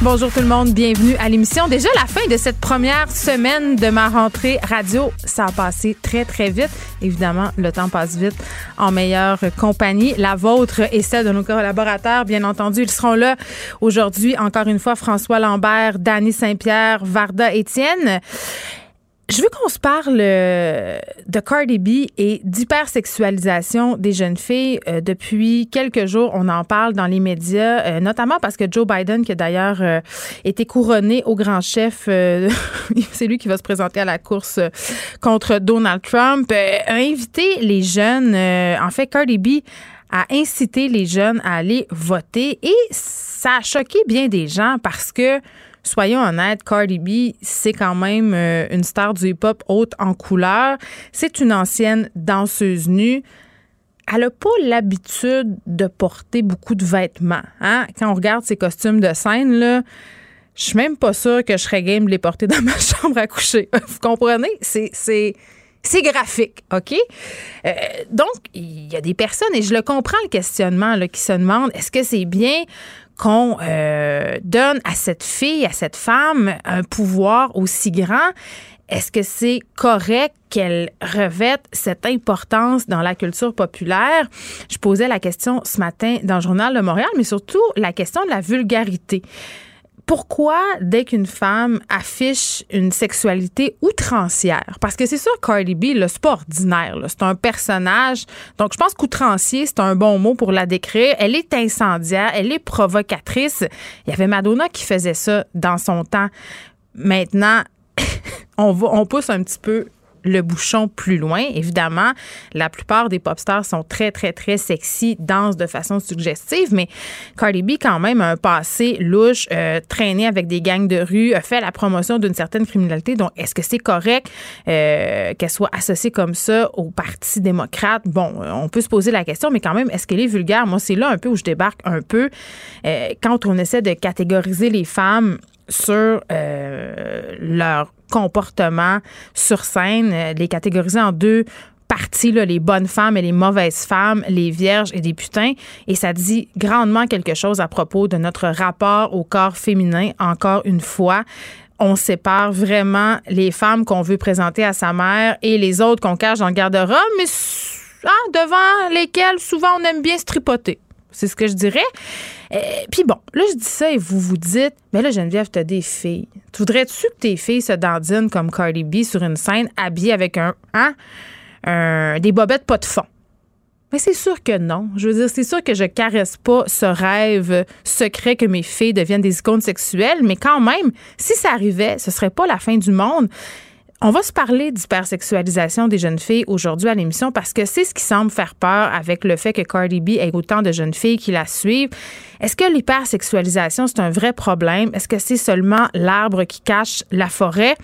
Bonjour tout le monde, bienvenue à l'émission. Déjà la fin de cette première semaine de ma rentrée radio, ça a passé très très vite. Évidemment, le temps passe vite en meilleure compagnie, la vôtre et celle de nos collaborateurs, bien entendu. Ils seront là aujourd'hui, encore une fois, François Lambert, Danny Saint-Pierre, Varda Étienne. Je veux qu'on se parle euh, de Cardi B et d'hypersexualisation des jeunes filles. Euh, depuis quelques jours, on en parle dans les médias, euh, notamment parce que Joe Biden, qui a d'ailleurs été couronné au grand chef, c'est lui qui va se présenter à la course contre Donald Trump, a invité les jeunes, en fait, Cardi B a incité les jeunes à aller voter et ça a choqué bien des gens parce que soyons honnêtes, Cardi B, c'est quand même euh, une star du hip-hop haute en couleur. C'est une ancienne danseuse nue. Elle n'a pas l'habitude de porter beaucoup de vêtements. Hein? Quand on regarde ses costumes de scène, là, je suis même pas sûre que je serais game de les porter dans ma chambre à coucher. Vous comprenez? C'est, graphique, OK? Euh, donc, il y a des personnes, et je le comprends, le questionnement, là, qui se demandent est-ce que c'est bien? Qu'on euh, donne à cette fille, à cette femme, un pouvoir aussi grand? Est-ce que c'est correct qu'elle revête cette importance dans la culture populaire? Je posais la question ce matin dans le journal de Montréal, mais surtout la question de la vulgarité pourquoi, dès qu'une femme affiche une sexualité outrancière, parce que c'est sûr, Cardi B, le pas ordinaire, c'est un personnage. Donc, je pense qu'outrancier, c'est un bon mot pour la décrire. Elle est incendiaire, elle est provocatrice. Il y avait Madonna qui faisait ça dans son temps. Maintenant, on, va, on pousse un petit peu le bouchon plus loin. Évidemment, la plupart des pop stars sont très, très, très sexy, dansent de façon suggestive, mais Cardi B, quand même, a un passé louche, euh, traîné avec des gangs de rue, a fait la promotion d'une certaine criminalité. Donc, est-ce que c'est correct euh, qu'elle soit associée comme ça au Parti démocrate? Bon, on peut se poser la question, mais quand même, est-ce qu'elle est vulgaire? Moi, c'est là un peu où je débarque un peu. Euh, quand on essaie de catégoriser les femmes sur leur comportement sur scène, euh, les catégoriser en deux parties, là, les bonnes femmes et les mauvaises femmes, les vierges et des putains. Et ça dit grandement quelque chose à propos de notre rapport au corps féminin, encore une fois on sépare vraiment les femmes qu'on veut présenter à sa mère et les autres qu'on cache dans le garde-robe, mais ah, devant lesquelles souvent on aime bien se tripoter. C'est ce que je dirais. Euh, puis bon, là, je dis ça et vous vous dites, mais là, Geneviève, t'as des filles. Tu voudrais-tu que tes filles se dandinent comme Cardi B sur une scène habillée avec un, hein, un des bobettes pas de fond? Mais c'est sûr que non. Je veux dire, c'est sûr que je caresse pas ce rêve secret que mes filles deviennent des icônes sexuelles, mais quand même, si ça arrivait, ce serait pas la fin du monde. On va se parler d'hypersexualisation des jeunes filles aujourd'hui à l'émission parce que c'est ce qui semble faire peur avec le fait que Cardi B ait autant de jeunes filles qui la suivent. Est-ce que l'hypersexualisation, c'est un vrai problème? Est-ce que c'est seulement l'arbre qui cache la forêt?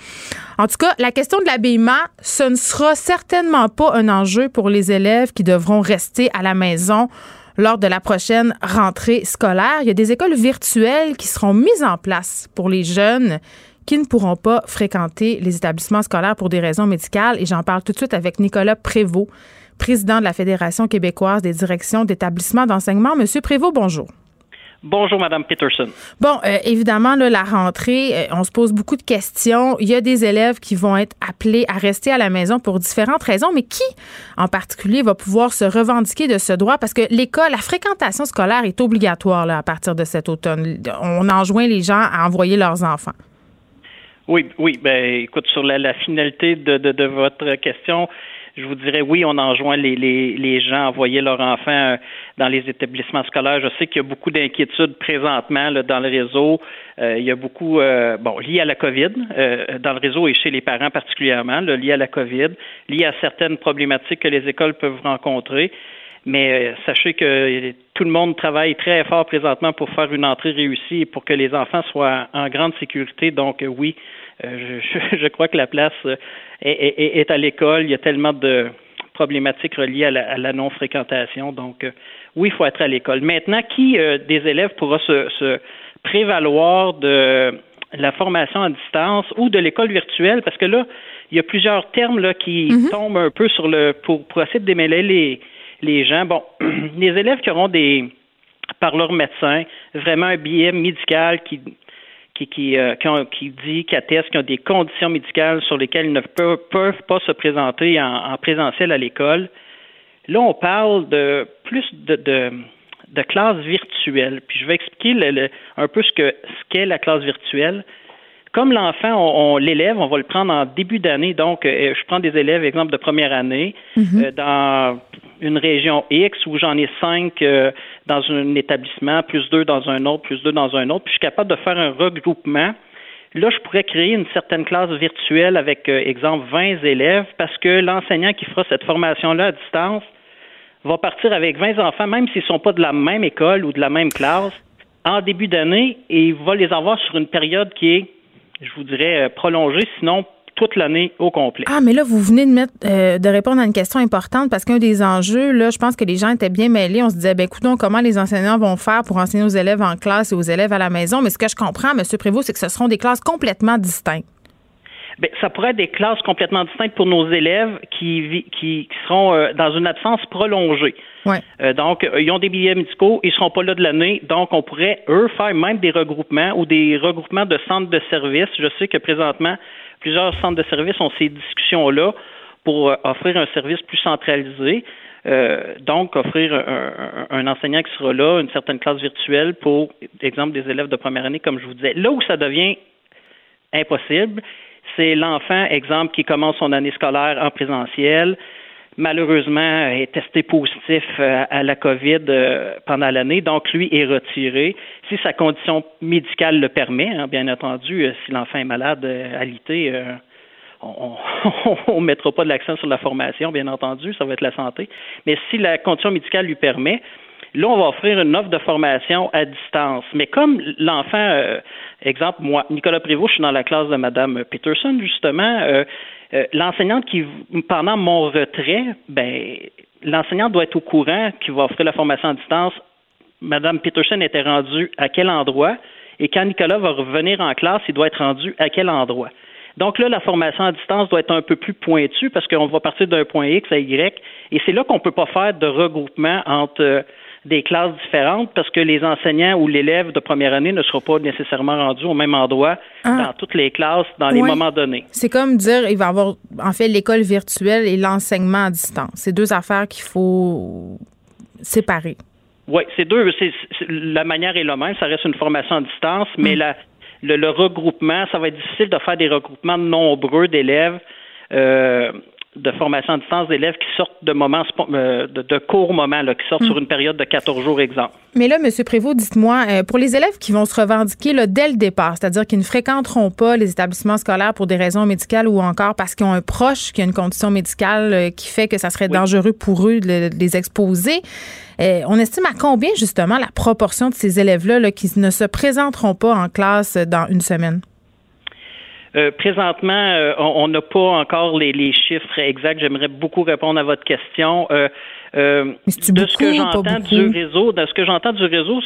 En tout cas, la question de l'habillement, ce ne sera certainement pas un enjeu pour les élèves qui devront rester à la maison lors de la prochaine rentrée scolaire. Il y a des écoles virtuelles qui seront mises en place pour les jeunes qui ne pourront pas fréquenter les établissements scolaires pour des raisons médicales. Et j'en parle tout de suite avec Nicolas Prévost, président de la Fédération québécoise des directions d'établissements d'enseignement. Monsieur Prévost, bonjour. Bonjour, Madame Peterson. Bon, euh, évidemment, là, la rentrée, euh, on se pose beaucoup de questions. Il y a des élèves qui vont être appelés à rester à la maison pour différentes raisons, mais qui, en particulier, va pouvoir se revendiquer de ce droit? Parce que l'école, la fréquentation scolaire est obligatoire là, à partir de cet automne. On enjoint les gens à envoyer leurs enfants. Oui, oui. Ben, écoute, sur la, finalité de, de, votre question, je vous dirais oui, on enjoint les, les, les gens à envoyer leurs enfants euh, dans les établissements scolaires. Je sais qu'il y a beaucoup d'inquiétudes présentement là, dans le réseau. Euh, il y a beaucoup, euh, bon, lié à la COVID, dans le réseau et chez les parents particulièrement, là, lié à la COVID, lié à certaines problématiques que les écoles peuvent rencontrer. Mais sachez que tout le monde travaille très fort présentement pour faire une entrée réussie et pour que les enfants soient en grande sécurité. Donc oui, je, je, crois que la place est, est, à l'école. Il y a tellement de problématiques reliées à la, non-fréquentation. Donc, oui, il faut être à l'école. Maintenant, qui des élèves pourra se, prévaloir de la formation à distance ou de l'école virtuelle? Parce que là, il y a plusieurs termes là, qui mm-hmm. tombent un peu sur le pour, pour essayer de démêler les, les gens. Bon, les élèves qui auront des par leur médecin, vraiment un billet médical qui qui, qui, euh, qui, dit, qui atteste qu'ils ont des conditions médicales sur lesquelles ils ne peuvent, pas se présenter en, présentiel à l'école. Là, on parle de plus de, de, classe virtuelle. Puis je vais expliquer un peu ce que ce qu'est la classe virtuelle. Comme l'enfant, on, l'élève, on va le prendre en début d'année. Donc, euh, je prends des élèves, exemple de première année, mm-hmm. euh, dans une région X où j'en ai cinq euh, dans un établissement, plus deux dans un autre, plus deux dans un autre. Puis je suis capable de faire un regroupement. Là, je pourrais créer une certaine classe virtuelle avec, exemple, 20 élèves parce que l'enseignant qui fera cette formation-là à distance va partir avec 20 enfants, même s'ils ne sont pas de la même école ou de la même classe, en début d'année, et il va les avoir sur une période qui est je vous dirais, euh, prolonger, sinon toute l'année au complet. Ah, mais là, vous venez de euh, de répondre à une question importante parce qu'un des enjeux, là, je pense que les gens étaient bien mêlés. On se disait, ben, écoutons, comment les enseignants vont faire pour enseigner aux élèves en classe et aux élèves à la maison? Mais ce que je comprends, M. Prévost, c'est que ce seront des classes complètement distinctes. Bien, ça pourrait être des classes complètement distinctes pour nos élèves qui, qui, seront euh, dans une absence prolongée. Ouais. Euh, donc, ils ont des billets médicaux, ils ne seront pas là de l'année, donc on pourrait, eux, faire même des regroupements ou des regroupements de centres de services. Je sais que présentement, plusieurs centres de services ont ces discussions-là pour euh, offrir un service plus centralisé. donc, offrir un, un, enseignant qui sera là, une certaine classe virtuelle pour, exemple, des élèves de première année, comme je vous disais. Là où ça devient impossible, c'est l'enfant, exemple, qui commence son année scolaire en présentiel, malheureusement est testé positif euh, à la COVID euh, pendant l'année, donc lui est retiré. Si sa condition médicale le permet, hein, bien entendu, euh, si l'enfant est malade à l'été, on ne mettra pas de l'accent sur la formation, bien entendu, ça va être la santé. Mais si la condition médicale lui permet, Là, on va offrir une offre de formation à distance. Mais comme l'enfant, euh, exemple, moi, Nicolas Prévost, je suis dans la classe de Mme Peterson, justement, euh, euh, l'enseignante qui, pendant mon retrait, ben, l'enseignante doit être au courant qu'il va offrir la formation à distance. Mme Peterson était rendue à quel endroit? Et quand Nicolas va revenir en classe, il doit être rendu à quel endroit? Donc là, la formation à distance doit être un peu plus pointue parce qu'on va partir d'un point X à Y. Et c'est là qu'on ne peut pas faire de regroupement entre des classes différentes parce que les enseignants ou l'élève de première année ne sera pas nécessairement rendu au même endroit ah. dans toutes les classes dans les moments donnés. C'est comme dire il va y avoir en fait l'école virtuelle et l'enseignement à distance. C'est deux affaires qu'il faut séparer. Oui, c'est deux. la manière est la même. Ça reste une formation à distance, mais mm. le, regroupement, ça va être difficile de faire des regroupements nombreux d'élèves. Euh, de formation à distance d'élèves qui sortent de moments euh, de, courts moments, là, qui sortent sur hmm. une période de 14 jours, exemple. Mais là, M. Prévost, dites-moi, euh, pour les élèves qui vont se revendiquer là, dès le départ, c'est-à-dire qui ne fréquenteront pas les établissements scolaires pour des raisons médicales ou encore parce qu'ils ont un proche qui a une condition médicale euh, qui fait que ça serait dangereux pour eux de, les exposer, on estime à combien justement la proportion de ces élèves-là là, qui ne se présenteront pas en classe dans une semaine? Euh, présentement, euh, on n'a pas encore les, les, chiffres exacts. J'aimerais beaucoup répondre à votre question. Euh, euh de ce que j'entends du réseau, de ce que j'entends du réseau,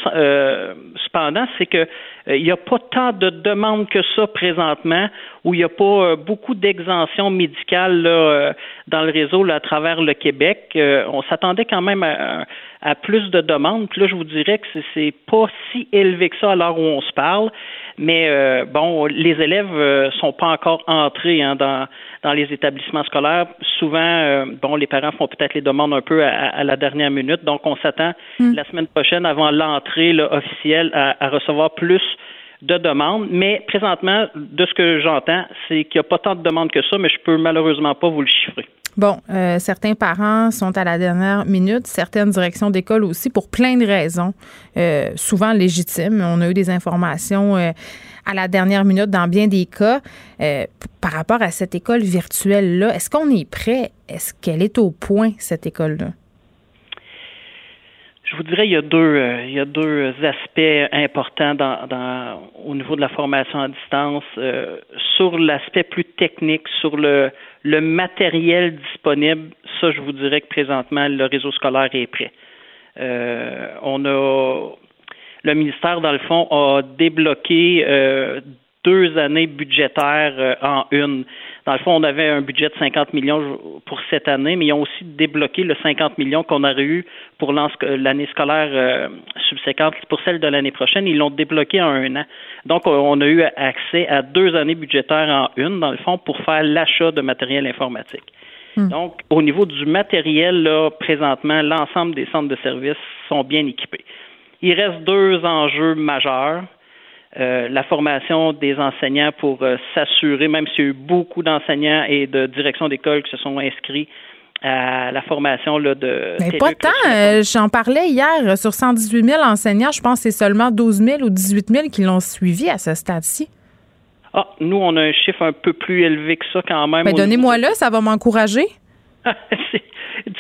cependant, c'est que il n'y a pas tant de demandes que ça présentement, où il n'y a pas beaucoup d'exemptions médicales là, dans le réseau là, à travers le Québec. on s'attendait quand même à, à, plus de demandes. Puis là, je vous dirais que c'est pas si élevé que ça à l'heure où on se parle. Mais euh, bon, les élèves euh, sont pas encore entrés hein, dans, dans les établissements scolaires. Souvent, euh, bon, les parents font peut-être les demandes un peu à, la dernière minute. Donc, on s'attend hmm. la semaine prochaine, avant l'entrée officielle, à, recevoir plus de demandes. Mais présentement, de ce que j'entends, c'est qu'il n'y a pas tant de demandes que ça, mais je peux malheureusement pas vous le chiffrer. Bon, euh, certains parents sont à la dernière minute, certaines directions d'école aussi, pour plein de raisons, euh, souvent légitimes. On a eu des informations euh, à la dernière minute dans bien des cas. par rapport à cette école virtuelle-là, est-ce qu'on est prêt? Est-ce qu'elle est au point, cette école-là? Je vous dirais il y a deux il y a deux aspects importants dans, au niveau de la formation à distance sur l'aspect plus technique sur le Le matériel disponible, ça, je vous dirais que présentement, le réseau scolaire est prêt. Euh, on a le ministère, dans le fond, a débloqué euh, deux années budgétaires euh, en une. Dans le fond, on avait un budget de 50 millions pour cette année, mais ils ont aussi débloqué le 50 millions qu'on aurait eu pour l'année scolaire euh, subséquente. Pour celle de l'année prochaine, ils l'ont débloqué en un an. Donc, on a eu accès à deux années budgétaires en une, dans le fond, pour faire l'achat de matériel informatique. Hmm. Donc, au niveau du matériel, là, présentement, l'ensemble des centres de services sont bien équipés. Il reste deux enjeux majeurs. Euh, la formation des enseignants pour euh, s'assurer, même s'il y a eu beaucoup d'enseignants et de directions d'école qui se sont inscrits à la formation là, de. Mais pas tant. Euh, j'en parlais hier sur 118 000 enseignants. Je pense que c'est seulement 12 000 ou 18 000 qui l'ont suivi à ce stade-ci. Ah, nous, on a un chiffre un peu plus élevé que ça quand même. Mais donnez-moi le, ça va m'encourager.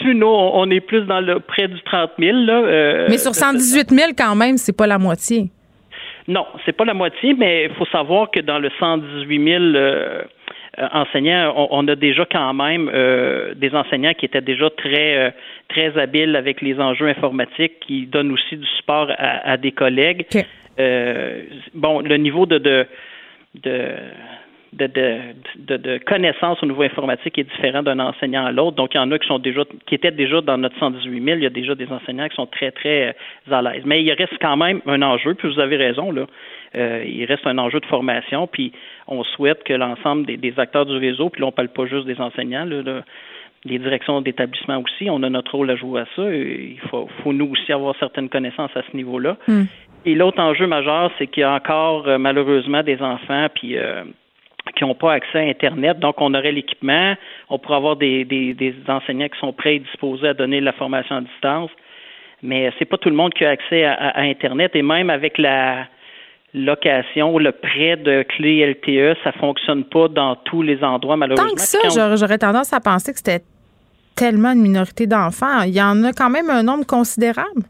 tu nous, on est plus dans le près du 30 000. Là, Mais sur 118 000 quand même, c'est pas la moitié. Non, c'est pas la moitié, mais il faut savoir que dans le 118 000 euh, enseignants, on, a déjà quand même euh, des enseignants qui étaient déjà très euh, très habiles avec les enjeux informatiques, qui donnent aussi du support à, des collègues. bon, le niveau de, de, de de, de, de, connaissances au niveau informatique est différent d'un enseignant à l'autre. Donc, il y en a qui sont déjà, qui étaient déjà dans notre 118 000. Il y a déjà des enseignants qui sont très, très euh, à l'aise. Mais il reste quand même un enjeu, puis vous avez raison, là. Euh, il reste un enjeu de formation, puis on souhaite que l'ensemble des, acteurs du réseau, puis là, on ne parle pas juste des enseignants, là, les directions d'établissement aussi, on a notre rôle à jouer à ça. Il faut, faut nous aussi avoir certaines connaissances à ce niveau-là. Hmm. Et l'autre enjeu majeur, c'est qu'il y a encore euh, malheureusement des enfants, puis qui n'ont pas accès à Internet. Donc, on aurait l'équipement, on pourrait avoir des, des, enseignants qui sont prêts et disposés à donner la formation à distance, mais c'est pas tout le monde qui a accès à, Internet. Et même avec la location, le prêt de clé LTE, ça fonctionne pas dans tous les endroits, malheureusement. Tant que ça, j'aurais tendance à penser que c'était tellement une minorité d'enfants. Il y en a quand même un nombre considérable.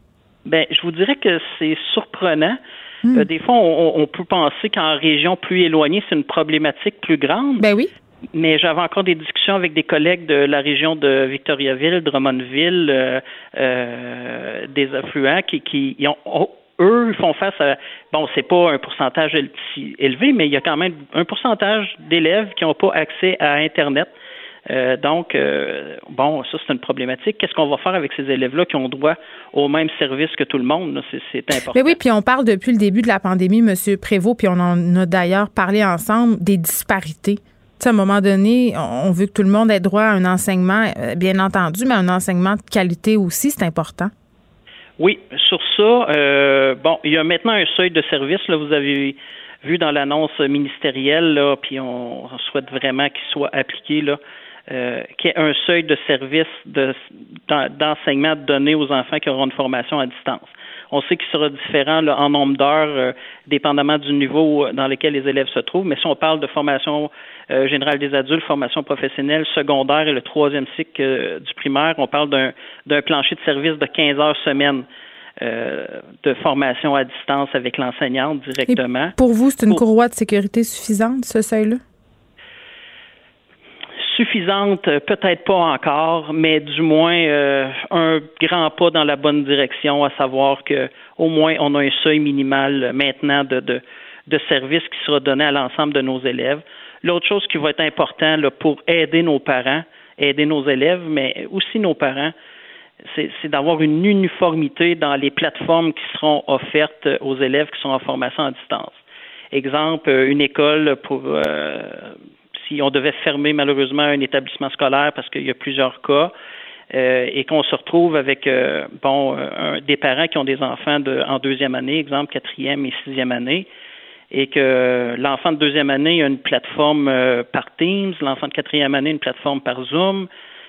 Ben, je vous dirais que c'est surprenant. Hmm. Euh, des fois, on, peut penser qu'en région plus éloignée, c'est une problématique plus grande. Ben oui. Mais j'avais encore des discussions avec des collègues de la région de Victoriaville, Drummondville, euh, euh, des affluents qui, qui ont, oh, eux font face à bon, c'est pas un pourcentage élevé, mais il y a quand même un pourcentage d'élèves qui n'ont pas accès à Internet. Euh, donc, euh, bon, ça, c'est une problématique. Qu'est-ce qu'on va faire avec ces élèves-là qui ont droit au même service que tout le monde? C'est important. Mais oui, puis on parle depuis le début de la pandémie, M. Prévost, puis on en a d'ailleurs parlé ensemble, des disparités. à un moment donné, on veut que tout le monde ait droit à un enseignement, euh, bien entendu, mais un enseignement de qualité aussi, c'est important. Oui, sur ça, bon, il y a maintenant un seuil de service. Là, vous avez vu dans l'annonce ministérielle, là, puis on, on souhaite vraiment qu'il soit appliqué là, euh, un seuil de service d'enseignement donné aux enfants qui auront une formation à distance. On sait qu'il sera différent en nombre d'heures, euh, dépendamment du niveau dans lequel les élèves se trouvent. Mais si on parle de formation euh, générale des adultes, formation professionnelle, secondaire et le troisième cycle du primaire, on parle d'un plancher de service de 15 heures semaine. de formation à distance avec l'enseignante directement. pour vous, c'est une courroie de sécurité suffisante, ce seuil-là? Suffisante, peut-être pas encore, mais du moins euh, un grand pas dans la bonne direction, à savoir que au moins on a un seuil minimal maintenant de, de, de services qui sera donné à l'ensemble de nos élèves. L'autre chose qui va être important pour aider nos parents, aider nos élèves, mais aussi nos parents, c'est d'avoir une uniformité dans les plateformes qui seront offertes aux élèves qui sont en formation à distance. Exemple, une école pour euh, si on devait fermer malheureusement un établissement scolaire parce qu'il y a plusieurs cas, euh, et qu'on se retrouve avec euh, bon euh, des parents qui ont des enfants de, en deuxième année, exemple quatrième et sixième année, et que l'enfant de deuxième année a une plateforme par Teams, l'enfant de quatrième année une plateforme par Zoom,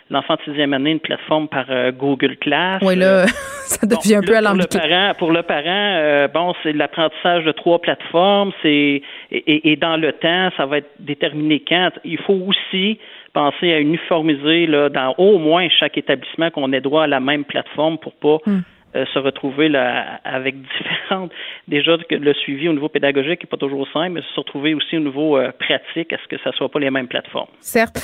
l'enfant de sixième année une plateforme par Google Class. Oui, là, ça devient un peu alambiqué. Pour le parent, pour le parent bon, c'est l'apprentissage de trois plateformes, c'est et, et, dans le temps, ça va être déterminé quand. Il faut aussi penser à uniformiser là, dans au moins chaque établissement qu'on ait droit à la même plateforme pour pas hmm. Euh, se retrouver là, avec différentes. Déjà, le suivi au niveau pédagogique n'est pas toujours simple, mais se retrouver aussi au niveau euh, pratique, est-ce que ça ne soit pas les mêmes plateformes? Certes.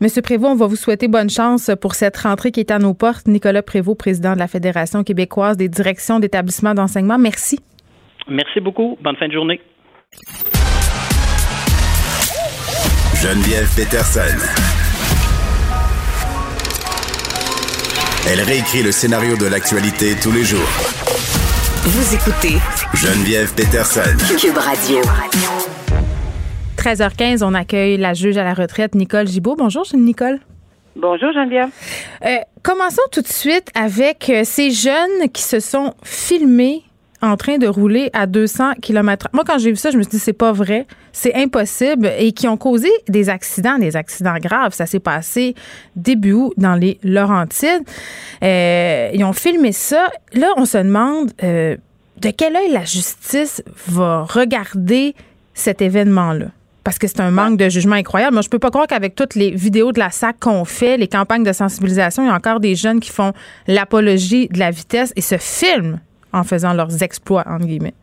Monsieur Prévost, on va vous souhaiter bonne chance pour cette rentrée qui est à nos portes. Nicolas Prévost, président de la Fédération québécoise des directions d'établissements d'enseignement. Merci. Merci beaucoup. Bonne fin de journée. Geneviève Peterson. Elle réécrit le scénario de l'actualité tous les jours. Vous écoutez Geneviève Peterson. Cube Radio. 13h15, on accueille la juge à la retraite, Nicole Gibault. Bonjour, Nicole. Bonjour Geneviève. Euh, commençons tout de suite avec euh, ces jeunes qui se sont filmés en train de rouler à 200 km. Moi, quand j'ai vu ça, je me suis dit, c'est pas vrai, c'est impossible, et qui ont causé des accidents, des accidents graves. Ça s'est passé début août dans les Laurentides. Euh, ils ont filmé ça. Là, on se demande euh, de quel œil la justice va regarder cet événement-là? Parce que c'est un manque de jugement incroyable. Moi, je peux pas croire qu'avec toutes les vidéos de la SAC qu'on fait, les campagnes de sensibilisation, il y a encore des jeunes qui font l'apologie de la vitesse et se filment en faisant leurs exploits, entre guillemets.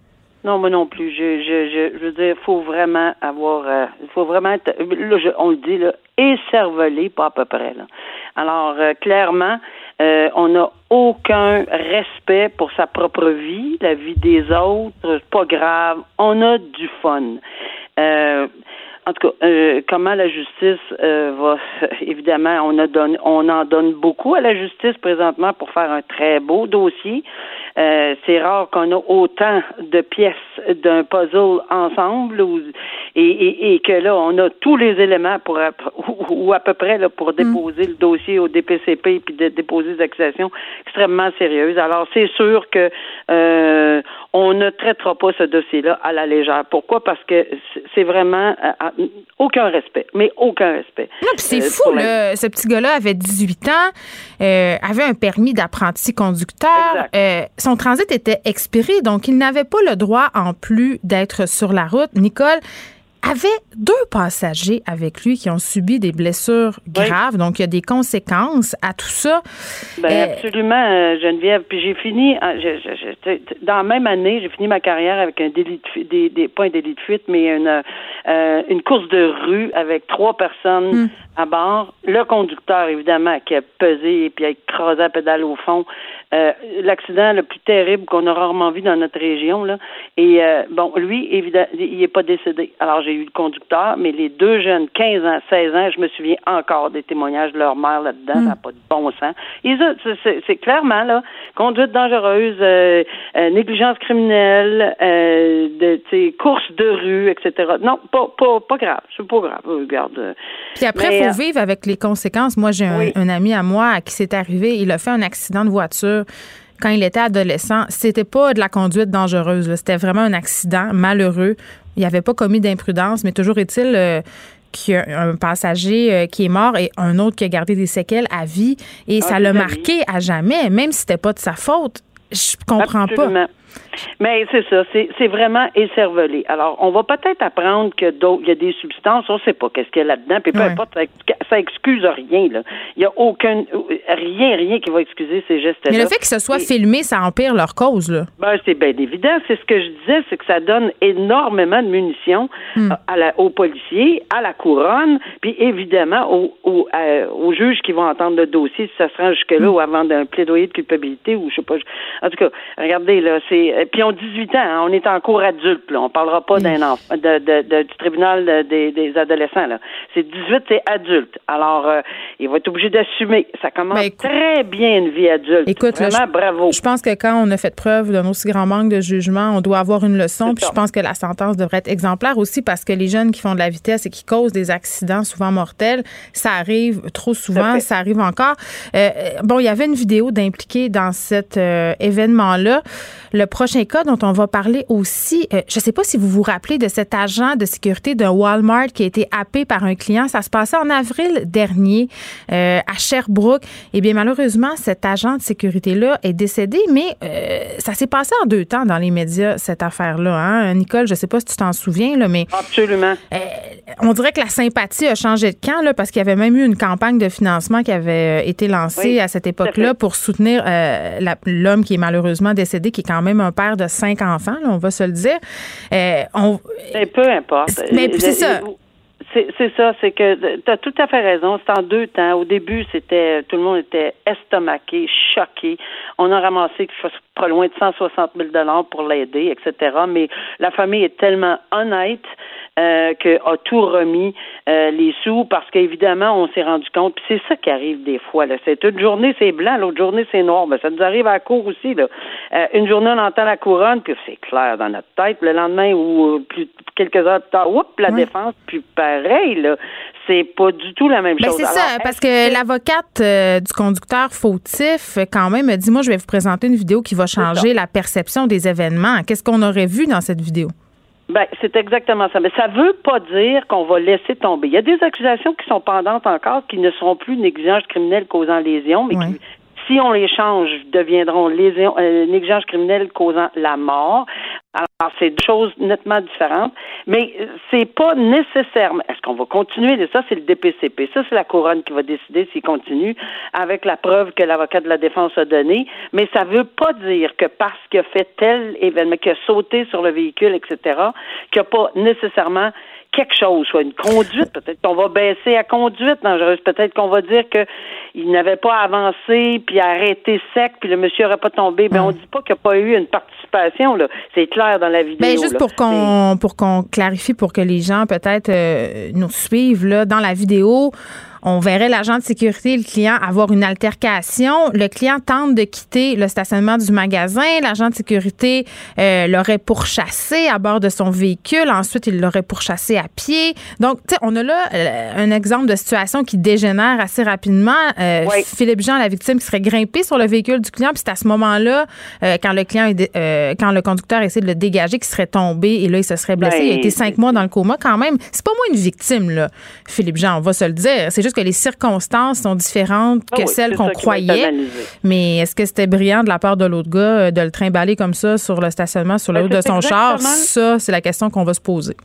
Non, moi non plus. Je, je, je, veux dire, il faut vraiment avoir, euh, faut vraiment être, là, on le dit, là, écervelé, pas à peu près. Là. Alors, euh, clairement, euh, on n'a aucun respect pour sa propre vie, la vie des autres, pas grave. On a du fun. en tout cas, comment la justice va évidemment, on a donné, on en donne beaucoup à la justice présentement pour faire un très beau dossier. Euh, c'est rare qu'on a autant de pièces d'un puzzle ensemble et, que là, on a tous les éléments pour ou, à peu près là, pour mm. déposer le dossier au DPCP puis de, déposer des accusations extrêmement sérieuses. Alors, c'est sûr que euh, on ne traitera pas ce dossier-là à la légère. Pourquoi? Parce que c'est vraiment euh, aucun respect, mais aucun respect. Non, c'est fou, là. Ce petit gars-là avait 18 ans, avait un permis d'apprenti conducteur son transit était expiré, donc il n'avait pas le droit, en plus d'être sur la route. Nicole avait deux passagers avec lui qui ont subi des blessures graves, donc il y a des conséquences à tout ça. Ben, euh, absolument, euh, Geneviève. Puis j'ai fini, euh, dans la même année, j'ai fini ma carrière avec un délit de fuite, des, pas un délit de fuite, mais une, une course de rue avec trois personnes hmm. à bord. Le conducteur, évidemment, qui a pesé et puis a écrasé la pédale au fond. Euh, l'accident le plus terrible qu'on a rarement vu dans notre région. Là. Et euh, bon, lui, évidemment, il n'est pas décédé. Alors, j'ai eu le conducteur, mais les deux jeunes, 15 ans, 16 ans, je me souviens encore des témoignages de leur mère là-dedans. Ça n'a mm. pas de bon sens. C'est clairement, là, conduite dangereuse, euh, négligence criminelle, de, course de rue, etc. Non, pas, pas, pas grave. C'est pas grave. Regarde. Puis après, il faut vivre avec les conséquences. Moi, j'ai un, un ami à moi à qui c'est arrivé. Il a fait un accident de voiture quand il était adolescent, c'était pas de la conduite dangereuse. C'était vraiment un accident malheureux. Il n'avait pas commis d'imprudence, mais toujours est-il euh, qu'il y a un passager euh, qui est mort et un autre qui a gardé des séquelles à vie. Et ah, ça l'a marqué à jamais, même si c'était pas de sa faute. Je comprends pas. Mais c'est ça, c'est vraiment écervelé. Alors, on va peut-être apprendre que d'autres, il y a des substances, on ne sait pas qu'est-ce qu'il y a là-dedans, puis peu importe, ça, ça, excuse rien. Là. Il n'y a aucun, rien, rien qui va excuser ces gestes-là. Mais le fait que ce soit filmé, ça empire leur cause, là. Ben, c'est bien évident. C'est ce que je disais, c'est que ça donne énormément de munitions hmm. à la, aux policiers, à la couronne, puis évidemment aux, euh, aux, juges qui vont entendre le dossier si ça se rend jusque-là hmm. ou avant d'un plaidoyer de culpabilité ou je sais pas. En tout cas, regardez, là, c'est puis ont 18 ans, hein, on est en cours adulte, là. on parlera pas d'un enfant, de, du tribunal des, adolescents. Là. C'est 18, c'est adulte. Alors, euh, il va être obligé d'assumer. Ça commence très bien une vie adulte. Écoute, Vraiment, bravo. Je pense que quand on a fait preuve d'un aussi grand manque de jugement, on doit avoir une leçon. Puis je pense que la sentence devrait être exemplaire aussi parce que les jeunes qui font de la vitesse et qui causent des accidents souvent mortels, ça arrive trop souvent, ça, arrive encore. Euh, bon, il y avait une vidéo d'impliqué dans cet événement-là. Le prochain cas dont on va parler aussi, euh, je ne sais pas si vous vous rappelez de cet agent de sécurité de Walmart qui a été happé par un client. Ça se passait en avril dernier euh, à Sherbrooke. Eh bien, malheureusement, cet agent de sécurité-là est décédé, mais euh, ça s'est passé en deux temps dans les médias, cette affaire-là. Hein? Nicole, je ne sais pas si tu t'en souviens, là, mais... Absolument. On dirait que la sympathie a changé de camp, là, parce qu'il y avait même eu une campagne de financement qui avait euh, été lancée à cette époque-là pour soutenir euh, l'homme qui est malheureusement décédé, qui est quand même un père de cinq enfants, là, on va se le dire. Euh, on, peu importe. Mais c'est ça. C'est ça, c'est que tu as tout à fait raison. C'est en deux temps. Au début, c'était tout le monde était estomaqué, choqué. On a ramassé pas loin de 160 000 dollars pour l'aider, etc. Mais la famille est tellement honnête euh, a tout remis euh, les sous parce qu'évidemment on s'est rendu compte puis c'est ça qui arrive des fois là. C'est une journée c'est blanc l'autre journée c'est noir. Ben, ça nous arrive à la cour aussi là. Euh, une journée on entend la couronne puis c'est clair dans notre tête. Le lendemain ou plus quelques heures plus tard oups la défense puis pareil là. C'est pas du tout la même ben, chose. C'est ça, parce que, l'avocate du conducteur fautif, quand même, a dit Moi, je vais vous présenter une vidéo qui va changer la perception des événements. Qu'est-ce qu'on aurait vu dans cette vidéo? Ben, c'est exactement ça. Mais ça veut pas dire qu'on va laisser tomber. Il y a des accusations qui sont pendantes encore, qui ne seront plus négligence criminelle causant lésion, mais qui, si on les change, deviendront lésion, euh, négligence criminelle causant la mort. Alors, c'est deux choses nettement différentes, mais c'est pas nécessairement. Est-ce qu'on va continuer? Ça, c'est le DPCP. Ça, c'est la couronne qui va décider s'il continue avec la preuve que l'avocat de la défense a donnée. Mais ça veut pas dire que parce qu'il a fait tel événement, qu'il a sauté sur le véhicule, etc., qu'il n'y a pas nécessairement quelque chose, soit une conduite, peut-être qu'on va baisser à conduite dangereuse, peut-être qu'on va dire qu'il n'avait pas avancé, puis arrêté sec, puis le monsieur n'aurait pas tombé. Mais ben, on dit pas qu'il n'y a pas eu une participation, là. C'est clair dans la vidéo. Ben, juste pour qu'on pour qu'on clarifie, pour que les gens peut-être euh, nous suivent, là, dans la vidéo, on verrait l'agent de sécurité et le client avoir une altercation. Le client tente de quitter le stationnement du magasin. L'agent de sécurité euh, l'aurait pourchassé à bord de son véhicule. Ensuite, il l'aurait pourchassé à pied. Donc, tu sais, on a là euh, un exemple de situation qui dégénère assez rapidement. Euh, Philippe Jean, la victime, qui serait grimpé sur le véhicule du client. Puis c'est à ce moment-là, quand le client, quand le conducteur essaie de le dégager, qu'il serait tombé et là, il se serait blessé. Il a été cinq mois dans le coma quand même. C'est pas moi une victime, là, Philippe Jean, on va se le dire. C'est juste que les circonstances sont différentes que ah celles qu'on croyait. Mais est-ce que c'était brillant de la part de l'autre gars euh, de le trimballer comme ça sur le stationnement, sur le haut de son char? Ça, c'est la question qu'on va se poser.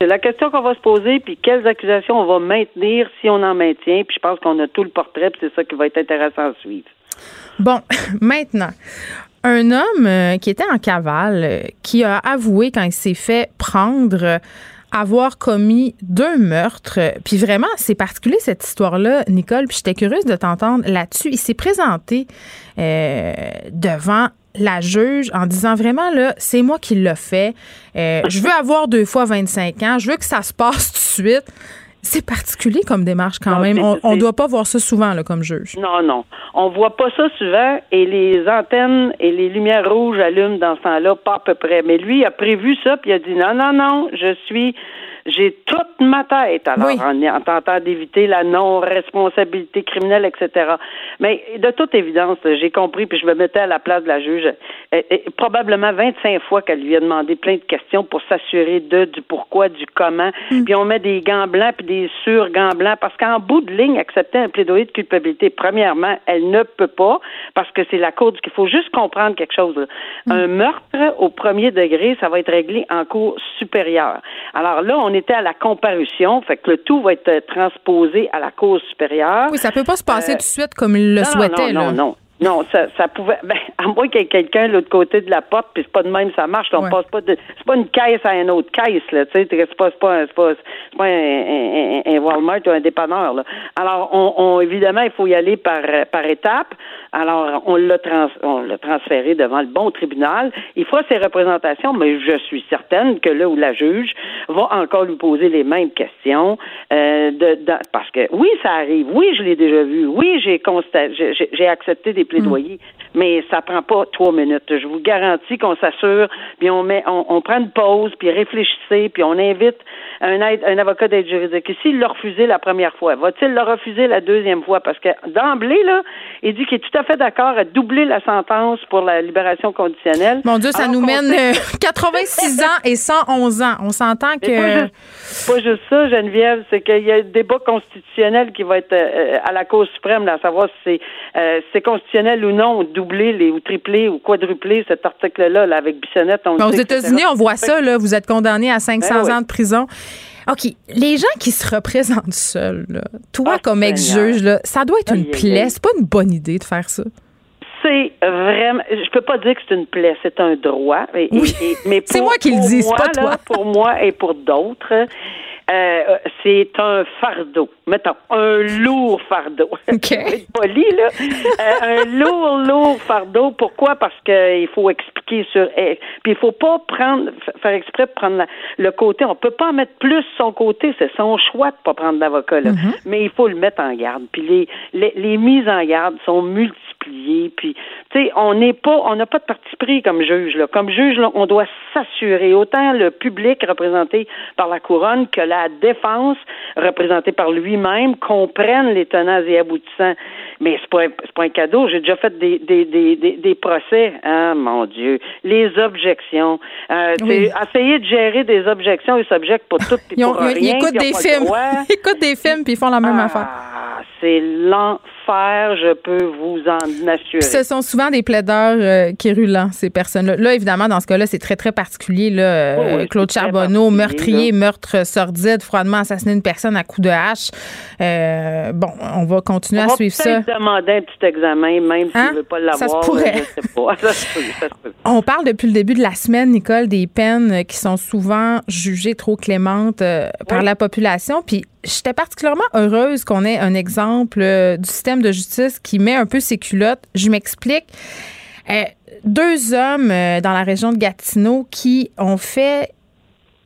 C'est la question qu'on va se poser, puis quelles accusations on va maintenir si on en maintient. Puis je pense qu'on a tout le portrait, puis c'est ça qui va être intéressant à suivre. Bon, maintenant, un homme euh, qui était en cavale, euh, qui a avoué quand il s'est fait prendre avoir commis deux meurtres. Puis vraiment, c'est particulier cette histoire-là, Nicole. Puis j'étais curieuse de t'entendre là-dessus. Il s'est présenté euh, devant la juge en disant vraiment là, c'est moi qui l'ai fait. Euh, je veux avoir deux fois 25 ans. Je veux que ça se passe tout de suite. C'est particulier comme démarche quand même. On ne doit pas voir ça souvent là, comme juge. Non, non. On voit pas ça souvent et les antennes et les lumières rouges allument dans ce temps-là, pas à peu près. Mais lui a prévu ça puis il a dit non, non, non, je suis j'ai toute ma tête, alors, en, tentant d'éviter la non-responsabilité criminelle, etc. Mais de toute évidence, j'ai compris, puis je me mettais à la place de la juge, et, probablement 25 fois qu'elle lui a demandé plein de questions pour s'assurer de, du pourquoi, du comment, mm. puis on met des gants blancs, puis des sur-gants blancs, parce qu'en bout de ligne, accepter un plaidoyer de culpabilité, premièrement, elle ne peut pas, parce que c'est la cour du... Il faut juste comprendre quelque chose. Mm. Un meurtre au premier degré, ça va être réglé en cour supérieure. Alors là, on était à la comparution, fait que le tout va être transposé à la cause supérieure. Oui, ça peut pas se passer euh, tout de suite comme il le souhaitait. Non, non, non. Non, ça, ça pouvait. Ben, à moins qu'il y ait quelqu'un de l'autre côté de la porte, puis c'est pas de même, ça marche. On passe pas de. C'est pas une caisse à une autre caisse, là. Tu sais, c'est pas, pas, pas, pas un, un, Walmart ou un dépanneur, là. Alors, on, on, évidemment, il faut y aller par par étapes. Alors, on l'a trans, on l'a transféré devant le bon tribunal. Il fera ses représentations, mais je suis certaine que là où la juge va encore lui poser les mêmes questions, euh, de, parce que oui, ça arrive. Oui, je l'ai déjà vu. Oui, j'ai constaté, j'ai accepté des Mais ça prend pas trois minutes. Je vous garantis qu'on s'assure, puis on met, on, prend une pause, puis réfléchissez, puis on invite un, aide, un avocat d'aide juridique. Et s'il l'a refusé la première fois, va-t-il le refuser la deuxième fois? Parce que d'emblée, là, il dit qu'il est tout à fait d'accord à doubler la sentence pour la libération conditionnelle. Mon Dieu, ça nous mène 86 euh, ans et 111 ans. On s'entend que. Pas juste, ça, Geneviève, c'est qu'il y a un débat constitutionnel qui va être euh, à la Cour suprême, là, à savoir si c'est euh, constitutionnel ou non, doubler les, ou tripler ou quadrupler cet article-là avec Bissonnette. aux États-Unis, on voit ça, là, vous êtes condamné à 500 ben ans de prison. OK, les gens qui se représentent seuls, là, toi Oh, comme ex-juge, ça doit être une Aïe, aïe, plaie. aïe. C'est pas une bonne idée de faire ça. C'est vraiment. Je peux pas dire que c'est une plaie, c'est un droit. Et- Oui. et- mais C'est moi qui le dis, c'est pas toi. là, Pour moi et pour d'autres, euh, c'est un fardeau. Mettons, un lourd fardeau. OK. Je vais être poli, là. Euh, un lourd, lourd fardeau. Pourquoi? Parce qu'il faut expliquer sur. eh, Puis il faut pas prendre, faire exprès de prendre le côté. On peut pas en mettre plus son côté. C'est son choix de pas prendre d'avocat, là. Mm-hmm. Mais il faut le mettre en garde. Puis les, les, les mises en garde sont Puis, tu sais, on n'est pas, on n'a pas de parti pris comme juge, là. Comme juge, on doit s'assurer, autant le public représenté par la couronne que la défense représentée par lui-même comprennent les tenants et aboutissants. Mais c'est pas, un- c'est pas un cadeau. J'ai déjà fait des, des, des, des, des procès. Ah, mon Dieu. Les objections. Euh, Oui. Essayer de gérer des objections, ils s'objectent pour tout Ils, ont- pour ils- rien. ils écoutent ils des films. Ils écoutent des films puis ils font la même Ah, affaire. C'est l'enfer, je peux vous en assurer. Puis ce sont souvent des plaideurs euh, qui rulants, ces personnes-là. Là, évidemment, dans ce cas-là, c'est très, très particulier. Là, euh, Oui, oui, Claude Charbonneau, meurtrier, meurtre sordide, froidement assassiné une personne à coups de hache. Euh, bon, on va continuer On à va suivre ça. Demander un petit examen, même Hein? ne veut pas Ça l'avoir. se pourrait. là, Je sais pas. Ça se peut, ça se peut. On parle depuis le début de la semaine, Nicole, des peines qui sont souvent jugées trop clémentes euh, par la population. Puis j'étais particulièrement heureuse qu'on ait un exemple euh, du système de justice qui met un peu ses culottes. Je m'explique. Euh, deux hommes dans la région de Gatineau qui ont fait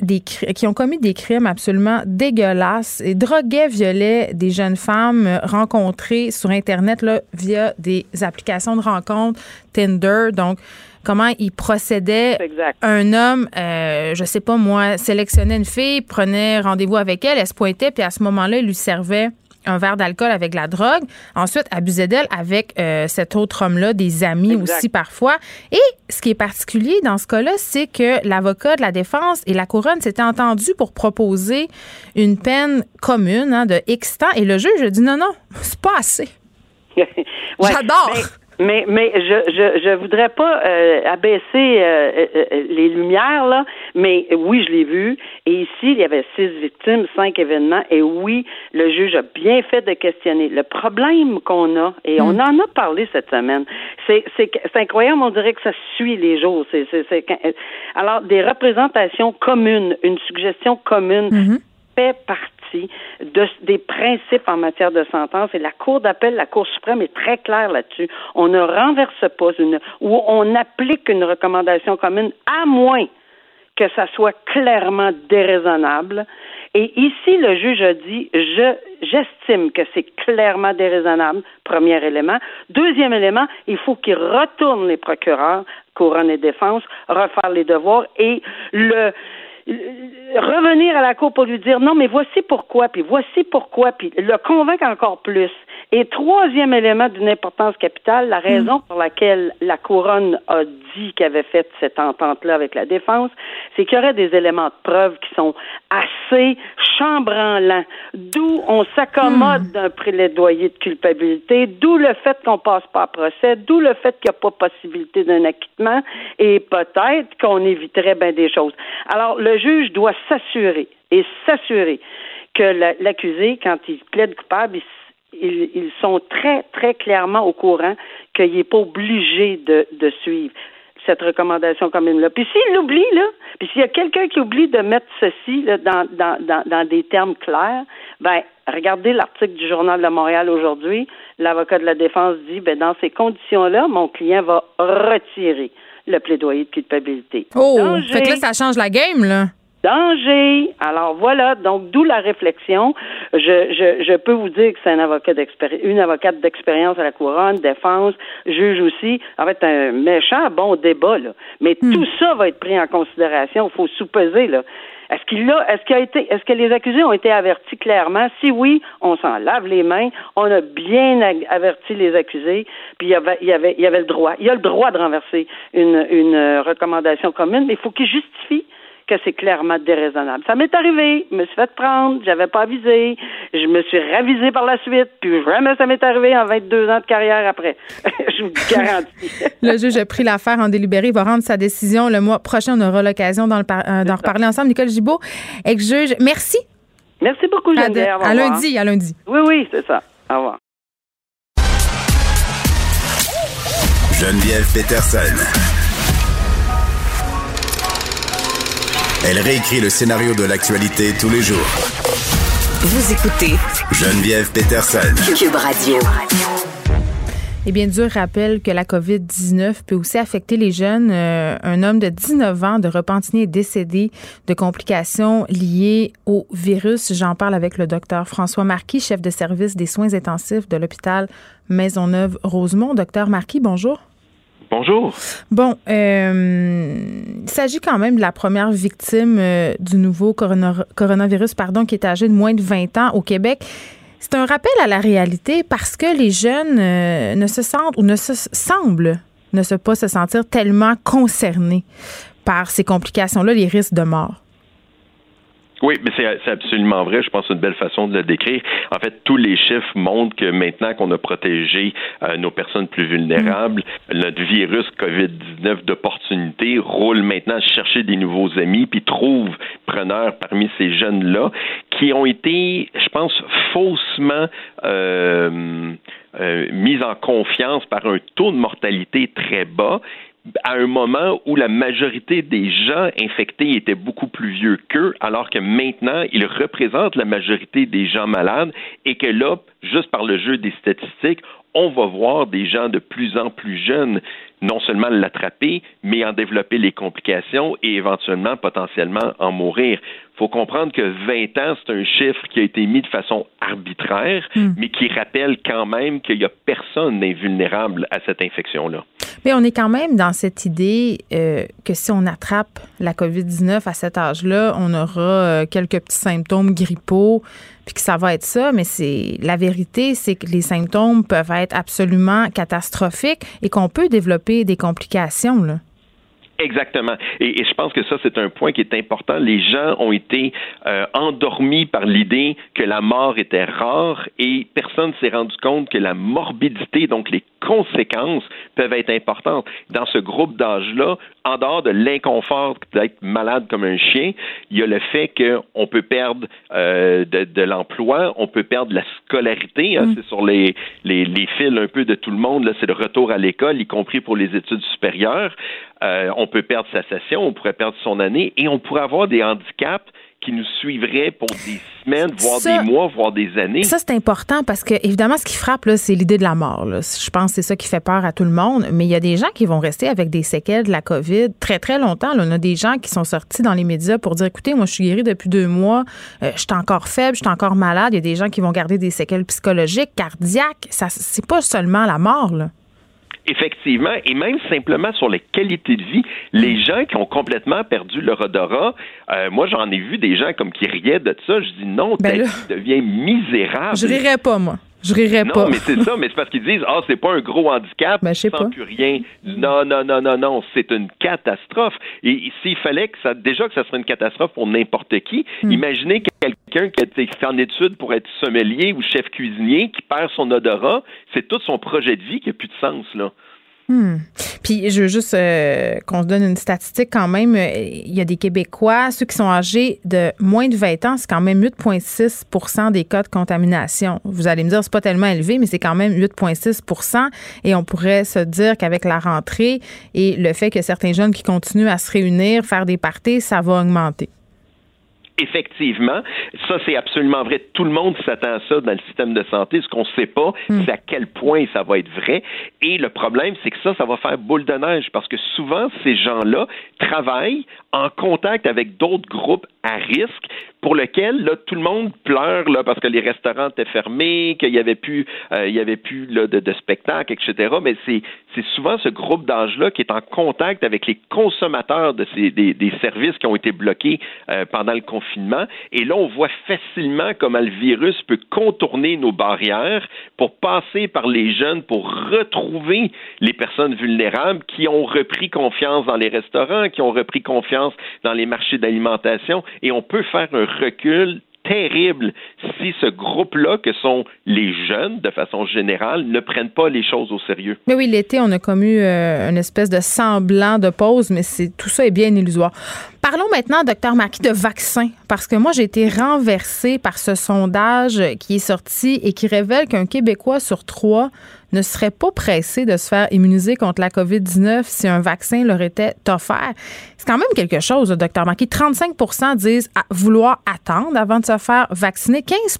des qui ont commis des crimes absolument dégueulasses et droguaient, violaient des jeunes femmes euh, rencontrées sur Internet là, via des applications de rencontres Tinder. Donc, comment ils procédaient? Exact. Un homme, euh, je sais pas moi, sélectionnait une fille, prenait rendez-vous avec elle, elle se pointait, puis à ce moment-là, il lui servait un verre d'alcool avec la drogue. Ensuite, abusait d'elle avec euh, cet autre homme-là, des amis Exact. aussi parfois. Et ce qui est particulier dans ce cas-là, c'est que l'avocat de la défense et la couronne s'étaient entendus pour proposer une peine commune hein, de X temps. Et le juge a dit non, non, c'est pas assez. Ouais. J'adore. Mais, mais, mais je, je, je voudrais pas euh, abaisser euh, euh, les lumières, là, mais oui, je l'ai vu. Et ici, il y avait six victimes, cinq événements. Et oui, le juge a bien fait de questionner. Le problème qu'on a, et on en a parlé cette semaine, c'est incroyable, on dirait que ça suit les jours. C'est c'est- c'est quand- alors, des représentations communes, une suggestion commune fait partie de, des principes en matière de sentence et la Cour d'appel, la Cour suprême est très claire là-dessus. On ne renverse pas une ou on applique une recommandation commune à moins que ça soit clairement déraisonnable. Et ici, le juge a dit, je, j'estime que c'est clairement déraisonnable, premier élément. Deuxième élément, il faut qu'il retourne les procureurs, couronne et défense, refaire les devoirs et le, revenir à la cour pour lui dire non, mais voici pourquoi, puis voici pourquoi, puis le convaincre encore plus. Et troisième élément d'une importance capitale, la raison pour laquelle la couronne a dit qu'elle avait fait cette entente-là avec la défense, c'est qu'il y aurait des éléments de preuve qui sont assez chambranlants, d'où on s'accommode d'un plaidoyer de culpabilité, d'où le fait qu'on passe pas à procès, d'où le fait qu'il n'y a pas possibilité d'un acquittement, et peut-être qu'on éviterait bien des choses. Alors, le juge doit s'assurer et s'assurer que la- l'accusé, quand il plaide coupable, il ils, ils sont très, très clairement au courant qu'il n'est pas obligé de, de suivre cette recommandation commune-là. Puis s'il l'oublie, là, puis s'il y a quelqu'un qui oublie de mettre ceci là, dans, dans, dans, dans des termes clairs, ben regardez l'article du Journal de Montréal aujourd'hui. L'avocat de la défense dit, ben dans ces conditions-là, mon client va retirer le plaidoyer de culpabilité. Oh, fait que là, ça change la game, là. Danger. Alors voilà, donc d'où la réflexion. Je, je, je peux vous dire que c'est un avocat d'expérience, une avocate d'expérience à la couronne, défense, juge aussi. En fait, un méchant bon débat là. Mais tout ça va être pris en considération. Il faut sous-peser là. Est-ce qu'il a, est-ce qu'il a été, est-ce que les accusés ont été avertis clairement? Si oui, on s'en lave les mains. On a bien averti les accusés. Puis il y avait, il y avait, il y avait le droit. Il y a le droit de renverser une, une recommandation commune, mais il faut qu'il justifie que c'est clairement déraisonnable. Ça m'est arrivé, je me suis fait prendre, j'avais pas avisé, je me suis ravisé par la suite, puis jamais ça m'est arrivé en 22 ans de carrière après. je vous garantis. Le juge a pris l'affaire en délibéré. Il va rendre sa décision le mois prochain. On aura l'occasion d'en euh, d'en reparler ensemble. Nicole Gibault, ex-juge, merci Merci beaucoup, Geneviève. À, à lundi, à lundi. Oui, oui, c'est ça. Au revoir. Geneviève Peterson. Elle réécrit le scénario de l'actualité tous les jours. Vous écoutez Geneviève Peterson. Cube Radio. Eh bien, Dieu rappelle que la COVID-19 peut aussi affecter les jeunes. Euh, un homme de 19 ans de Repentigny est décédé de complications liées au virus. J'en parle avec le docteur François Marquis, chef de service des soins intensifs de l'hôpital Maisonneuve-Rosemont. Docteur Marquis, bonjour. Bonjour. Bon, euh, il s'agit quand même de la première victime euh, du nouveau coronavirus, pardon, qui est âgé de moins de 20 ans au Québec. C'est un rappel à la réalité parce que les jeunes euh, ne se sentent ou ne se semblent ne pas se sentir tellement concernés par ces complications-là, les risques de mort. Oui, mais c'est absolument vrai. Je pense que c'est une belle façon de le décrire. En fait, tous les chiffres montrent que maintenant qu'on a protégé euh, nos personnes plus vulnérables, mm. notre virus COVID-19 d'opportunité roule maintenant à chercher des nouveaux amis, puis trouve preneurs parmi ces jeunes-là qui ont été, je pense, faussement euh, euh, mis en confiance par un taux de mortalité très bas à un moment où la majorité des gens infectés étaient beaucoup plus vieux qu'eux, alors que maintenant, ils représentent la majorité des gens malades et que là, juste par le jeu des statistiques, on va voir des gens de plus en plus jeunes non seulement l'attraper, mais en développer les complications et éventuellement, potentiellement, en mourir. Il faut comprendre que 20 ans, c'est un chiffre qui a été mis de façon arbitraire, hmm. mais qui rappelle quand même qu'il n'y a personne d'invulnérable à cette infection-là. Mais on est quand même dans cette idée euh, que si on attrape la COVID-19 à cet âge-là, on aura euh, quelques petits symptômes grippaux, puis que ça va être ça. Mais c'est la vérité, c'est que les symptômes peuvent être absolument catastrophiques et qu'on peut développer des complications. Là. Exactement. Et, je pense que ça, c'est un point qui est important. Les gens ont été euh, endormis par l'idée que la mort était rare et personne ne s'est rendu compte que la morbidité, donc les conséquences, peuvent être importantes. Dans ce groupe d'âge-là, en dehors de l'inconfort d'être malade comme un chien, il y a le fait qu'on peut perdre euh, de, l'emploi, on peut perdre la scolarité. Hein, mm. C'est sur les, les, les fils un peu de tout le monde. Là, c'est le retour à l'école, y compris pour les études supérieures. Euh, on peut perdre sa session, on pourrait perdre son année et on pourrait avoir des handicaps qui nous suivraient pour des semaines, voire des mois, voire des années. Ça, c'est important parce que, évidemment, ce qui frappe, c'est l'idée de la mort. Je pense que c'est ça qui fait peur à tout le monde. Mais il y a des gens qui vont rester avec des séquelles de la COVID très, très longtemps. On a des gens qui sont sortis dans les médias pour dire écoutez, moi, je suis guéri depuis deux mois, euh, je suis encore faible, je suis encore malade. Il y a des gens qui vont garder des séquelles psychologiques, cardiaques. Ça, c'est pas seulement la mort, là. Effectivement, et même simplement sur les qualités de vie, les mm. gens qui ont complètement perdu leur odorat, euh, moi j'en ai vu des gens comme qui riaient de ça, je dis non, ben ta vie devient misérable. Je rirais pas, moi. Je rirais non, pas. mais c'est ça, mais c'est parce qu'ils disent Ah, c'est pas un gros handicap, ben, je sais pas. plus rien. Non, non, non, non, non, c'est une catastrophe. Et s'il fallait que ça, déjà que ça serait une catastrophe pour n'importe qui, hmm. imaginez quelqu'un qui est en études pour être sommelier ou chef cuisinier, qui perd son odorat, c'est tout son projet de vie qui n'a plus de sens, là. Hmm. Puis je veux juste euh, qu'on se donne une statistique quand même. Il y a des Québécois, ceux qui sont âgés de moins de 20 ans, c'est quand même 8,6 des cas de contamination. Vous allez me dire, c'est pas tellement élevé, mais c'est quand même 8,6% Et on pourrait se dire qu'avec la rentrée et le fait que certains jeunes qui continuent à se réunir, faire des parties, ça va augmenter effectivement, ça c'est absolument vrai. Tout le monde s'attend à ça dans le système de santé. Ce qu'on ne sait pas, hmm. c'est à quel point ça va être vrai. Et le problème, c'est que ça, ça va faire boule de neige parce que souvent, ces gens-là travaillent en contact avec d'autres groupes à risque pour lequel là, tout le monde pleure là, parce que les restaurants étaient fermés, qu'il y avait plus, euh, il y avait plus là, de, de spectacles, etc. Mais c'est, c'est souvent ce groupe d'âge-là qui est en contact avec les consommateurs de ces, des, des services qui ont été bloqués euh, pendant le confinement. Et là, on voit facilement comment le virus peut contourner nos barrières pour passer par les jeunes, pour retrouver les personnes vulnérables qui ont repris confiance dans les restaurants, qui ont repris confiance dans les marchés d'alimentation. Et on peut faire un recul terrible si ce groupe-là, que sont les jeunes de façon générale, ne prennent pas les choses au sérieux. Mais oui, l'été, on a commu euh, une espèce de semblant de pause, mais c'est tout ça est bien illusoire. Parlons maintenant, docteur Marquis, de vaccins, parce que moi, j'ai été renversée par ce sondage qui est sorti et qui révèle qu'un Québécois sur trois ne serait pas pressé de se faire immuniser contre la COVID-19 si un vaccin leur était offert. C'est quand même quelque chose, docteur Marquis. 35% disent vouloir attendre avant de se faire vacciner. 15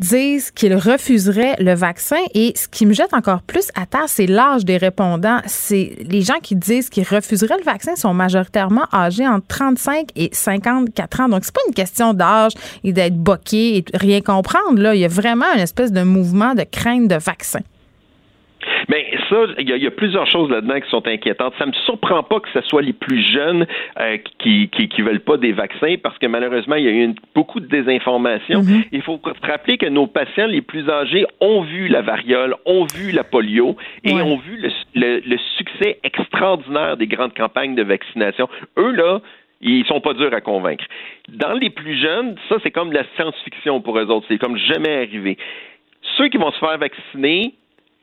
disent qu'ils refuseraient le vaccin. Et ce qui me jette encore plus à terre, c'est l'âge des répondants. C'est les gens qui disent qu'ils refuseraient le vaccin sont majoritairement âgés entre 35 et 54 ans. Donc, c'est pas une question d'âge et d'être boqué et rien comprendre. Là, il y a vraiment une espèce de mouvement de crainte de vaccin. Mais ça, il y, a plusieurs choses là-dedans qui sont inquiétantes. Ça me surprend pas que ce soit les plus jeunes euh, qui, qui, veulent pas des vaccins parce que malheureusement, il y a eu beaucoup de désinformation. Mm-hmm. Il faut se rappeler que nos patients les plus âgés ont vu la variole, ont vu la polio et ont vu le, le succès extraordinaire des grandes campagnes de vaccination. Eux, là, ils sont pas durs à convaincre. Dans les plus jeunes, ça, c'est comme la science-fiction pour eux autres. C'est comme jamais arrivé. Ceux qui vont se faire vacciner,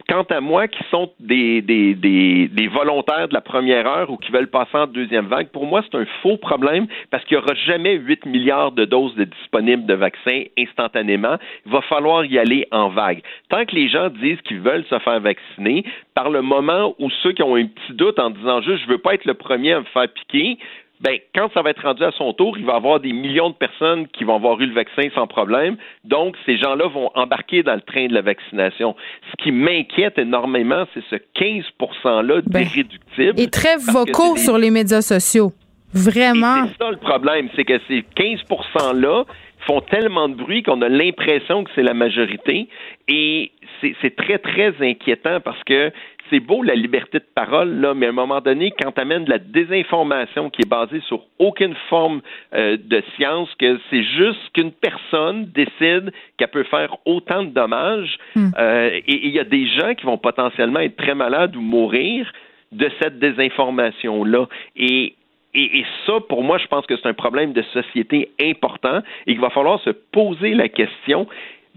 quant à moi, qui sont des, des, des, volontaires de la première heure ou qui veulent passer en deuxième vague, pour moi, c'est un faux problème parce qu'il n'y aura jamais 8 milliards de doses de disponibles de vaccins instantanément. Il va falloir y aller en vague. Tant que les gens disent qu'ils veulent se faire vacciner, par le moment où ceux qui ont un petit doute en disant juste je veux pas être le premier à me faire piquer, ben, quand ça va être rendu à son tour, il va y avoir des millions de personnes qui vont avoir eu le vaccin sans problème. Donc, ces gens-là vont embarquer dans le train de la vaccination. Ce qui m'inquiète énormément, c'est ce 15 %-là ben, d'irréductibles. et très vocaux sur les médias sociaux. Vraiment. C'est ça le problème, c'est que ces 15 %-là font tellement de bruit qu'on a l'impression que c'est la majorité. Et c'est très, très inquiétant parce que c'est beau la liberté de parole, là, mais à un moment donné, quand tu amènes de la désinformation qui est basée sur aucune forme euh, de science, que c'est juste qu'une personne décide qu'elle peut faire autant de dommages, hmm. euh, et il y a des gens qui vont potentiellement être très malades ou mourir de cette désinformation-là. Et et, ça, pour moi, je pense que c'est un problème de société important et qu'il va falloir se poser la question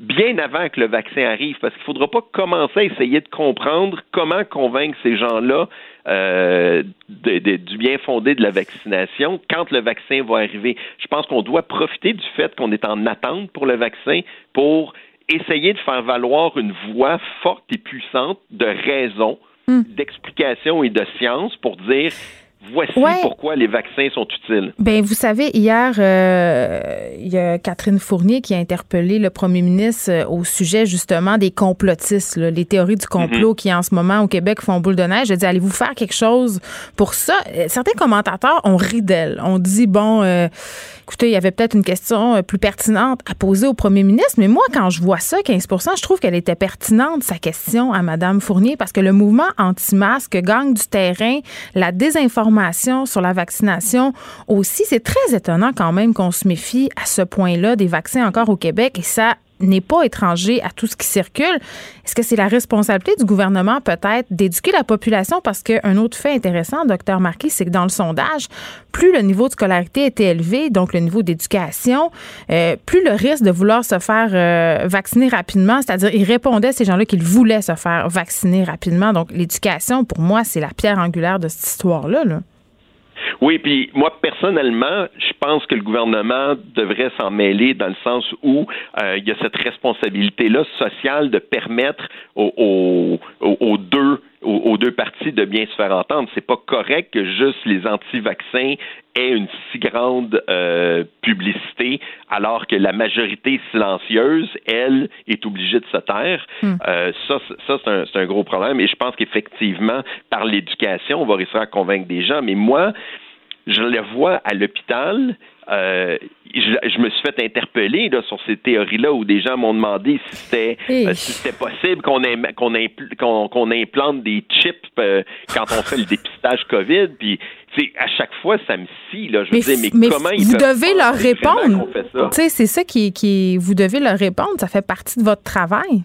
bien avant que le vaccin arrive, parce qu'il ne faudra pas commencer à essayer de comprendre comment convaincre ces gens-là euh, du bien fondé de la vaccination quand le vaccin va arriver. Je pense qu'on doit profiter du fait qu'on est en attente pour le vaccin pour essayer de faire valoir une voix forte et puissante de raison, hmm. d'explication et de science pour dire Voici pourquoi les vaccins sont utiles. Ben, vous savez, hier, euh, il y a Catherine Fournier qui a interpellé le premier ministre euh, au sujet justement des complotistes, les théories du complot mhm. qui en ce moment au Québec font boule de neige. Elle dit allez-vous faire quelque chose pour ça? Euh, Certains commentateurs ont ri d'elle. On dit bon, écoutez, il y avait peut-être une question plus pertinente à poser au premier ministre, mais moi, quand je vois ça, 15 je trouve qu'elle était pertinente sa question à Madame Fournier parce que le mouvement anti-masque gagne du terrain, la désinformation sur la vaccination aussi. C'est très étonnant quand même qu'on se méfie à ce point-là des vaccins encore au Québec et ça n'est pas étranger à tout ce qui circule. Est-ce que c'est la responsabilité du gouvernement peut-être d'éduquer la population? Parce qu'un autre fait intéressant, docteur Marquis, c'est que dans le sondage, plus le niveau de scolarité était élevé, donc le niveau d'éducation, euh, plus le risque de vouloir se faire euh, vacciner rapidement, c'est-à-dire ils répondaient ces gens-là qu'ils voulaient se faire vacciner rapidement. Donc l'éducation, pour moi, c'est la pierre angulaire de cette histoire-là. Là. Oui, puis moi personnellement, je pense que le gouvernement devrait s'en mêler dans le sens où euh, il y a cette responsabilité-là sociale de permettre aux, deux aux, deux parties de bien se faire entendre. C'est pas correct que juste les anti-vaccins aient une si grande euh, publicité alors que la majorité silencieuse, elle, est obligée de se taire. Hmm. Euh, ça, ça c'est un, un, gros problème. Et je pense qu'effectivement, par l'éducation, on va réussir à convaincre des gens. Mais moi, je le vois à l'hôpital. Euh, je, me suis fait interpeller là, sur ces théories-là où des gens m'ont demandé si c'était euh, si c'était possible qu'on qu'on qu'on implante des chips euh, quand on fait le dépistage COVID. Puis à chaque fois, ça me scie. Là. Je mais, mais, comment vous devez leur répondre. C'est ça qui, qui vous devez leur répondre. Ça fait partie de votre travail.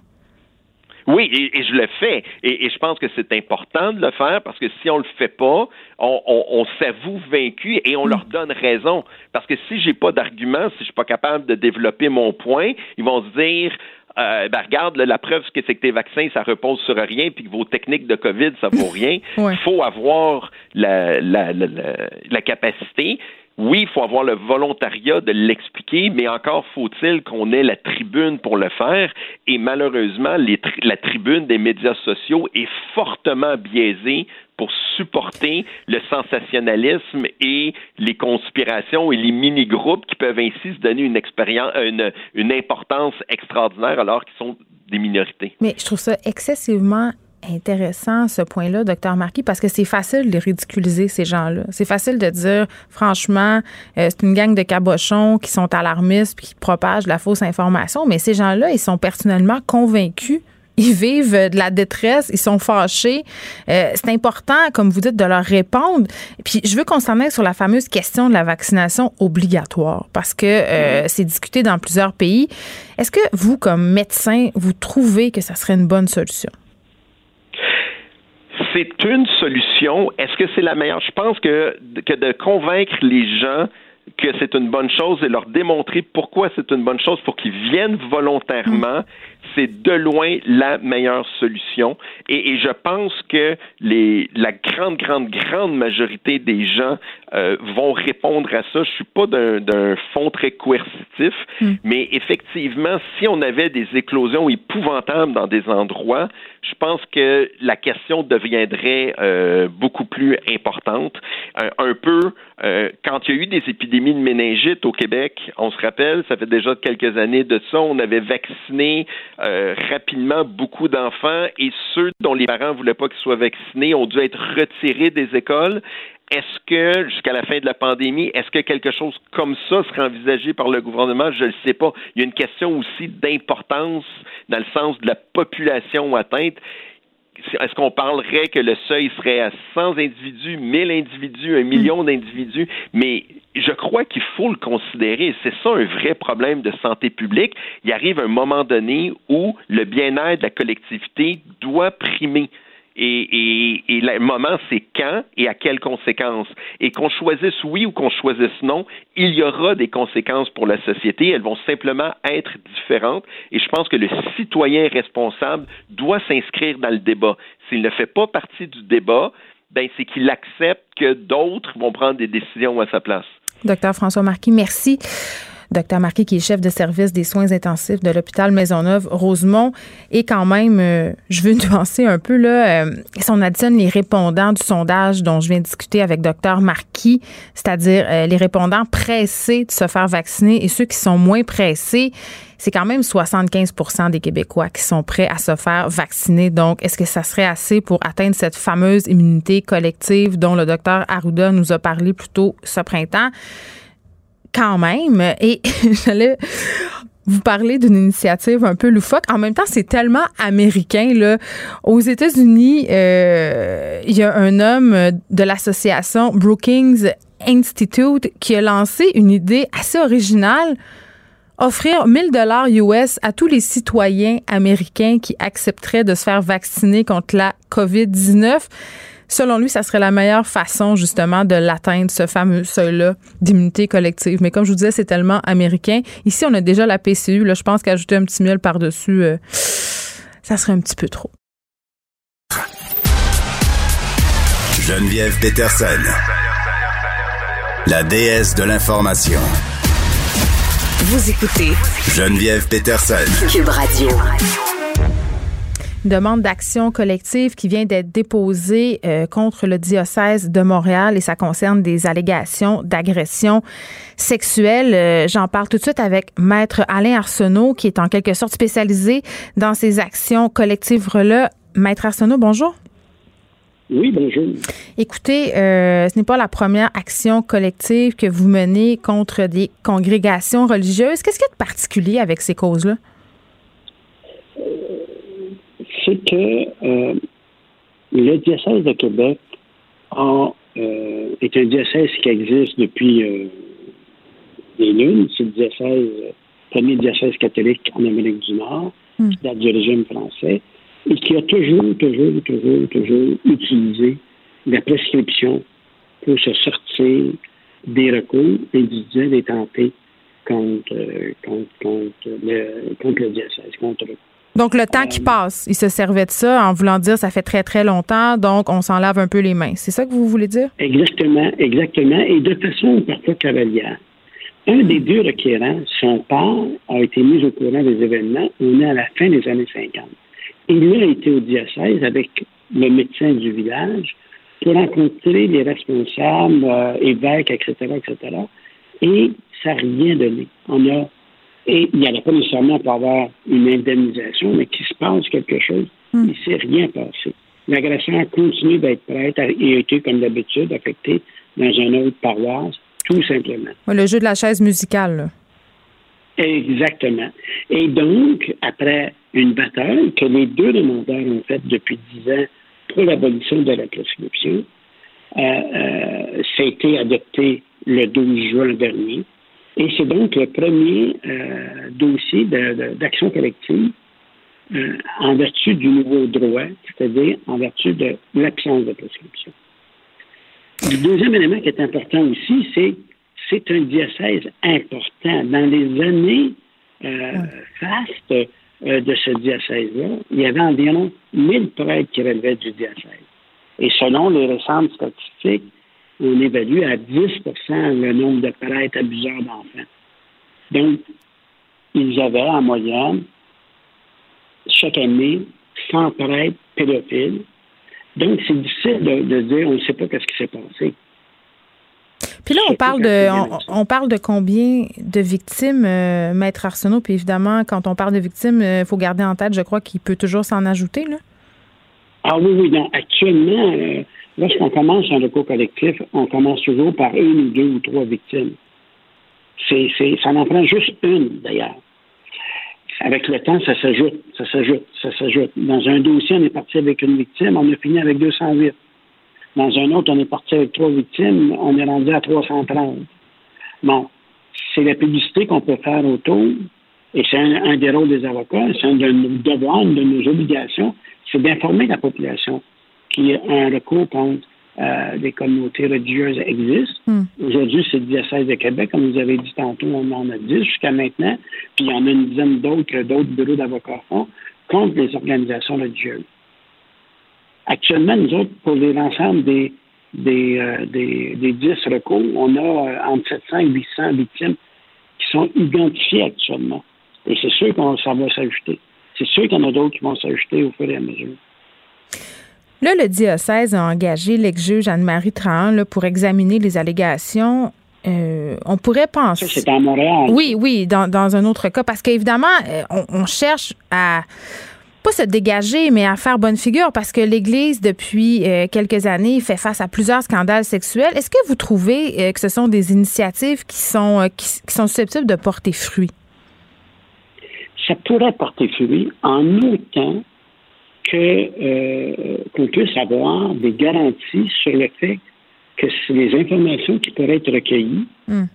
Oui, et, je le fais. Et, je pense que c'est important de le faire parce que si on le fait pas, on, s'avoue vaincu et on leur donne raison. Parce que si j'ai pas d'argument, si je suis pas capable de développer mon point, ils vont se dire euh, ben regarde, la preuve que c'est que tes vaccins, ça repose sur rien, puis que vos techniques de COVID, ça vaut rien. Il faut avoir la, la, la capacité oui, il faut avoir le volontariat de l'expliquer, mais encore faut-il qu'on ait la tribune pour le faire. Et malheureusement, la tribune des médias sociaux est fortement biaisée pour supporter le sensationnalisme et les conspirations et les mini-groupes qui peuvent ainsi se donner une, expérience, une, une importance extraordinaire alors qu'ils sont des minorités. Mais je trouve ça excessivement intéressant ce point-là, docteur Marquis, parce que c'est facile de ridiculiser ces gens-là. C'est facile de dire, franchement, euh, c'est une gang de cabochons qui sont alarmistes puis qui propagent la fausse information, mais ces gens-là, ils sont personnellement convaincus ils vivent de la détresse, ils sont fâchés. Euh, c'est important, comme vous dites, de leur répondre. Puis je veux qu'on s'en aille sur la fameuse question de la vaccination obligatoire, parce que euh, c'est discuté dans plusieurs pays. Est-ce que vous, comme médecin, vous trouvez que ça serait une bonne solution? c'est une solution. Est-ce que c'est la meilleure? Je pense que, que de convaincre les gens que c'est une bonne chose et leur démontrer pourquoi c'est une bonne chose pour qu'ils viennent volontairement, c'est de loin la meilleure solution. Et, je pense que les, la grande, grande, grande majorité des gens euh, vont répondre à ça. Je suis pas d'un fond très coercitif, hmm. mais effectivement, si on avait des éclosions épouvantables dans des endroits, je pense que la question deviendrait euh, beaucoup plus importante. Euh, un peu, quand il y a eu des épidémies de méningite au Québec, on se rappelle, ça fait déjà quelques années de ça, on avait vacciné euh, rapidement beaucoup d'enfants et ceux dont les parents ne voulaient pas qu'ils soient vaccinés ont dû être retirés des écoles. Est-ce que, jusqu'à la fin de la pandémie, est-ce que quelque chose comme ça sera envisagé par le gouvernement? Je ne le sais pas. Il y a une question aussi d'importance dans le sens de la population atteinte est-ce qu'on parlerait que le seuil serait à 100 individus, 1000 individus, un million hmm. d'individus? Mais je crois qu'il faut le considérer. C'est ça un vrai problème de santé publique. Il arrive un moment donné où le bien-être de la collectivité doit primer. Et, le moment, c'est quand et à quelles conséquences. Et qu'on choisisse oui ou qu'on choisisse non, il y aura des conséquences pour la société. Elles vont simplement être différentes. Et je pense que le citoyen responsable doit s'inscrire dans le débat. S'il ne fait pas partie du débat, ben c'est qu'il accepte que d'autres vont prendre des décisions à sa place. Docteur François Marquis, merci. Docteur Marquis, qui est chef de service des soins intensifs de l'hôpital Maisonneuve-Rosemont. Et quand même, euh, je veux nuancer un peu, là, euh, si on additionne les répondants du sondage dont je viens de discuter avec Docteur Marquis, c'est-à-dire euh, les répondants pressés de se faire vacciner et ceux qui sont moins pressés, c'est quand même 75% des Québécois qui sont prêts à se faire vacciner. Donc, est-ce que ça serait assez pour atteindre cette fameuse immunité collective dont le docteur Arruda nous a parlé plus tôt ce printemps? Quand même. Et j'allais vous parler d'une initiative un peu loufoque. En même temps, c'est tellement américain. Là. Aux États-Unis, euh, il y a un homme de l'association Brookings Institute qui a lancé une idée assez originale offrir 1000 dollars US à tous les citoyens américains qui accepteraient de se faire vacciner contre la COVID-19. Selon lui, ça serait la meilleure façon justement de l'atteindre, ce fameux seuil-là d'immunité collective. Mais comme je vous disais, c'est tellement américain. Ici, on a déjà la PCU. Là, je pense qu'ajouter un petit miel par-dessus, euh, ça serait un petit peu trop. Geneviève Peterson, la déesse de l'information. Vous écoutez Geneviève Peterson, Cube Radio demande d'action collective qui vient d'être déposée euh, contre le diocèse de Montréal et ça concerne des allégations d'agression sexuelle. Euh, j'en parle tout de suite avec Maître Alain Arsenault qui est en quelque sorte spécialisé dans ces actions collectives-là. Maître Arsenault, bonjour. Oui, bonjour. Écoutez, euh, ce n'est pas la première action collective que vous menez contre des congrégations religieuses. Qu'est-ce qu'il y a de particulier avec ces causes-là? C'est que euh, le diocèse de Québec euh, est un diocèse qui existe depuis euh, des lunes. C'est le diocèse, premier diocèse catholique en Amérique du Nord, hmm. qui date du régime français, et qui a toujours, toujours, toujours, toujours utilisé la prescription pour se sortir des recours individuels et tentés contre, contre, contre, le, contre le diocèse, contre Donc, le temps qui passe, il se servait de ça en voulant dire ça fait très, très longtemps, donc on s'en lave un peu les mains. C'est ça que vous voulez dire? Exactement, exactement, et de façon parfois cavalière. Un des deux requérants, son père, a été mis au courant des événements. On est à la fin des années 50. Il a été au diocèse avec le médecin du village pour rencontrer les responsables, euh, évêques, etc., etc. Et ça n'a rien donné. On a et il n'y en a pas nécessairement pour avoir une indemnisation, mais qu'il se passe quelque chose, hmm. il ne s'est rien passé. L'agresseur continue d'être prête et a été, comme d'habitude, affecté dans une autre paroisse, tout simplement. Le jeu de la chaise musicale. Exactement. Et donc, après une bataille que les deux demandeurs ont faite depuis dix ans pour l'abolition de la prescription, euh, euh, ça a été adopté le 12 juin dernier. Et c'est donc le premier euh, dossier d'action collective euh, en vertu du nouveau droit, c'est-à-dire en vertu de l'absence de prescription. Le deuxième élément qui est important aussi, c'est c'est un diocèse important. Dans les années euh, fastes de ce diocèse-là, il y avait environ 1000 prêtres qui relevaient du diocèse. Et selon les récentes statistiques, on évalue à 10% le nombre de prêtres abuseurs d'enfants. Donc, ils avaient en moyenne, chaque année, 100 prêtres pédophiles. Donc, c'est difficile de, dire, on ne sait pas ce qui s'est passé. Puis là, on parle de on, parle de combien de victimes, euh, Maître Arsenault? Puis évidemment, quand on parle de victimes, il euh, faut garder en tête, je crois, qu'il peut toujours s'en ajouter. Là. Ah oui, oui. Non, actuellement, euh, Lorsqu'on commence un recours collectif, on commence toujours par une ou deux ou trois victimes. C'est, c'est, ça en prend juste une, d'ailleurs. Avec le temps, ça s'ajoute, ça s'ajoute, ça s'ajoute. Dans un dossier, on est parti avec une victime, on a fini avec 208. Dans un autre, on est parti avec trois victimes, on est rendu à 330. Bon, c'est la publicité qu'on peut faire autour, et c'est un, un des rôles des avocats, c'est un de nos devoirs, une de nos obligations, c'est d'informer la population un recours contre euh, des communautés religieuses existe. Hmm. Aujourd'hui, c'est le diocèse de Québec, comme vous avez dit tantôt, on en a 10 jusqu'à maintenant, puis il y en a une dizaine d'autres d'autres bureaux d'avocats font contre les organisations religieuses. Actuellement, nous autres, pour l'ensemble des, des, euh, des, 10 recours, on a euh, entre 700 et 800 victimes qui sont identifiées actuellement. Et c'est sûr que ça va s'ajouter. C'est sûr qu'il y en a d'autres qui vont s'ajouter au fur et à mesure. Là, le diocèse a engagé l'ex-juge Anne-Marie Trahan pour examiner les allégations. Euh, on pourrait penser. C'est à Montréal. Oui, oui, dans, un autre cas, parce qu'évidemment, euh, on, cherche à pas se dégager, mais à faire bonne figure parce que l'Église, depuis euh, quelques années, fait face à plusieurs scandales sexuels. Est-ce que vous trouvez que ce sont des initiatives qui sont, qui sont susceptibles de porter fruit? Ça pourrait porter fruit en autant que euh, qu'on puisse avoir des garanties sur le fait que les informations qui pourraient être recueillies hmm.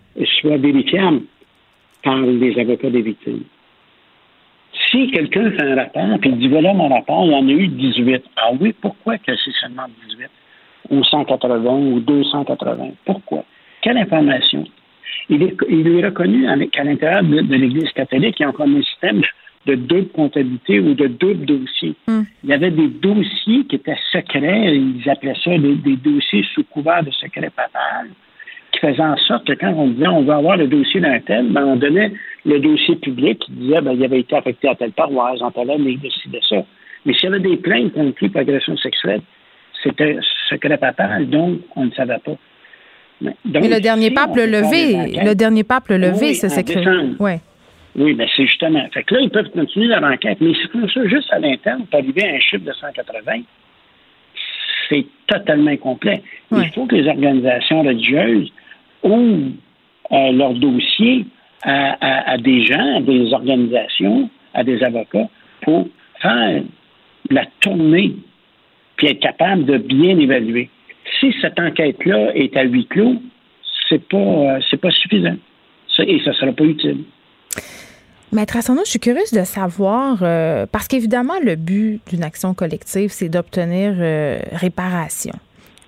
soient vérifiables par les avocats des victimes. Si quelqu'un fait un rapport, puis il dit voilà mon rapport, il y en a eu 18. Ah oui, pourquoi que c'est seulement 18 ou 180 ou 280? Pourquoi? Quelle information? Il est, il est reconnu qu'à l'intérieur de, de l'Église catholique, il y a encore un système de double comptabilité ou de double dossier. Hmm. Il y avait des dossiers qui étaient secrets, ils appelaient ça des, dossiers sous couvert de secret papal, qui faisaient en sorte que quand on disait on veut avoir le dossier d'un tel, ben on donnait le dossier public qui disait ben, il avait été affecté à telle paroisse, en telle année, de ça. Mais s'il y avait des plaintes contre lui pour agression sexuelle, c'était secret papal, donc on ne savait pas. Mais, le dernier pape le levé, le dernier pape le levé, ce secret. Ouais. Oui, mais c'est justement. Fait que là, ils peuvent continuer leur enquête, mais s'ils font ça juste à l'interne pour arriver à un chiffre de 180, c'est totalement incomplet. Il faut que les organisations religieuses ouvrent euh, leur dossier à, des gens, à des organisations, à des avocats pour faire la tournée puis être capable de bien évaluer. Si cette enquête-là est à huis clos, c'est pas euh, c'est pas suffisant. et ça ne sera pas utile. Maître Assono, je suis curieuse de savoir, euh, parce qu'évidemment, le but d'une action collective, c'est d'obtenir euh, réparation.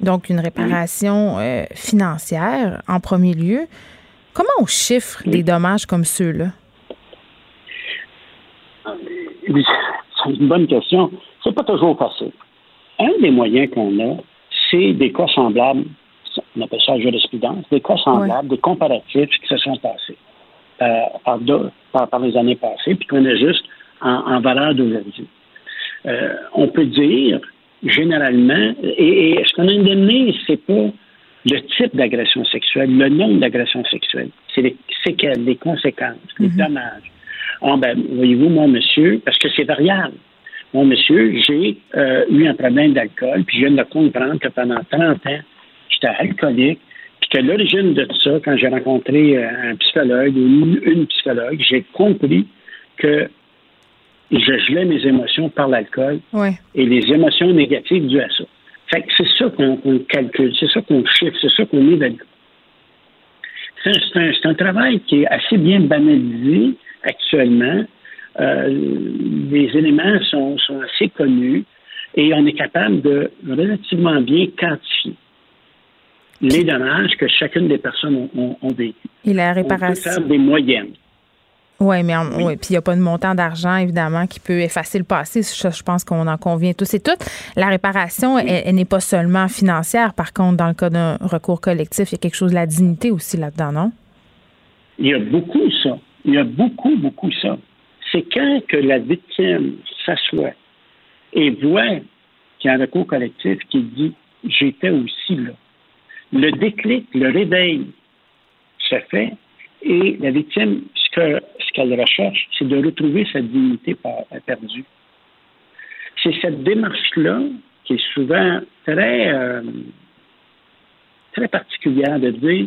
Donc, une réparation financière en premier lieu. Comment on chiffre des dommages comme ceux-là? c'est une bonne question. C'est pas toujours facile. Un des moyens qu'on a, c'est des cas semblables, on appelle ça la jurisprudence, des cas semblables, des comparatifs qui se sont passés euh, par, les années passées, puis qu'on a juste en, valeur d'aujourd'hui. Euh, on peut dire, généralement, et, ce qu'on a indemné, c'est pas le type d'agression sexuelle, le nombre d'agressions sexuelles, c'est les séquelles, les conséquences, les mm-hmm. dommages. Ah, ben, voyez-vous, mon monsieur, parce que c'est variable. Mon monsieur, j'ai euh, eu un problème d'alcool, puis je viens de comprendre que pendant 30 ans, j'étais alcoolique, puis que l'origine de tout ça, quand j'ai rencontré euh, un psychologue ou une, psychologue, j'ai compris que je gelais mes émotions par l'alcool et les émotions négatives dues à ça. Fait que c'est ça qu'on calcule, c'est ça qu'on chiffre, c'est ça qu'on évalue. C'est un, un, travail qui est assez bien banalisé actuellement. Euh, les éléments sont, assez connus et on est capable de relativement bien quantifier les dommages que chacune des personnes ont, ont, vécu. Et la réparation. On peut faire des moyennes. Ouais, mais oui, puis il n'y a pas de montant d'argent, évidemment, qui peut effacer le passé. je pense qu'on en convient tous et toutes. La réparation, elle, n'est pas seulement financière. Par contre, dans le cas d'un recours collectif, il y a quelque chose de la dignité aussi là-dedans, non? Il y a beaucoup ça. Il y a beaucoup, beaucoup ça. C'est quand que la victime s'assoit et voit qu'il y a un recours collectif qui dit j'étais aussi là. Le déclic, le réveil se fait et la victime, ce qu'elle recherche, c'est de retrouver sa dignité perdue. C'est cette démarche-là qui est souvent très, euh, particulière de dire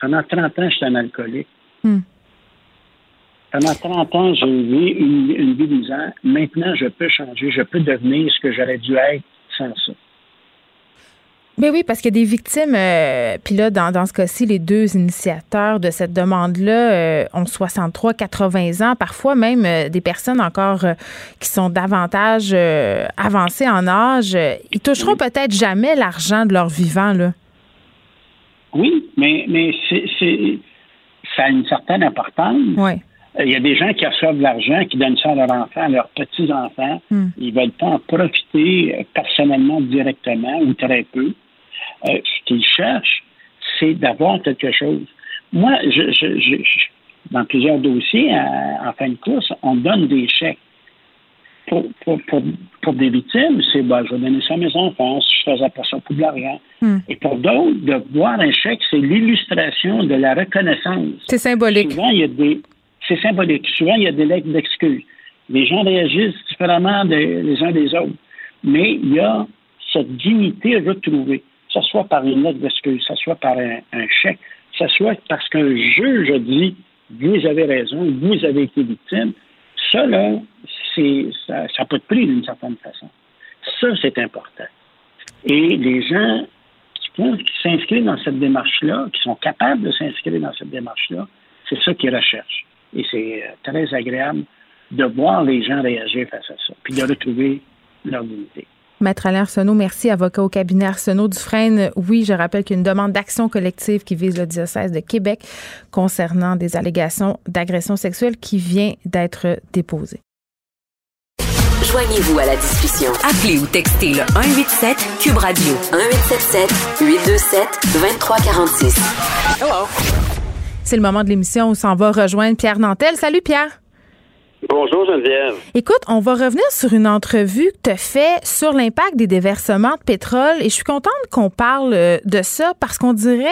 pendant 30 ans, j'étais un alcoolique. Hmm. Pendant 30 ans, j'ai eu une, une vie misère. Maintenant, je peux changer. Je peux devenir ce que j'aurais dû être sans ça. Mais oui, parce qu'il y a des victimes, euh, puis là, dans, dans ce cas-ci, les deux initiateurs de cette demande-là euh, ont 63, 80 ans, parfois même euh, des personnes encore qui sont davantage avancées en âge. Ils toucheront peut-être jamais l'argent de leur vivant, là. Oui, mais, mais c'est, ça a une certaine importance. Oui. Il y a des gens qui reçoivent de l'argent, qui donnent ça à leurs enfants, à leurs petits-enfants. Hmm. Ils ne veulent pas en profiter personnellement, directement ou très peu. Euh, ce qu'ils cherchent, c'est d'avoir quelque chose. Moi, je, dans plusieurs dossiers, en fin de course, on donne des chèques. Pour, pour, des victimes, c'est ben, je vais donner ça à mes enfants, si je faisais pas ça pour de l'argent. Hmm. Et pour d'autres, de voir un chèque, c'est l'illustration de la reconnaissance. C'est symbolique. Souvent, il y a des. C'est symbolique. Souvent, il y a des lettres d'excuses. Les gens réagissent différemment les uns des autres. Mais il y a cette dignité retrouvée que ce soit par une lettre d'excuse, que ce soit par un, chèque, que ce soit parce qu'un juge a dit vous avez raison, vous avez été victime, ça, là, ça n'a pas de prix d'une certaine façon. Ça, c'est important. Et les gens qui s'inscrivent dans cette démarche-là, qui sont capables de s'inscrire dans cette démarche-là, c'est ça qu'ils recherchent. Et c'est euh, très agréable de voir les gens réagir face à ça, puis de retrouver leur dignité. Maître Alain Arsenault, merci, avocat au cabinet Arsenault Dufresne. Oui, je rappelle qu'il y a une demande d'action collective qui vise le diocèse de Québec concernant des allégations d'agression sexuelle qui vient d'être déposée. Joignez-vous à la discussion. Appelez ou textez le 187 Cube Radio 1877 827 2346. Hello. C'est le moment de l'émission où s'en va rejoindre Pierre Nantel. Salut Pierre. Bonjour Geneviève. Écoute, on va revenir sur une entrevue que tu fait sur l'impact des déversements de pétrole et je suis contente qu'on parle euh, de ça parce qu'on dirait,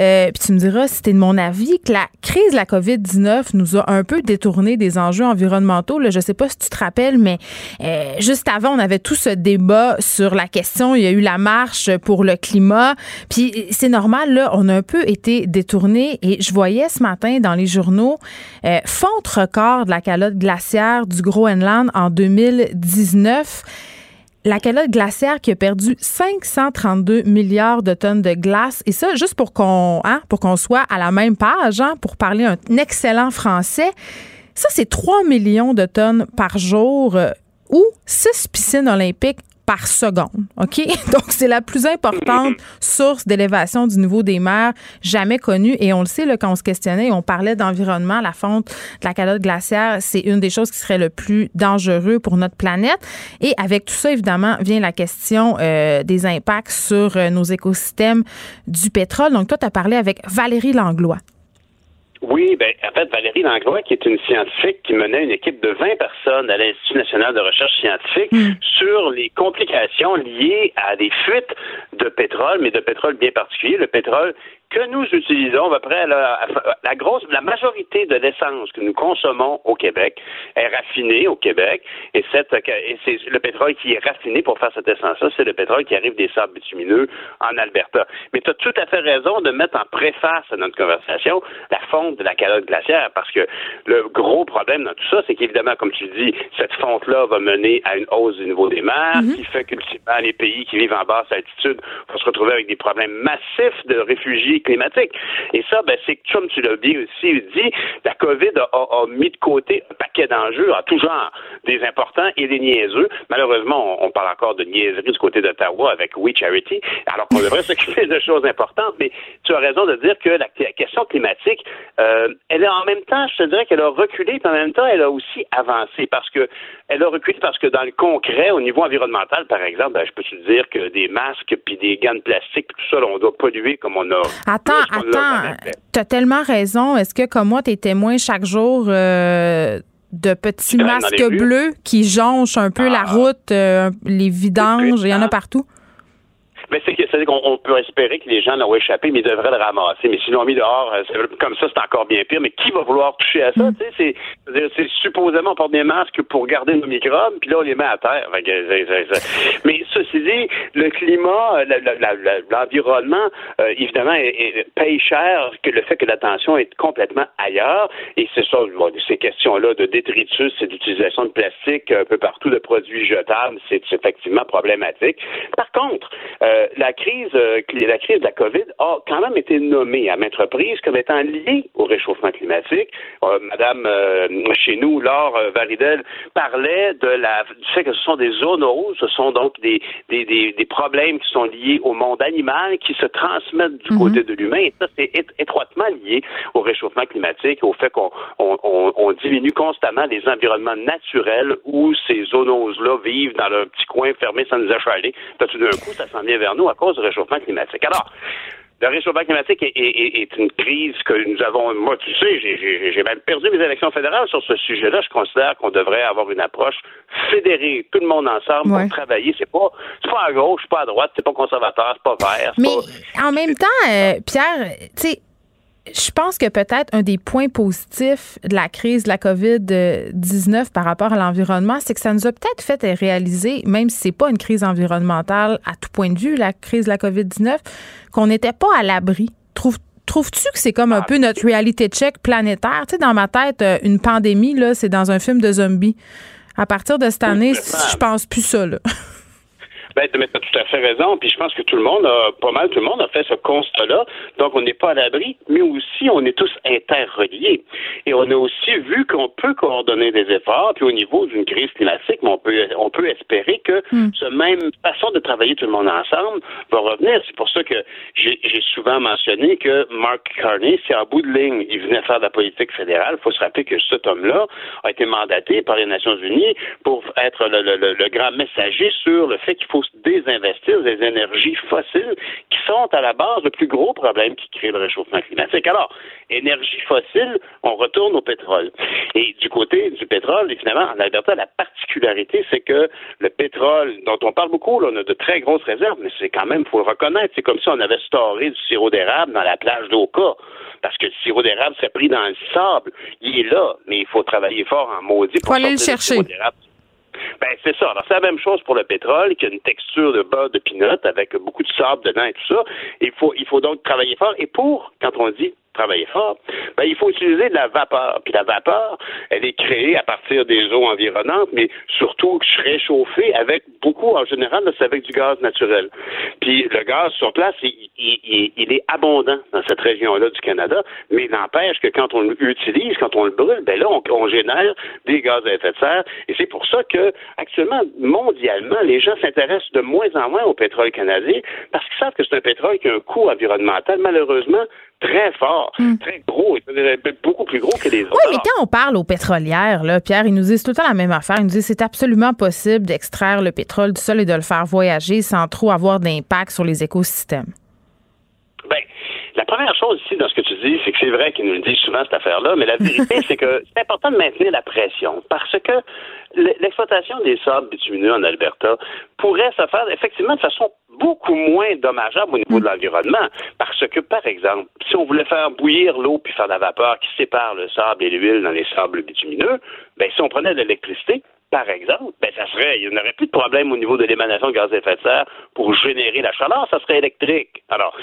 euh, puis tu me diras si c'était de mon avis, que la crise de la COVID-19 nous a un peu détourné des enjeux environnementaux. Là, je sais pas si tu te rappelles, mais euh, juste avant, on avait tout ce débat sur la question. Il y a eu la marche pour le climat. Puis c'est normal, là, on a un peu été détourné et je voyais ce matin dans les journaux fonte record de la calotte glaciaire du Groenland en 2019 la calotte glaciaire qui a perdu 532 milliards de tonnes de glace. Et ça, juste pour qu'on hein, soit à la même page, hein, pour parler un excellent français, ça, c'est 3 millions de tonnes par jour euh, ou 6 piscines olympiques par seconde. OK? Donc, c'est la plus importante source d'élévation du niveau des mers jamais connue. Et on le sait, quand on se questionnait, on parlait d'environnement, la fonte de la calotte glaciaire, c'est une des choses qui serait le plus dangereux pour notre planète. Et avec tout ça, évidemment, vient la question euh, des impacts sur euh, nos écosystèmes du pétrole. Donc, toi, tu as parlé avec Valérie Langlois. Oui, ben, en fait, Valérie Langlois, qui est une scientifique qui menait une équipe de 20 personnes à l'Institut national de recherche scientifique hmm. sur les complications liées à des fuites de pétrole, mais de pétrole bien particulier, le pétrole que nous utilisons, à peu près la, la grosse, la majorité de l'essence que nous consommons au Québec est raffinée au Québec, et, cette, et c'est le pétrole qui est raffiné pour faire cette essence-là, c'est le pétrole qui arrive des sables bitumineux en Alberta. Mais tu as tout à fait raison de mettre en préface à notre conversation la fonte de la calotte glaciaire, parce que le gros problème dans tout ça, c'est qu'évidemment, comme tu dis, cette fonte-là va mener à une hausse du niveau des mers, mm-hmm. qui fait que les pays qui vivent en basse altitude vont se retrouver avec des problèmes massifs de réfugiés climatique. Et ça, ben, c'est comme tu l'as bien aussi dit, la COVID a, mis de côté un paquet d'enjeux en tout genre, des importants et des niaiseux. Malheureusement, on, parle encore de niaiserie du côté d'Ottawa avec We Charity, alors qu'on devrait s'occuper de choses importantes. Mais tu as raison de dire que la, question climatique, euh, elle est en même temps, je te dirais qu'elle a reculé, mais en même temps, elle a aussi avancé parce que elle a reculé parce que dans le concret, au niveau environnemental, par exemple, ben, je peux te dire que des masques puis des gants de plastique, tout ça, on doit polluer comme on a Attends, attends. Tu as tellement raison. Est-ce que, comme moi, tu es témoin chaque jour euh, de petits masques bleus qui jonchent un peu la ah. route, euh, les vidanges, il y en a partout? Mais c'est c'est qu'on peut espérer que les gens l'ont échappé, mais ils devraient le ramasser. Mais s'ils l'ont mis dehors, euh, comme ça, c'est encore bien pire. Mais qui va vouloir toucher à ça? Mm. C'est, c'est supposément on porte des masques pour garder nos microbes, puis là, on les met à terre. Mais ceci dit, le climat, euh, l'environnement, euh, évidemment, paye cher que le fait que l'attention est complètement ailleurs. Et c'est ça, ces questions-là de détritus et d'utilisation de plastique un peu partout, de produits jetables, c'est effectivement problématique. Par contre, la crise, euh, la crise de la COVID a quand même été nommée à maintes reprises comme étant liée au réchauffement climatique. Euh, Madame euh, chez nous, Laure Varidel, parlait de la, du fait que ce sont des zoonoses, ce sont donc des, des, des, problèmes qui sont liés au monde animal qui se transmettent du côté mhm. de l'humain. Et ça, c'est étroitement lié au réchauffement climatique, au fait qu'on on, on, diminue constamment les environnements naturels où ces zoonoses-là vivent dans leur petit coin fermé sans nous achaler. tout d'un coup, ça s'en vient vers nous à cause du réchauffement climatique. Alors, le réchauffement climatique est, une crise que nous avons. Moi, tu sais, j'ai même perdu mes élections fédérales sur ce sujet-là. Je considère qu'on devrait avoir une approche fédérée, tout le monde ensemble pour travailler. C'est pas, pas à gauche, pas à droite, c'est pas conservateur, c'est pas vert. Mais en même temps, euh, Pierre, tu sais je pense que peut-être un des points positifs de la crise de la COVID-19 par rapport à l'environnement, c'est que ça nous a peut-être fait réaliser, même si c'est pas une crise environnementale à tout point de vue, la crise de la COVID-19, qu'on n'était pas à l'abri. Trouve, Trouves-tu que c'est comme un ah. peu notre reality check planétaire? Tu sais, dans ma tête, euh, une pandémie, là, c'est dans un film de zombies. À partir de cette année, je pense plus ça, là. Ben, tu as tout à fait raison. Puis je pense que tout le monde a, pas mal tout le monde a fait ce constat-là. Donc, on n'est pas à l'abri, mais aussi, on est tous interreliés. Et on a aussi vu qu'on peut coordonner des efforts. Puis au niveau d'une crise climatique, on peut, on peut espérer que hmm. ce même façon de travailler tout le monde ensemble va revenir. C'est pour ça que j'ai souvent mentionné que Mark Carney, c'est en bout de ligne, il venait faire de la politique fédérale. Il faut se rappeler que cet homme-là a été mandaté par les Nations Unies pour être le, le, le grand messager sur le fait qu'il faut désinvestir des énergies fossiles qui sont à la base le plus gros problème qui crée le réchauffement climatique. Alors, énergie fossile, on retourne au pétrole. Et du côté du pétrole, finalement, en Alberta, la particularité, c'est que le pétrole, dont on parle beaucoup, là, on a de très grosses réserves, mais c'est quand même, il faut le reconnaître, c'est comme si on avait storé du sirop d'érable dans la plage d'Oka. Parce que le sirop d'érable s'est pris dans le sable. Il est là, mais il faut travailler fort en maudit pour aller le chercher. Ben, c'est ça. Alors, c'est la même chose pour le pétrole, qui a une texture de beurre de pinot avec beaucoup de sable dedans et tout ça. Il faut, il faut donc travailler fort. Et pour, quand on dit travailler fort, ben, il faut utiliser de la vapeur. Puis la vapeur, elle est créée à partir des eaux environnantes, mais surtout réchauffée avec beaucoup, en général, c'est avec du gaz naturel. Puis le gaz sur place, il, il, est abondant dans cette région-là du Canada, mais il n'empêche que quand on l'utilise, quand on le brûle, ben là, on, on génère des gaz à effet de serre. Et c'est pour ça que, actuellement, mondialement, les gens s'intéressent de moins en moins au pétrole canadien parce qu'ils savent que c'est un pétrole qui a un coût environnemental, malheureusement, très fort, hmm. très gros, beaucoup plus gros que les autres. Oui, mais quand on parle aux pétrolières, là, Pierre, ils nous disent tout le temps la même affaire. Ils nous disent que c'est absolument possible d'extraire le pétrole du sol et de le faire voyager sans trop avoir d'impact sur les écosystèmes. La première chose ici dans ce que tu dis, c'est que c'est vrai qu'ils nous le disent souvent cette affaire-là, mais la vérité, c'est que c'est important de maintenir la pression parce que l'exploitation des sables bitumineux en Alberta pourrait se faire effectivement de façon beaucoup moins dommageable au niveau de l'environnement. Parce que, par exemple, si on voulait faire bouillir l'eau puis faire de la vapeur qui sépare le sable et l'huile dans les sables bitumineux, ben, si on prenait de l'électricité, par exemple, ben ça serait, il n'y aurait plus de problème au niveau de l'émanation de gaz à effet de serre pour générer la chaleur, ça serait électrique. Alors,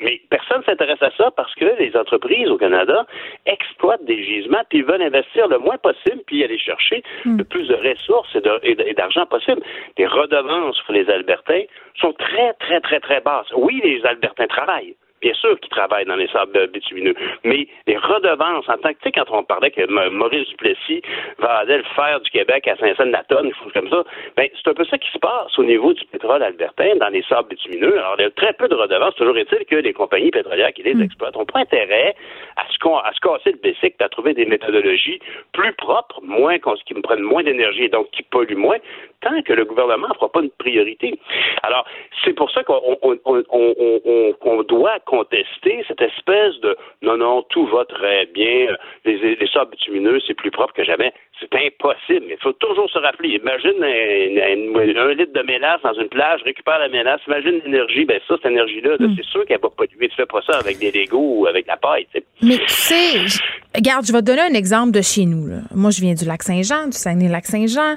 mais personne ne s'intéresse à ça parce que les entreprises au Canada exploitent des gisements puis veulent investir le moins possible puis aller chercher hmm. le plus de ressources et d'argent possible. Les redevances pour les Albertains sont très, très, très, très basses. Oui, les Albertains travaillent bien sûr qu'ils travaillent dans les sables bitumineux, mais les redevances, en tant que, tu sais, quand on parlait que Maurice Duplessis va aller le faire du Québec à Saint-Saëns-la-Tonne, des choses comme ça, ben, c'est un peu ça qui se passe au niveau du pétrole albertain dans les sables bitumineux. Alors, il y a très peu de redevances. Toujours est-il que les compagnies pétrolières qui les hmm. exploitent n'ont pas intérêt à se, à se casser le basic, à trouver des méthodologies plus propres, moins, qui me prennent moins d'énergie et donc qui polluent moins, tant que le gouvernement ne fera pas une priorité. Alors, c'est pour ça qu'on on, on, on, doit contester cette espèce de non, non, tout va très bien, les, les sables bitumineux, c'est plus propre que jamais. C'est impossible. Il faut toujours se rappeler. Imagine un, litre de mélasse dans une plage, récupère la mélasse, imagine l'énergie, ben ça, cette énergie-là, hmm. c'est sûr qu'elle va polluer. Tu fais pas ça avec des Legos ou avec la paille. Mais tu sais, regarde, je vais te donner un exemple de chez nous. Moi, je viens du lac Saint-Jean, du Saguenay-Lac-Saint-Jean.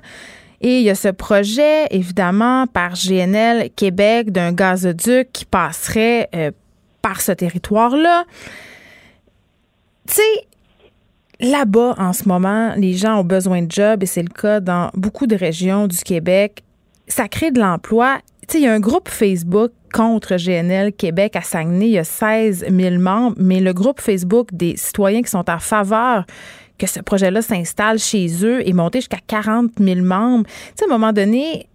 Et il y a ce projet, évidemment, par GNL Québec d'un gazoduc qui passerait euh, par ce territoire-là. Tu sais, là-bas, en ce moment, les gens ont besoin de jobs et c'est le cas dans beaucoup de régions du Québec. Ça crée de l'emploi. Tu sais, il y a un groupe Facebook contre GNL Québec à Saguenay. Il y a 16 000 membres, mais le groupe Facebook des citoyens qui sont en faveur que ce projet-là s'installe chez eux et monter jusqu'à 40 000 membres. Tu sais, à un moment donné,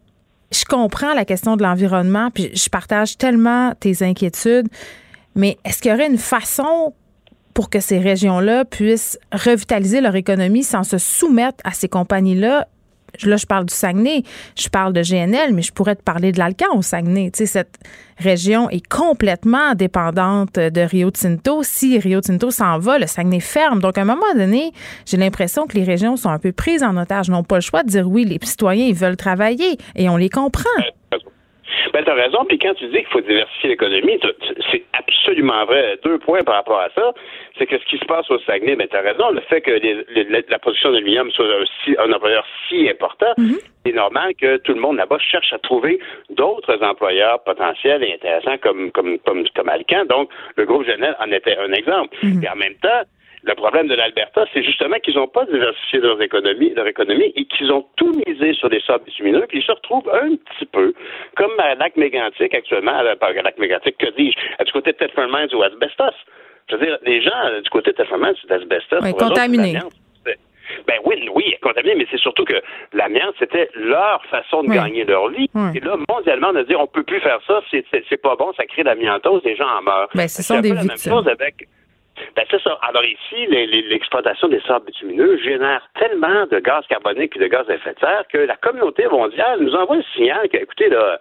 je comprends la question de l'environnement, puis je partage tellement tes inquiétudes, mais est-ce qu'il y aurait une façon pour que ces régions-là puissent revitaliser leur économie sans se soumettre à ces compagnies-là? Là, je parle du Saguenay, je parle de GNL, mais je pourrais te parler de l'Alcan au Saguenay. Tu sais, cette région est complètement dépendante de Rio Tinto. Si Rio Tinto s'en va, le Saguenay ferme. Donc, à un moment donné, j'ai l'impression que les régions sont un peu prises en otage, n'ont pas le choix de dire oui, les citoyens, ils veulent travailler et on les comprend. Ben, tu as raison. Puis quand tu dis qu'il faut diversifier l'économie, c'est absolument vrai. Deux points par rapport à ça. C'est que ce qui se passe au Saguenay, ben, tu as raison. Le fait que la production d'aluminium soit un, employeur si important, mm-hmm. c'est normal que tout le monde là-bas cherche à trouver d'autres employeurs potentiels et intéressants comme, comme, comme, comme Alcan. Donc, le groupe Genève en était un exemple. Mm-hmm. Et en même temps, le problème de l'Alberta, c'est justement qu'ils n'ont pas diversifié leur économie, leur économie et qu'ils ont tout misé sur des sables bitumineux, puis ils se retrouvent un petit peu comme à lac mégantique actuellement, à, lac mégantique, que dis-je, du côté de Thetford Mines ou Asbestos. Je veux dire, les gens du côté de Thetford Mines, c'est d'asbestos. Oui, contaminé. Ben oui, oui, contaminé, mais c'est surtout que l'amiante, c'était leur façon de gagner leur vie. Et là, mondialement, on a dit on peut plus faire ça, c'est pas bon, ça crée l'amiantose, les gens en meurent. Ben, ce sont des chose avec ben, c'est ça. Alors ici, l'exploitation des sables bitumineux génère tellement de gaz carbonique et de gaz à effet de serre que la communauté mondiale nous envoie le signal que, écoutez, là,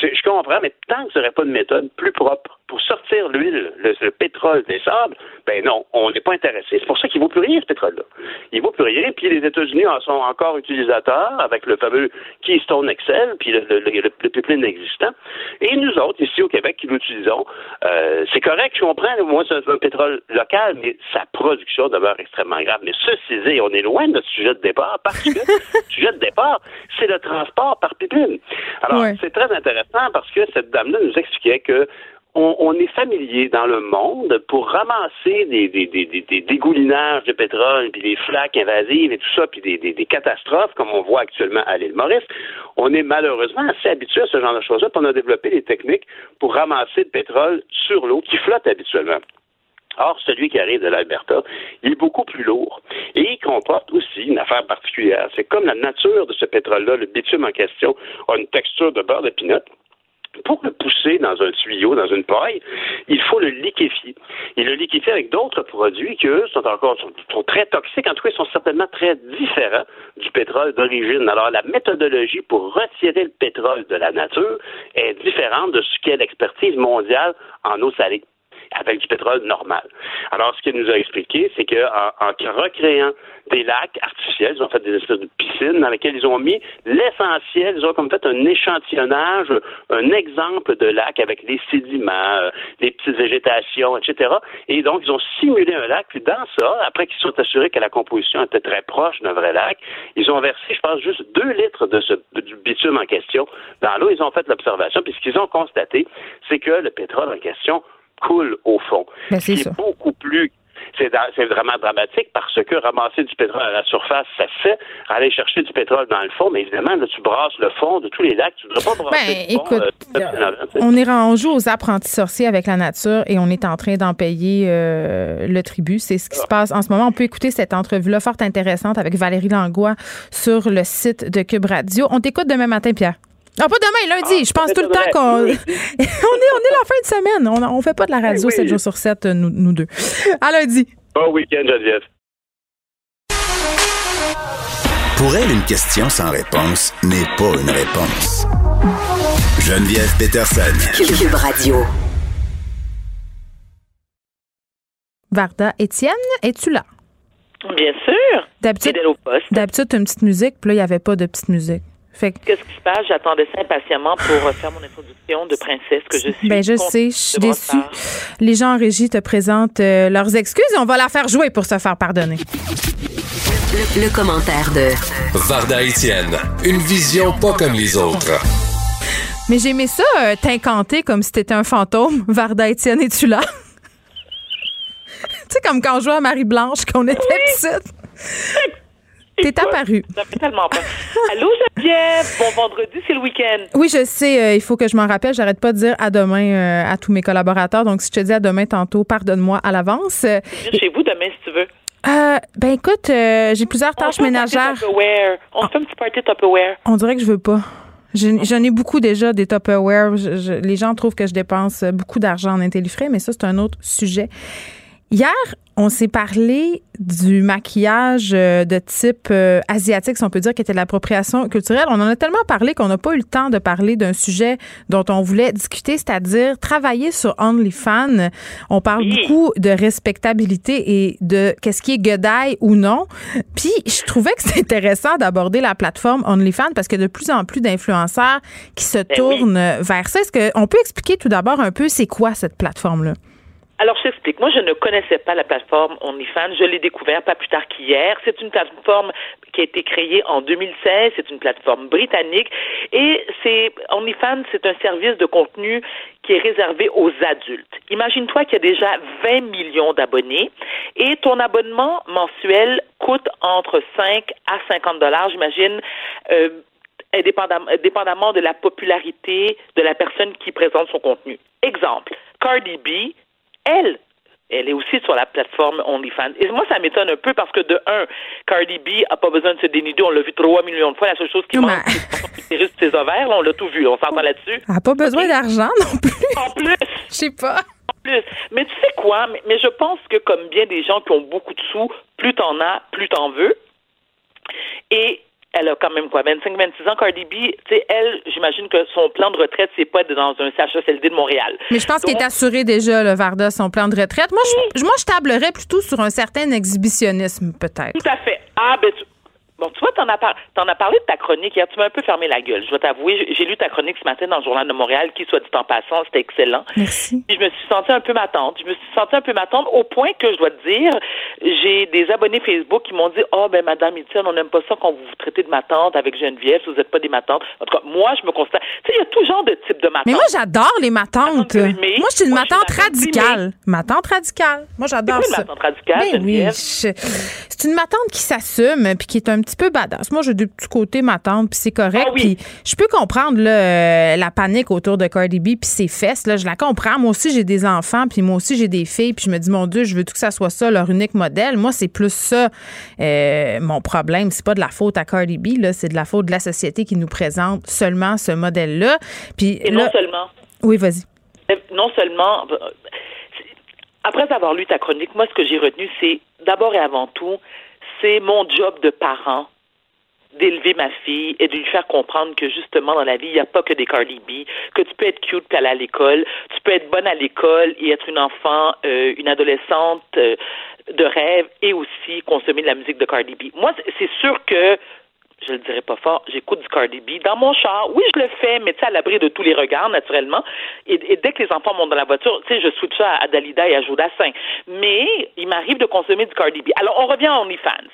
je comprends, mais tant que ce serait pas de méthode plus propre pour sortir l'huile, le, pétrole des sables, ben non, on n'est pas intéressé. C'est pour ça qu'il ne vaut plus rien, ce pétrole-là. Il ne vaut plus rien, puis les États-Unis en sont encore utilisateurs avec le fameux Keystone Excel, puis le, le, pipeline existant. Et nous autres, ici au Québec, qui l'utilisons, euh, c'est correct, je comprends, moi, c'est un pétrole local, mais sa production demeure extrêmement grave. Mais ceci dit, on est loin de notre sujet de départ, parce que le sujet de départ, c'est le transport par pipeline. Alors, c'est très intéressant parce que cette dame-là nous expliquait que on, est familier dans le monde pour ramasser des, des, des, des, dégoulinages de pétrole, puis des flaques invasives et tout ça, puis des, catastrophes comme on voit actuellement à l'île Maurice. On est malheureusement assez habitué à ce genre de choses-là, puis on a développé des techniques pour ramasser le pétrole sur l'eau qui flotte habituellement. Or, celui qui arrive de l'Alberta, il est beaucoup plus lourd. Et il comporte aussi une affaire particulière. C'est comme la nature de ce pétrole-là, le bitume en question, a une texture de beurre de pinot pour le pousser dans un tuyau, dans une paille, il faut le liquéfier. Et le liquéfier avec d'autres produits qui, eux, sont encore sont, très toxiques. En tout cas, ils sont certainement très différents du pétrole d'origine. Alors, la méthodologie pour retirer le pétrole de la nature est différente de ce qu'est l'expertise mondiale en eau salée avec du pétrole normal. Alors, ce qu'il nous a expliqué, c'est qu'en en, recréant des lacs artificiels, ils ont fait des espèces de piscines dans lesquelles ils ont mis l'essentiel, ils ont comme fait un échantillonnage, un exemple de lac avec les sédiments, euh, les petites végétations, etc. Et donc, ils ont simulé un lac, puis dans ça, après qu'ils sont assurés que la composition était très proche d'un vrai lac, ils ont versé, je pense, juste deux litres de ce, du bitume en question dans l'eau. Ils ont fait l'observation, puis ce qu'ils ont constaté, c'est que le pétrole en question coule au fond. Ben, c'est ça. beaucoup plus c'est, vraiment dramatique parce que ramasser du pétrole à la surface, ça fait. Aller chercher du pétrole dans le fond, mais évidemment, là, tu brasses le fond de tous les lacs. Tu ne devrais pas brasser ben, écoute, euh, on, est, on joue aux apprentis sorciers avec la nature et on est en train d'en payer euh, le tribut. C'est ce qui se passe en ce moment. On peut écouter cette entrevue-là fort intéressante avec Valérie Langlois sur le site de Cube Radio. On t'écoute demain matin, Pierre. Non, pas demain, lundi. Ah, je pense tout le temps qu'on. on, est, on est la fin de semaine. On, on fait pas de la radio 7 jours sur 7, nous, nous deux. À lundi. Bon week-end, Geneviève. Pour elle, une question sans réponse n'est pas une réponse. Geneviève Peterson. Cube Radio. Varda Étienne, es-tu là? Bien sûr. D'habitude, d'habitude, une petite musique, puis là, il n'y avait pas de petite musique. Qu'est-ce qui se passe? J'attendais ça impatiemment pour faire mon introduction de princesse que je suis. Ben, je sais, je suis déçue. Les gens en régie te présentent euh, leurs excuses et on va la faire jouer pour se faire pardonner. Le, commentaire de Varda Etienne. Une vision pas comme les autres. Mais j'aimais ça, euh, t'incanter comme si t'étais un fantôme. Varda Etienne, es-tu là? tu sais, comme quand on jouait à Marie-Blanche, qu'on était oui. petite. T'es apparu. Ça fait tellement peur. Allô, Geneviève. Bon vendredi, c'est le week-end. Oui, je sais. Euh, il faut que je m'en rappelle. J'arrête pas de dire à demain euh, à tous mes collaborateurs. Donc, si je te dis à demain tantôt, pardonne-moi à l'avance. Viens chez vous demain, si tu veux. Euh, ben écoute, j'ai plusieurs tâches ménagères. On fait un petit party Tupperware. On dirait que je veux pas. J'en ai beaucoup déjà des Tupperware. les gens trouvent que je dépense beaucoup d'argent en intellifrais, mais ça, c'est un autre sujet. Hier, on s'est parlé du maquillage euh, de type euh, asiatique, si on peut dire, qui était de l'appropriation culturelle. On en a tellement parlé qu'on n'a pas eu le temps de parler d'un sujet dont on voulait discuter, c'est-à-dire travailler sur OnlyFans. On parle beaucoup de respectabilité et de qu'est-ce qui est godaille ou non. Puis, je trouvais que c'était intéressant d'aborder la plateforme OnlyFans parce qu'il y a de plus en plus d'influenceurs qui se ben tournent vers ça. Est-ce qu'on peut expliquer tout d'abord un peu c'est quoi cette plateforme-là? Alors, je t'explique. Moi, je ne connaissais pas la plateforme OnlyFans. Je l'ai découvert pas plus tard qu'hier. C'est une plateforme qui a été créée en 2016. C'est une plateforme britannique. Et c'est, OnlyFans, c'est un service de contenu qui est réservé aux adultes. Imagine-toi qu'il y a déjà 20 millions d'abonnés et ton abonnement mensuel coûte entre 5 à 50 dollars, j'imagine, euh, dépendamment de la popularité de la personne qui présente son contenu. Exemple, Cardi B elle, elle est aussi sur la plateforme OnlyFans. Et moi, ça m'étonne un peu parce que, de un, Cardi B a pas besoin de se dénuder. On l'a vu trois millions de fois. La seule chose qui manque, c'est ses ovaires. on l'a tout vu. On s'entend là-dessus. Elle n'a pas besoin d'argent non plus. En plus. Je sais pas. En plus. Mais tu sais quoi? Mais, mais, je pense que, comme bien des gens qui ont beaucoup de sous, plus t'en as, plus t'en veux. Et elle a quand même quoi, 25, 26 ans, Cardi B, tu sais, elle, j'imagine que son plan de retraite, c'est pas dans un CHSLD de Montréal. Mais je pense qu'il est assuré déjà, le Varda, son plan de retraite. Moi, je, moi, je tablerais plutôt sur un certain exhibitionnisme, peut-être. Tout à fait. Ah, ben, Bon, tu vois, t'en as, par... en as parlé de ta chronique hier. Tu m'as un peu fermé la gueule. Je dois t'avouer, j'ai lu ta chronique ce matin dans le Journal de Montréal, qui, soit dit en passant, c'était excellent. Merci. je me suis sentie un peu m'attendre. Je me suis sentie un peu m'attendre au point que je dois te dire, j'ai des abonnés Facebook qui m'ont dit, oh, ben, Madame Etienne, on n'aime pas ça quand vous vous traitez de ma tante avec Geneviève, si vous n'êtes pas des matantes. En tout cas, moi, je me constate. Tu sais, il y a tout genre de type de matante. Mais moi, j'adore les matantes. Moi, je suis une matante radicale. Matante radicale. Moi, j'adore ça. une matante radicale, Ben oui. C'est une matante qui s'assume puis qui est un petit peu badass. Moi, j'ai du petit côté matante puis c'est correct. Ah oui. Puis je peux comprendre là, euh, la panique autour de Cardi B puis ses fesses. Là, je la comprends. Moi aussi, j'ai des enfants puis moi aussi, j'ai des filles puis je me dis, mon Dieu, je veux tout que ça soit ça, leur unique modèle? Moi, c'est plus ça euh, mon problème. C'est pas de la faute à Cardi B, là, c'est de la faute de la société qui nous présente seulement ce modèle-là. Puis Et là- non seulement. Oui, vas-y. non seulement, euh, après avoir lu ta chronique, moi, ce que j'ai retenu, c'est d'abord et avant tout, c'est mon job de parent d'élever ma fille et de lui faire comprendre que justement dans la vie, il n'y a pas que des Cardi B, que tu peux être cute puis aller à l'école, tu peux être bonne à l'école et être une enfant, euh, une adolescente euh, de rêve et aussi consommer de la musique de Cardi B. Moi, c'est sûr que je le dirais pas fort, j'écoute du Cardi B dans mon char. Oui, je le fais, mais tu sais, à l'abri de tous les regards, naturellement. Et, dès que les enfants montent dans la voiture, tu sais, je switch ça à Dalida et à Jodassin. Mais il m'arrive de consommer du Cardi B. Alors, on revient à OnlyFans.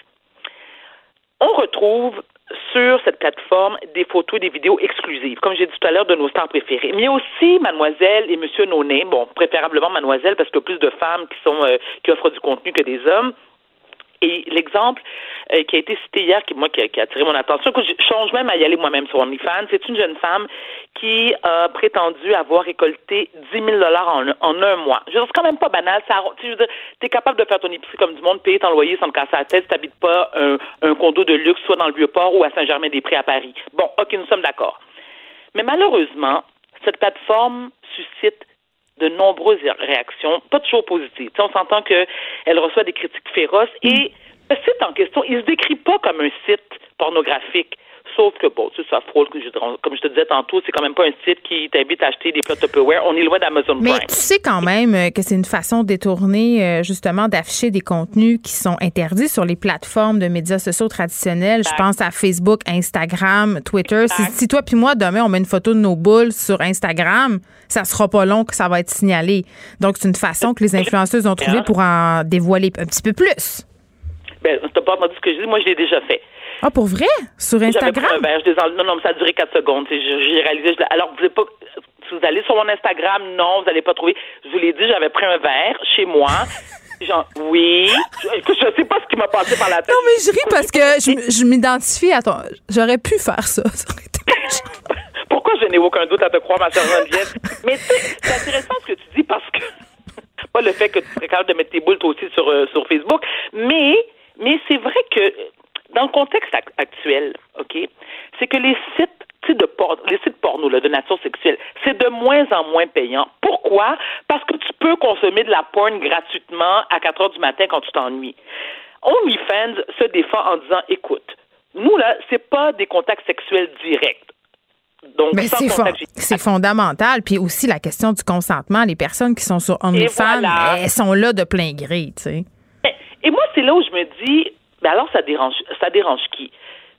On retrouve sur cette plateforme des photos et des vidéos exclusives, comme j'ai dit tout à l'heure, de nos stars préférées. Mais aussi Mademoiselle et Monsieur No Name, bon, préférablement Mademoiselle, parce qu'il y a plus de femmes qui sont euh, qui offrent du contenu que des hommes. Et l'exemple euh, qui a été cité hier, qui moi qui a, qui a attiré mon attention, que je change même à y aller moi-même sur OnlyFans, c'est une jeune femme qui a prétendu avoir récolté 10 000 dollars en, un mois. Je c'est quand même pas banal. Ça, je veux dire, t'es capable de faire ton épicerie comme du monde, payer ton loyer sans te casser la tête, si t'habites pas un, un condo de luxe, soit dans le Vieux-Port ou à Saint-Germain-des-Prés à Paris. Bon, ok, nous sommes d'accord. Mais malheureusement, cette plateforme suscite de nombreuses réactions, pas toujours positives. On s'entend qu'elle reçoit des critiques féroces et le site en question, il se décrit pas comme un site pornographique. Sauf que, bon, tu sais, ça frôle, que je- comme je te disais tantôt, c'est quand même pas un site qui t'invite à acheter des plats Tupperware. On est loin d'Amazon Mais Prime. tu sais quand même euh, que c'est une façon détournée, euh, justement, d'afficher des contenus qui sont interdits sur les plateformes de médias sociaux traditionnels. Je pense à Facebook, Instagram, Twitter. Si, toi puis moi, demain, on met une photo de nos boules sur Instagram, ça sera pas long que ça va être signalé. Donc, c'est une façon que les influenceuses ont trouvé pour en dévoiler un petit peu plus. Ben, t'as pas entendu ce que je dis, moi je l'ai déjà fait. Ah, pour vrai? Sur J'avais pris un Instagram? verre, je enlevais. Non, non, mais ça a duré 4 secondes. J'ai réalisé. je alors, vous pas. Vous allez sur mon Instagram, non, vous n'allez pas trouver. Je vous l'ai dit, j'avais pris un verre chez moi. Genre, oui. Je, écoute, je sais pas ce qui m'a passé par la tête. Non, mais je ris parce que je, m'identifie à ton. J'aurais pu faire ça. Ça aurait été mon genre. Pourquoi je n'ai aucun doute à te croire, ma chère Geneviève? Mais c'est intéressant ce que tu dis parce que. Pas le fait que tu serais capable de mettre tes boules toi aussi sur, euh, sur Facebook, mais, mais c'est vrai que dans le contexte ac- actuel, OK, c'est que les sites de por- les sites porno là, de nature sexuelle, c'est de moins en moins payant. Pourquoi? Parce que tu peux consommer de la porn gratuitement à 4 heures du matin quand tu t'ennuies. OnlyFans se défend en disant, écoute, nous, là, c'est pas des contacts sexuels directs. Donc, c'est fon- contact génital. c'est fondamental. Puis aussi la question du consentement. Les personnes qui sont sur OnlyFans, voilà. elles sont là de plein gré, tu sais. Et moi, c'est là où je me dis, ben alors ça dérange, ça dérange qui?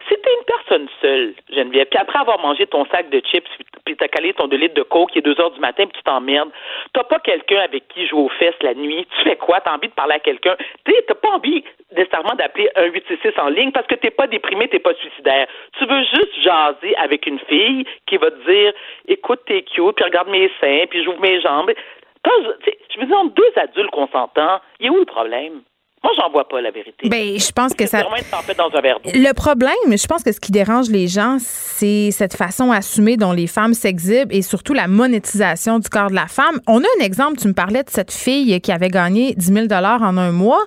Si t'es une personne seule, Geneviève, puis après avoir mangé ton sac de chips, puis t'as calé ton 2 litres de coke, il est 2 heures du matin, puis tu t'emmerdes, t'as pas quelqu'un avec qui jouer aux fesses la nuit, tu fais quoi? T'as envie de parler à quelqu'un? T'as pas envie nécessairement d'appeler un 866 en ligne parce que t'es pas déprimé, t'es pas suicidaire. Tu veux juste jaser avec une fille qui va te dire, écoute, t'es cute, puis regarde mes seins, puis j'ouvre mes jambes. Je veux dire, entre deux adultes consentants, il y a où le problème? Moi, j'en vois pas la vérité. Ben, je pense que ça. vraiment une tempête dans un verre. Le problème, je pense que ce qui dérange les gens, c'est cette façon assumée dont les femmes s'exhibent et surtout la monétisation du corps de la femme. On a un exemple, tu me parlais de cette fille qui avait gagné 10 000 en un mois.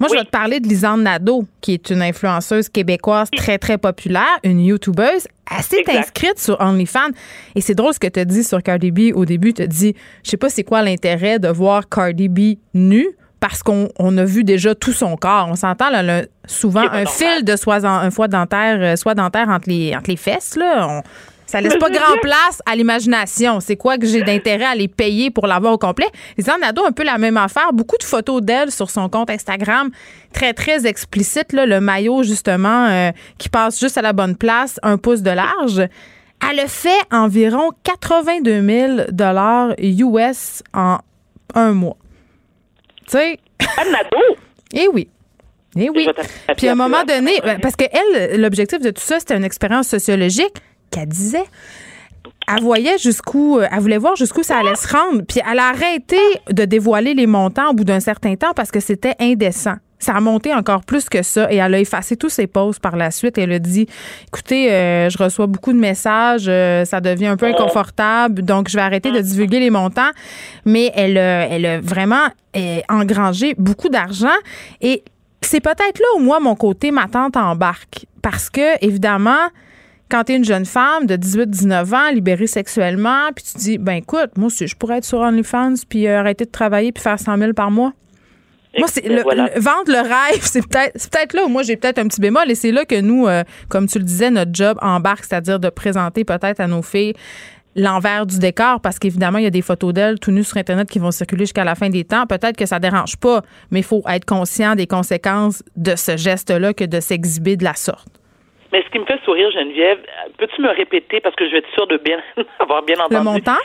Moi, je vais te parler de Lisanne Nadeau, qui est une influenceuse québécoise très, très populaire, une YouTubeuse. Exact. inscrite sur OnlyFans. Et c'est drôle ce que tu as dit sur Cardi B au début. Tu as dit, je sais pas c'est quoi l'intérêt de voir Cardi B nue parce qu'on on a vu déjà tout son corps. On s'entend, là, là, souvent un fil de soie, un foie dentaire, euh, dentaire entre les, entre les fesses, là. On- Ça laisse pas grand place à l'imagination. C'est quoi que j'ai d'intérêt à les payer pour l'avoir au complet? Lisanne Nadeau, un peu la même affaire. Beaucoup de photos d'elle sur son compte Instagram, très, très explicite. Là, le maillot, justement, euh, qui passe juste à la bonne place, un pouce de large. Elle a fait environ 82 000 US en un mois. Tu sais? Eh oui. Eh oui. Puis à un moment donné, ben, parce que elle, l'objectif de tout ça, c'était une expérience sociologique qu'elle disait. Elle voyait jusqu'où, elle voulait voir jusqu'où ça allait se rendre. Puis elle a arrêté de dévoiler les montants au bout d'un certain temps parce que c'était indécent. Ça a monté encore plus que ça et elle a effacé tous ses posts par la suite. Elle a dit écoutez, euh, je reçois beaucoup de messages, euh, ça devient un peu inconfortable, donc je vais arrêter de divulguer les montants. Mais elle, a- elle a vraiment euh, engrangé beaucoup d'argent et c'est peut-être là où moi, mon côté, ma tante embarque. Parce que, évidemment, quand tu es une jeune femme de 18-19 ans, libérée sexuellement, puis tu dis, ben écoute, moi, si je pourrais être sur OnlyFans, puis euh, arrêter de travailler, puis faire 100 000 par mois. Moi, c'est le, voilà. le- vendre le rêve, c'est peut-être là où moi j'ai peut-être un petit bémol et c'est là que nous, euh, comme tu le disais, notre job embarque, c'est-à-dire de présenter peut-être à nos filles l'envers du décor parce qu'évidemment, il y a des photos d'elles tout nues sur Internet qui vont circuler jusqu'à la fin des temps. Peut-être que ça dérange pas, mais il faut être conscient des conséquences de ce geste-là que de s'exhiber de la sorte. Mais ce qui me fait sourire, Geneviève, peux-tu me répéter, parce que je vais être sûre de bien avoir bien entendu? Le montant?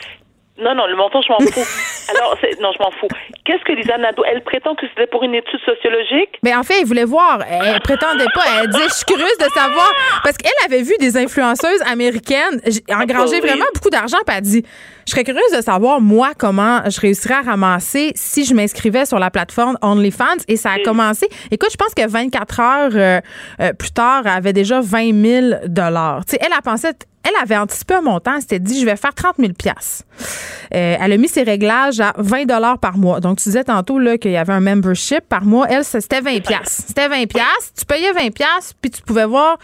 Non, non, le montant, je m'en fous. Alors, non, je m'en fous. Qu'est-ce que Lisa Nadeau, elle prétend que c'était pour une étude sociologique? Mais en fait, elle voulait voir. Elle prétendait pas. Elle disait, je suis curieuse de savoir. Parce qu'elle avait vu des influenceuses américaines engranger oui. vraiment beaucoup d'argent. Puis elle dit, je serais curieuse de savoir, moi, comment je réussirais à ramasser si je m'inscrivais sur la plateforme OnlyFans. Et ça a commencé. Écoute, je pense que 24 heures euh, euh, plus tard, elle avait déjà 20 000 Tu sais, elle a pensé elle avait anticipé un montant, elle s'était dit je vais faire 30 000 Euh, Elle a mis ses réglages à 20 dollars par mois. Donc tu disais tantôt là qu'il y avait un membership par mois, elle c'était 20 C'était 20 tu payais 20 puis tu pouvais voir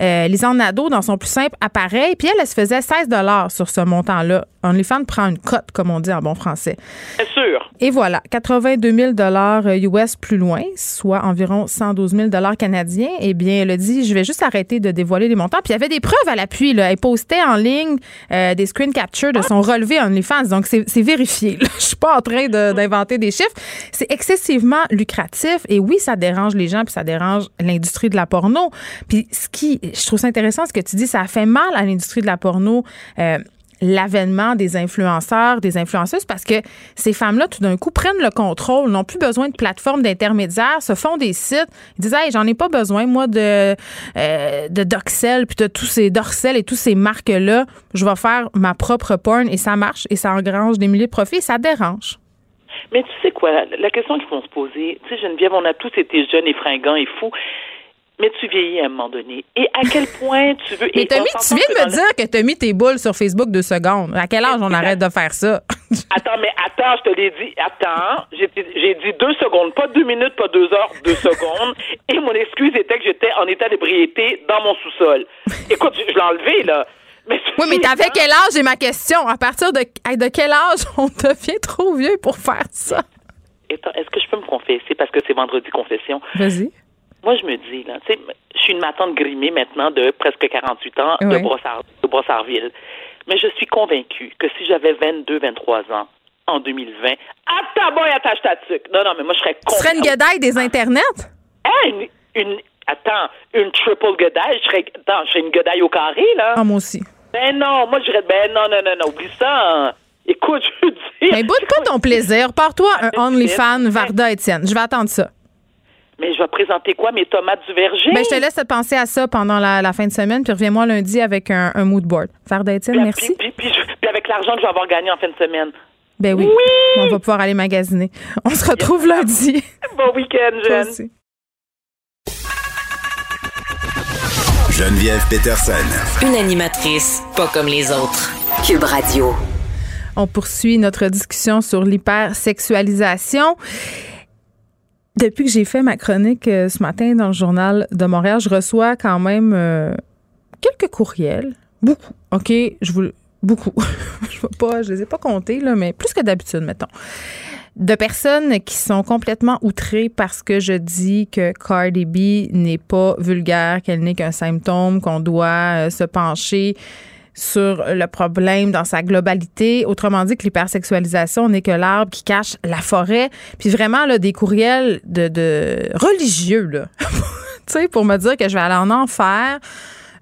euh, Lisanne Nadeau dans son plus simple appareil, puis elle, elle se faisait 16 dollars sur ce montant-là. OnlyFans prend une cote, comme on dit en bon français. Bien sûr. Et voilà, 82 000 dollars US plus loin, soit environ 112 000 dollars canadiens. Eh bien, elle a dit, je vais juste arrêter de dévoiler les montants. Puis il y avait des preuves à l'appui. Là. Elle postait en ligne euh, des screen captures de son relevé OnlyFans. Donc, c'est vérifié. là. Je suis pas en train d'inventer des chiffres. C'est excessivement lucratif. Et oui, ça dérange les gens, puis ça dérange l'industrie de la porno. Puis ce qui, je trouve ça intéressant, ce que tu dis, ça a fait mal à l'industrie de la porno. euh, l'avènement des influenceurs, des influenceuses, parce que ces femmes-là, tout d'un coup, prennent le contrôle, n'ont plus besoin de plateformes d'intermédiaires, se font des sites, ils disent, hey, j'en ai pas besoin, moi, de, euh, de Doxel, puis de tous ces Dorcel et tous ces marques-là. Je vais faire ma propre porn et ça marche et ça engrange des milliers de profits et ça dérange. Mais tu sais quoi, la, question qu'il faut se poser, tu sais, Geneviève, on a tous été jeunes et fringants et fous, mais tu vieillis à un moment donné. Et à quel point tu veux... Mais Tommy, on tu viens de me le- dire que tu as mis tes boules sur Facebook deux secondes. À quel âge on arrête de faire ça? Attends, mais attends, je te l'ai dit. Attends, j'ai dit deux secondes, pas deux minutes, pas deux heures, deux secondes. Et mon excuse était que j'étais en état d'ébriété dans mon sous-sol. Écoute, je, je l'ai enlevé, là. Mais Oui, mais t'avais quel âge, j'ai ma question? À partir de, de quel âge on devient trop vieux pour faire ça? Attends, Est-ce que je peux me confesser? Parce que c'est vendredi confession? Vas-y. Moi, je me dis, là, tu sais, je suis une matante grimée maintenant de presque 48 ans de. Brossard, de Brossardville. Mais je suis convaincue que si j'avais 22, 23 ans en 2020, ah, ta boy, attache ta tuque. Non, non, mais moi, je serais Tu serais une guedaille des internets? Hein, une, une, attends, une triple godaille, je serais, attends, je serais une godaille au carré, là. Ah, moi aussi. Ben non, moi, je dirais, ben non, non, non, non, oublie ça. hein. Écoute, je veux dire. Mais boude pas ton plaisir. Pars-toi un OnlyFans Varda Étienne. Je vais attendre ça. Mais je vais présenter quoi, mes tomates du verger? Ben, je te laisse te penser à ça pendant la, la fin de semaine, puis reviens-moi lundi avec un, un mood board. Étienne, Puis- merci. Puis, puis, puis, puis avec l'argent que je vais avoir gagné en fin de semaine. Ben oui. Oui! On va pouvoir aller magasiner. On se retrouve lundi. Bon week-end, Jeanne. aussi. Geneviève Peterson. Une animatrice pas comme les autres. Cube Radio. On poursuit notre discussion sur l'hypersexualisation. Depuis que j'ai fait ma chronique euh, ce matin dans le journal de Montréal, je reçois quand même euh, quelques courriels. Beaucoup. OK? Je vous beaucoup. je ne les ai pas comptés, mais plus que d'habitude, mettons. De personnes qui sont complètement outrées parce que je dis que Cardi B n'est pas vulgaire, qu'elle n'est qu'un symptôme, qu'on doit euh, se pencher sur le problème dans sa globalité. Autrement dit, que l'hypersexualisation n'est que l'arbre qui cache la forêt. Puis vraiment, là, des courriels de, de religieux, là. pour me dire que je vais aller en enfer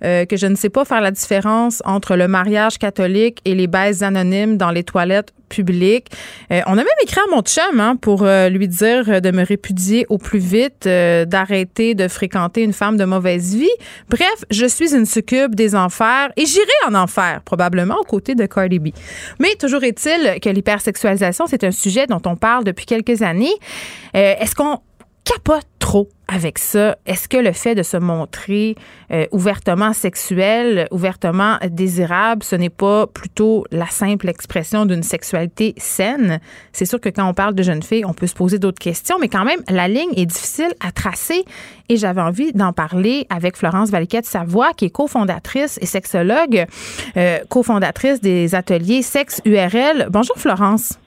euh, que je ne sais pas faire la différence entre le mariage catholique et les baises anonymes dans les toilettes publiques. Euh, on a même écrit à mon chum hein, pour euh, lui dire de me répudier au plus vite, d'arrêter de fréquenter une femme de mauvaise vie. Bref, je suis une succube des enfers et j'irai en enfer, probablement aux côtés de Cardi B. Mais toujours est-il que l'hypersexualisation, c'est un sujet dont on parle depuis quelques années. Est-ce qu'on capote trop? Avec ça? Est-ce que le fait de se montrer euh, ouvertement sexuel, ouvertement désirable, ce n'est pas plutôt la simple expression d'une sexualité saine? C'est sûr que quand on parle de jeunes filles, on peut se poser d'autres questions, mais quand même, la ligne est difficile à tracer et j'avais envie d'en parler avec Florence Valiquette Savoie, qui est cofondatrice et sexologue, euh, cofondatrice des ateliers Sexe URL. Bonjour Florence.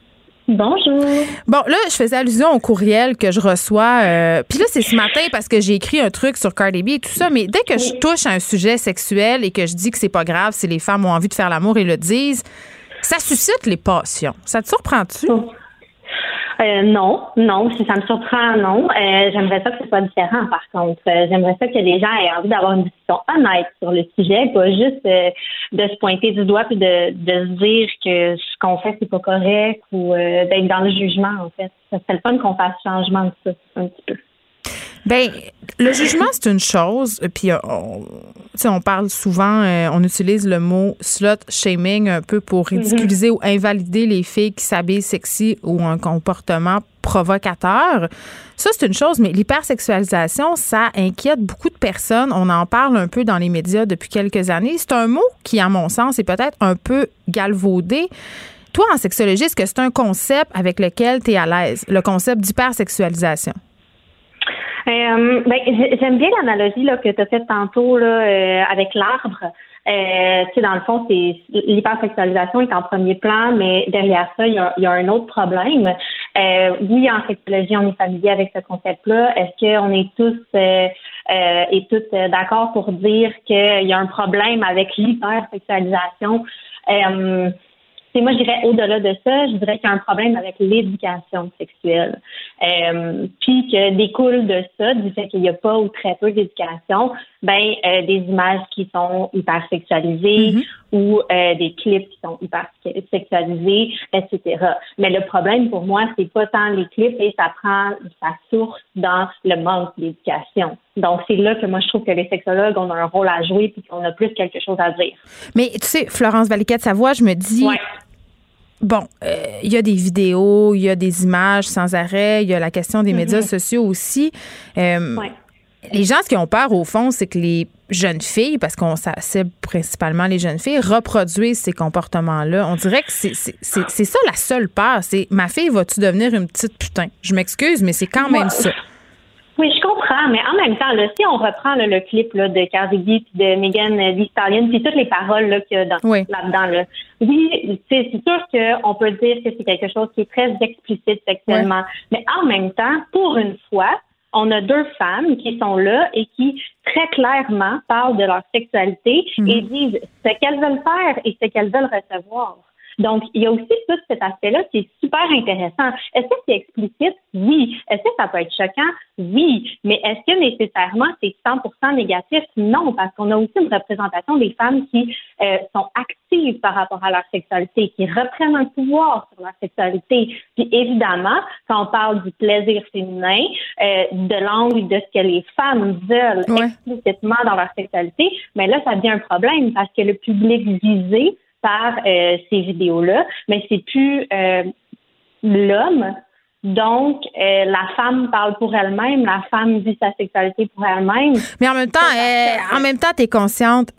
Bonjour. Bon, là, je faisais allusion au courriel que je reçois. Euh, Puis là, c'est ce matin parce que j'ai écrit un truc sur Cardi B et tout ça. Mais dès que je touche à un sujet sexuel et que je dis que c'est pas grave si les femmes ont envie de faire l'amour et le disent, ça suscite les passions. Ça te surprend-tu? Oh. Euh, non, non. Si ça me surprend, non. Euh, j'aimerais ça que ce soit différent, par contre. Euh, j'aimerais ça que les gens aient envie d'avoir une discussion honnête sur le sujet, pas juste de se pointer du doigt puis de, de se dire que ce qu'on fait, c'est pas correct ou d'être dans le jugement, en fait. Ça serait le fun qu'on fasse changement de ça, un petit peu. Ben, le jugement, c'est une chose. Puis, on, on parle souvent, on utilise le mot slot shaming un peu pour mhm. ridiculiser ou invalider les filles qui s'habillent sexy ou un comportement provocateur. Ça, c'est une chose, mais l'hypersexualisation, ça inquiète beaucoup de personnes. On en parle un peu dans les médias depuis quelques années. C'est un mot qui, à mon sens, est peut-être un peu galvaudé. Toi, en sexologie, est-ce que c'est un concept avec lequel tu es à l'aise, le concept d'hypersexualisation? Euh, ben, j'aime bien l'analogie que tu as faite tantôt là, euh, avec l'arbre. Euh, tu sais, dans le fond, c'est l'hypersexualisation est en premier plan, mais derrière ça, il y a, y a un autre problème. Euh, oui, en sexologie, on est familier avec ce concept-là. Est-ce qu'on est tous euh et toutes d'accord pour dire qu'il y a un problème avec l'hypersexualisation? Euh, moi, je dirais au-delà de ça, je dirais qu'il y a un problème avec l'éducation sexuelle. Euh, puis que découle de ça, du fait qu'il n'y a pas ou très peu d'éducation, ben euh, des images qui sont hyper sexualisées mm-hmm. ou euh, des clips qui sont hyper sexualisés, etc. Mais le problème pour moi, c'est pas tant les clips et ça prend sa source dans le manque d'éducation. Donc, c'est là que moi, je trouve que les sexologues ont un rôle à jouer puis qu'on a plus quelque chose à dire. Mais tu sais, Florence Valiquette Savoie, je me dis. Bon, euh, il y a des vidéos, il y a des images sans arrêt, il y a la question des médias mm-hmm. sociaux aussi. Euh, les gens, ce qui ont peur, au fond, c'est que les jeunes filles, parce qu'on cible principalement les jeunes filles, reproduisent ces comportements-là. On dirait que c'est ça la seule peur. C'est ma fille, va-tu devenir une petite putain? Je m'excuse, mais c'est quand même ça. Oui, je comprends, mais en même temps, là, si on reprend le clip là, de Cardi B puis de Megan Thee Stallion, puis toutes les paroles qu'il y a là-dedans, là, oui, c'est sûr qu'on peut dire que c'est quelque chose qui est très explicite sexuellement, mais en même temps, pour une fois, on a deux femmes qui sont là et qui très clairement parlent de leur sexualité et mhm. disent ce qu'elles veulent faire et ce qu'elles veulent recevoir. Donc, il y a aussi tout cet aspect-là qui est super intéressant. Est-ce que c'est explicite? Oui. Est-ce que ça peut être choquant? Oui. Mais est-ce que nécessairement c'est 100% négatif? Non, parce qu'on a aussi une représentation des femmes qui euh, sont actives par rapport à leur sexualité, qui reprennent un pouvoir sur leur sexualité. Puis évidemment, quand on parle du plaisir féminin, euh, de l'angle de ce que les femmes veulent explicitement dans leur sexualité, mais là, ça devient un problème parce que le public visé par euh, ces vidéos-là, mais c'est plus euh, l'homme. Donc, euh, la femme parle pour elle-même, la femme vit sa sexualité pour elle-même. Mais en même temps, en même temps, tu es consciente,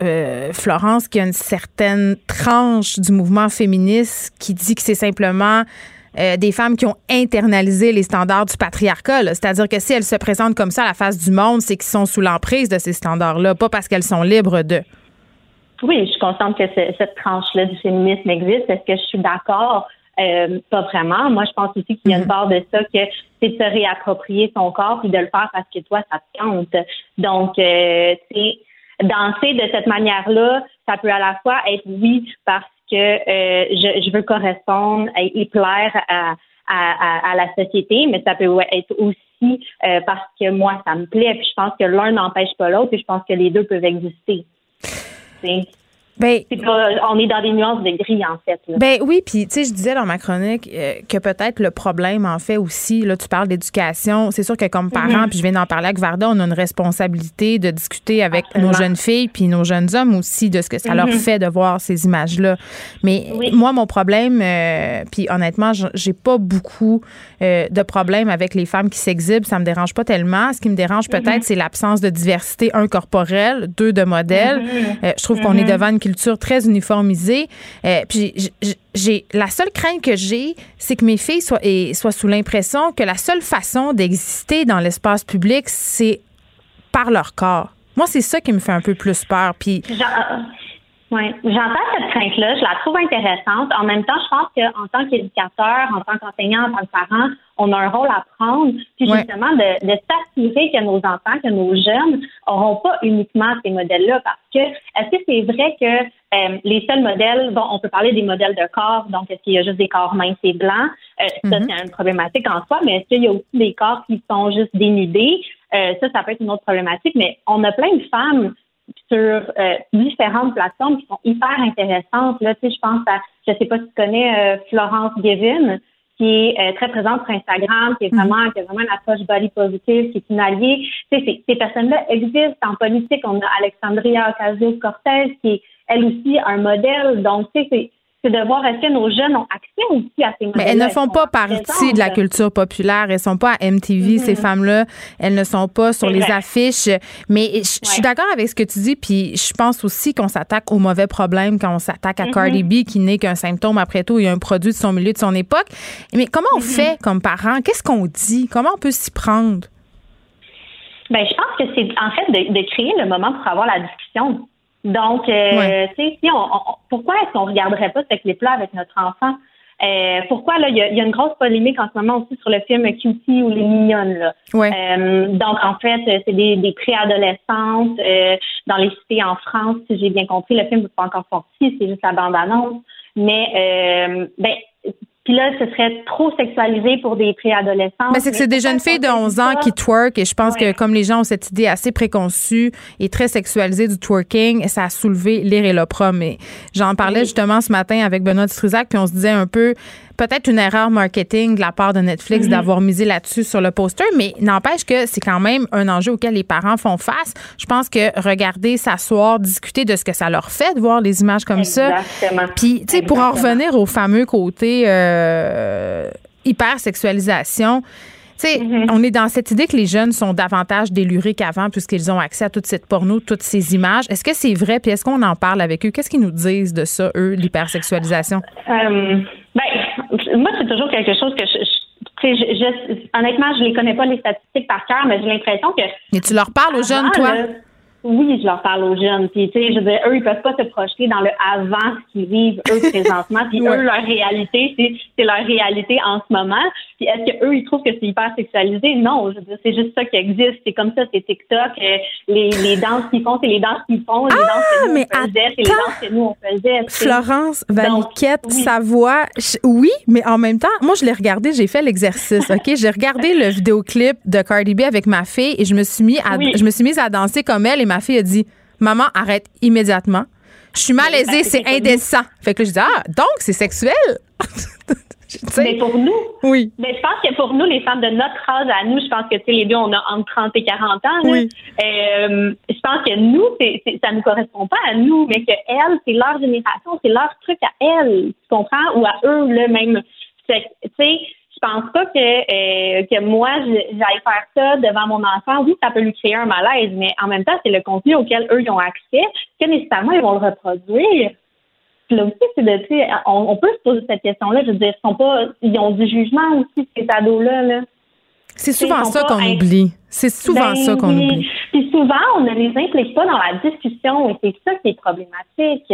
Florence, qu'il y a une certaine tranche du mouvement féministe qui dit que c'est simplement des femmes qui ont internalisé les standards du patriarcat. C'est-à-dire que si elles se présentent comme ça à la face du monde, c'est qu'ils sont sous l'emprise de ces standards-là, pas parce qu'elles sont libres de. Oui, je suis consciente que cette tranche-là du féminisme existe. Est-ce que je suis d'accord? Euh, pas vraiment. Moi, je pense aussi qu'il y a une mhm. part de ça que c'est de se réapproprier son corps et de le faire parce que toi, ça te compte. Donc, euh, danser de cette manière-là, ça peut à la fois être oui parce que euh, je, je, veux correspondre et, plaire à, à, à, la société, mais ça peut être aussi euh, parce que moi, ça me plaît. Puis je pense que l'un n'empêche pas l'autre, et je pense que les deux peuvent exister. think Ben, on est dans des nuances de gris, en fait. Ben oui, puis tu sais, je disais dans ma chronique euh, que peut-être le problème, en fait, aussi, là, tu parles d'éducation. C'est sûr que comme parents, mhm. puis je viens d'en parler avec Varda, on a une responsabilité de discuter avec nos jeunes filles puis nos jeunes hommes aussi de ce que ça leur mhm. fait de voir ces images-là. Mais moi, mon problème, euh, puis honnêtement, j'ai pas beaucoup euh, de problèmes avec les femmes qui s'exhibent. Ça me dérange pas tellement. Ce qui me dérange peut-être, mhm. c'est l'absence de diversité, un corporel, deux de modèles. je trouve qu'on est devant une culture très uniformisée. Euh, puis j'ai la seule crainte que j'ai, c'est que mes filles soient, soient sous l'impression que la seule façon d'exister dans l'espace public, c'est par leur corps. Moi, c'est ça qui me fait un peu plus peur. Puis oui, j'entends cette crainte-là, je la trouve intéressante. En même temps, je pense qu'en tant qu'éducateur, en tant qu'enseignant, en tant que parent, on a un rôle à prendre, puis justement de, de s'assurer que nos enfants, que nos jeunes n'auront pas uniquement ces modèles-là, parce que est-ce que c'est vrai que euh, les seuls modèles, bon, on peut parler des modèles de corps, donc est-ce qu'il y a juste des corps minces et blancs, euh, ça mm-hmm. c'est une problématique en soi, mais est-ce qu'il y a aussi des corps qui sont juste dénudés, euh, ça, ça peut être une autre problématique, mais on a plein de femmes sur euh, différentes plateformes qui sont hyper intéressantes. Là, tu sais, je pense à, je sais pas si tu connais euh, Florence Gavin, qui est euh, très présente sur Instagram, qui est mm-hmm. vraiment, qui a vraiment une approche body positive, qui est une alliée. Tu sais, ces, ces personnes-là existent en politique. On a Alexandria Ocasio-Cortez, qui est elle aussi un modèle. Donc, tu sais, c'est de voir est-ce que nos jeunes ont accès aussi à ces. Mais elles ne font pas partie de la culture populaire. Elles sont pas à MTV, ces mm-hmm. femmes-là. Elles ne sont pas sur les affiches. Mais je, suis d'accord avec ce que tu dis. Puis je pense aussi qu'on s'attaque aux mauvais problèmes quand on s'attaque à Cardi mm-hmm. B, qui n'est qu'un symptôme après tout. Il y a un produit de son milieu, de son époque. Mais comment on mm-hmm. fait comme parents? Qu'est-ce qu'on dit? Comment on peut s'y prendre? Ben, je pense que c'est en fait de, de créer le moment pour avoir la discussion. Donc, euh, tu sais, si on, pourquoi est-ce qu'on regarderait pas ce clip-là avec notre enfant? Euh, pourquoi là, il y, a, une grosse polémique en ce moment aussi sur le film Cutie ou Les Mignonnes. Là. Euh, donc en fait, c'est des, des préadolescentes euh, dans les cités en France, si j'ai bien compris. Le film n'est pas encore sorti, c'est juste la bande-annonce. Mais euh, ben, puis là, ce serait trop sexualisé pour des préadolescents. Mais c'est que c'est des jeunes filles de 11 ans qui twerk et je pense que comme les gens ont cette idée assez préconçue et très sexualisée du twerking, ça a soulevé l'ire et l'opprobre. Mais j'en parlais justement ce matin avec Benoît Struzac puis on se disait un peu peut-être une erreur marketing de la part de Netflix mhm. d'avoir misé là-dessus sur le poster, mais n'empêche que c'est quand même un enjeu auquel les parents font face. Je pense que regarder, s'asseoir, discuter de ce que ça leur fait de voir les images comme Exactement. ça. Puis, tu sais, pour en revenir au fameux côté euh, hyper sexualisation, sais, mm-hmm. on est dans cette idée que les jeunes sont davantage délurés qu'avant puisqu'ils ont accès à toute cette porno, toutes ces images. Est-ce que c'est vrai? Puis est-ce qu'on en parle avec eux? Qu'est-ce qu'ils nous disent de ça, eux, l'hypersexualisation? Euh, ben, moi, c'est toujours quelque chose que je, je, honnêtement, je les connais pas les statistiques par cœur, mais j'ai l'impression que. Mais tu leur parles aux jeunes, toi? Oui, je leur parle aux jeunes. Puis, tu sais, je veux dire, eux, ils peuvent pas se projeter dans le avant ce qu'ils vivent, eux, présentement. Puis, eux, leur réalité, c'est leur réalité en ce moment. Puis, est-ce que eux, ils trouvent que c'est hyper sexualisé? Non, je veux dire, c'est juste ça qui existe. C'est comme ça, c'est TikTok. Euh, les, les danses qu'ils font, c'est les danses qu'ils font. Les danses que nous, on faisait, c'est les danses que nous, on faisait. Florence Valiquette, Savoie. Oui, mais en même temps, moi, je l'ai regardé, j'ai fait l'exercice, OK? J'ai regardé le vidéoclip de Cardi B avec ma fille et je me suis mis à, je me suis mise à danser comme elle et ma fille a dit Maman, arrête immédiatement. Je suis malaisée, c'est indécent. Fait que là, je dis Ah, donc c'est sexuel? Mais pour nous, oui. Mais je pense que pour nous, les femmes de notre âge à nous, je pense que les deux, on a entre 30 et 40 ans. Oui. Euh, je pense que nous, c'est, ça ne nous correspond pas à nous, mais que elles, c'est leur génération, c'est leur truc à elles, tu comprends? Ou à eux, le même. Tu sais, pense pas que, euh, que moi, j'aille faire ça devant mon enfant. Oui, ça peut lui créer un malaise, mais en même temps, c'est le contenu auquel eux, ils ont accès, que nécessairement, ils vont le reproduire. Puis là aussi, c'est de, tu sais, on, peut se poser cette question-là. Je veux dire, ils sont pas, ils ont du jugement aussi, ces ados-là, là. C'est souvent ça qu'on oublie. C'est souvent ça qu'on oublie. Puis souvent, on ne les implique pas dans la discussion et c'est ça qui est problématique.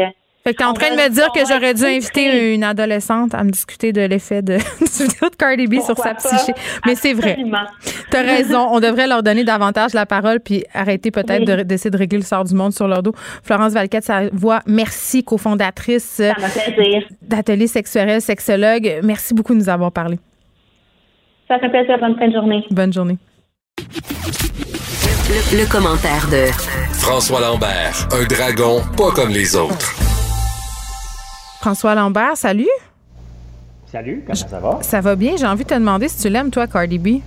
Fait que t'es en train de me dire que j'aurais dû inviter une adolescente à me discuter de l'effet de, de Cardi B sur sa psyché. Mais c'est vrai. T'as raison. On devrait leur donner davantage la parole puis arrêter peut-être d'essayer de, régler le sort du monde sur leur dos. Florence Valquette, sa voix, merci, cofondatrice d'Atelier sexuel, sexologue. Merci beaucoup de nous avoir parlé. Ça fait plaisir. Bonne fin de journée. Bonne journée. Le, commentaire de François Lambert, un dragon pas comme les autres. François Lambert, salut. Salut, comment ça va? Ça va bien. J'ai envie de te demander si tu l'aimes, toi, Cardi B.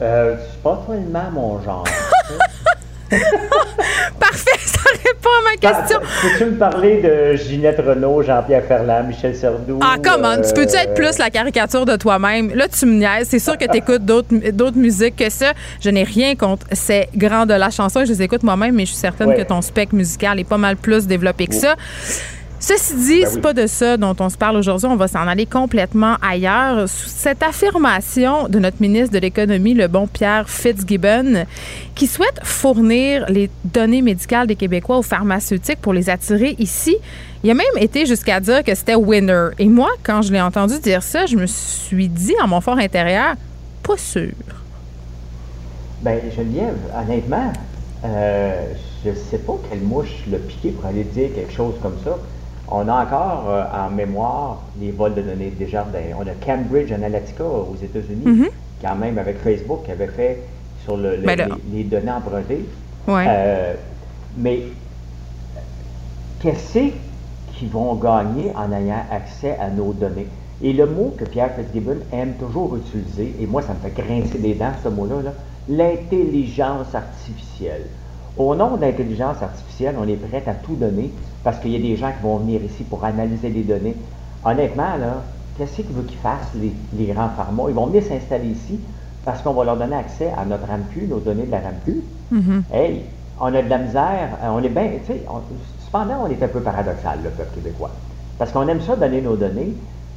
Euh, c'est pas tellement mon genre. Parfait, ça répond à ma question. Peux-tu me parler de Ginette Renault, Jean-Pierre Ferland, Michel Sardou? Ah, comment? Tu peux-tu être plus la caricature de toi-même? Là, tu me niaises. C'est sûr que tu écoutes d'autres musiques que ça. Je n'ai rien contre ces grands de la chanson. Je les écoute moi-même, mais je suis certaine que ton spectre musical est pas mal plus développé que ça. Ceci dit, ben c'est pas de ça dont on se parle aujourd'hui. On va s'en aller complètement ailleurs. Cette affirmation de notre ministre de l'Économie, le bon Pierre Fitzgibbon, qui souhaite fournir les données médicales des Québécois aux pharmaceutiques pour les attirer ici, il a même été jusqu'à dire que c'était winner. Et moi, quand je l'ai entendu dire ça, je me suis dit en mon fort intérieur, pas sûr. Ben, Geneviève, honnêtement, euh, je sais pas quelle mouche l'a piqué pour aller dire quelque chose comme ça. On a encore euh, en mémoire les vols de données des jardins. On a Cambridge Analytica aux États-Unis, mm-hmm. quand même avec Facebook, qui avait fait sur le, ben les, données empruntées. Euh, mais qu'est-ce qu'ils vont gagner en ayant accès à nos données? Et le mot que Pierre Fitzgibbon aime toujours utiliser, et moi ça me fait grincer des dents ce mot-là, l'intelligence artificielle. Au nom de l'intelligence artificielle, on est prêt à tout donner parce qu'il y a des gens qui vont venir ici pour analyser les données. Honnêtement, là, qu'est-ce qu'il veut qu'ils fassent, les, grands pharma? Ils vont venir s'installer ici parce qu'on va leur donner accès à notre RAMQ, nos données de la RAMQ. Mm-hmm. Hey, on a de la misère, euh, on est bien, tu sais, cependant, on est un peu paradoxal, le peuple québécois. Parce qu'on aime ça donner nos données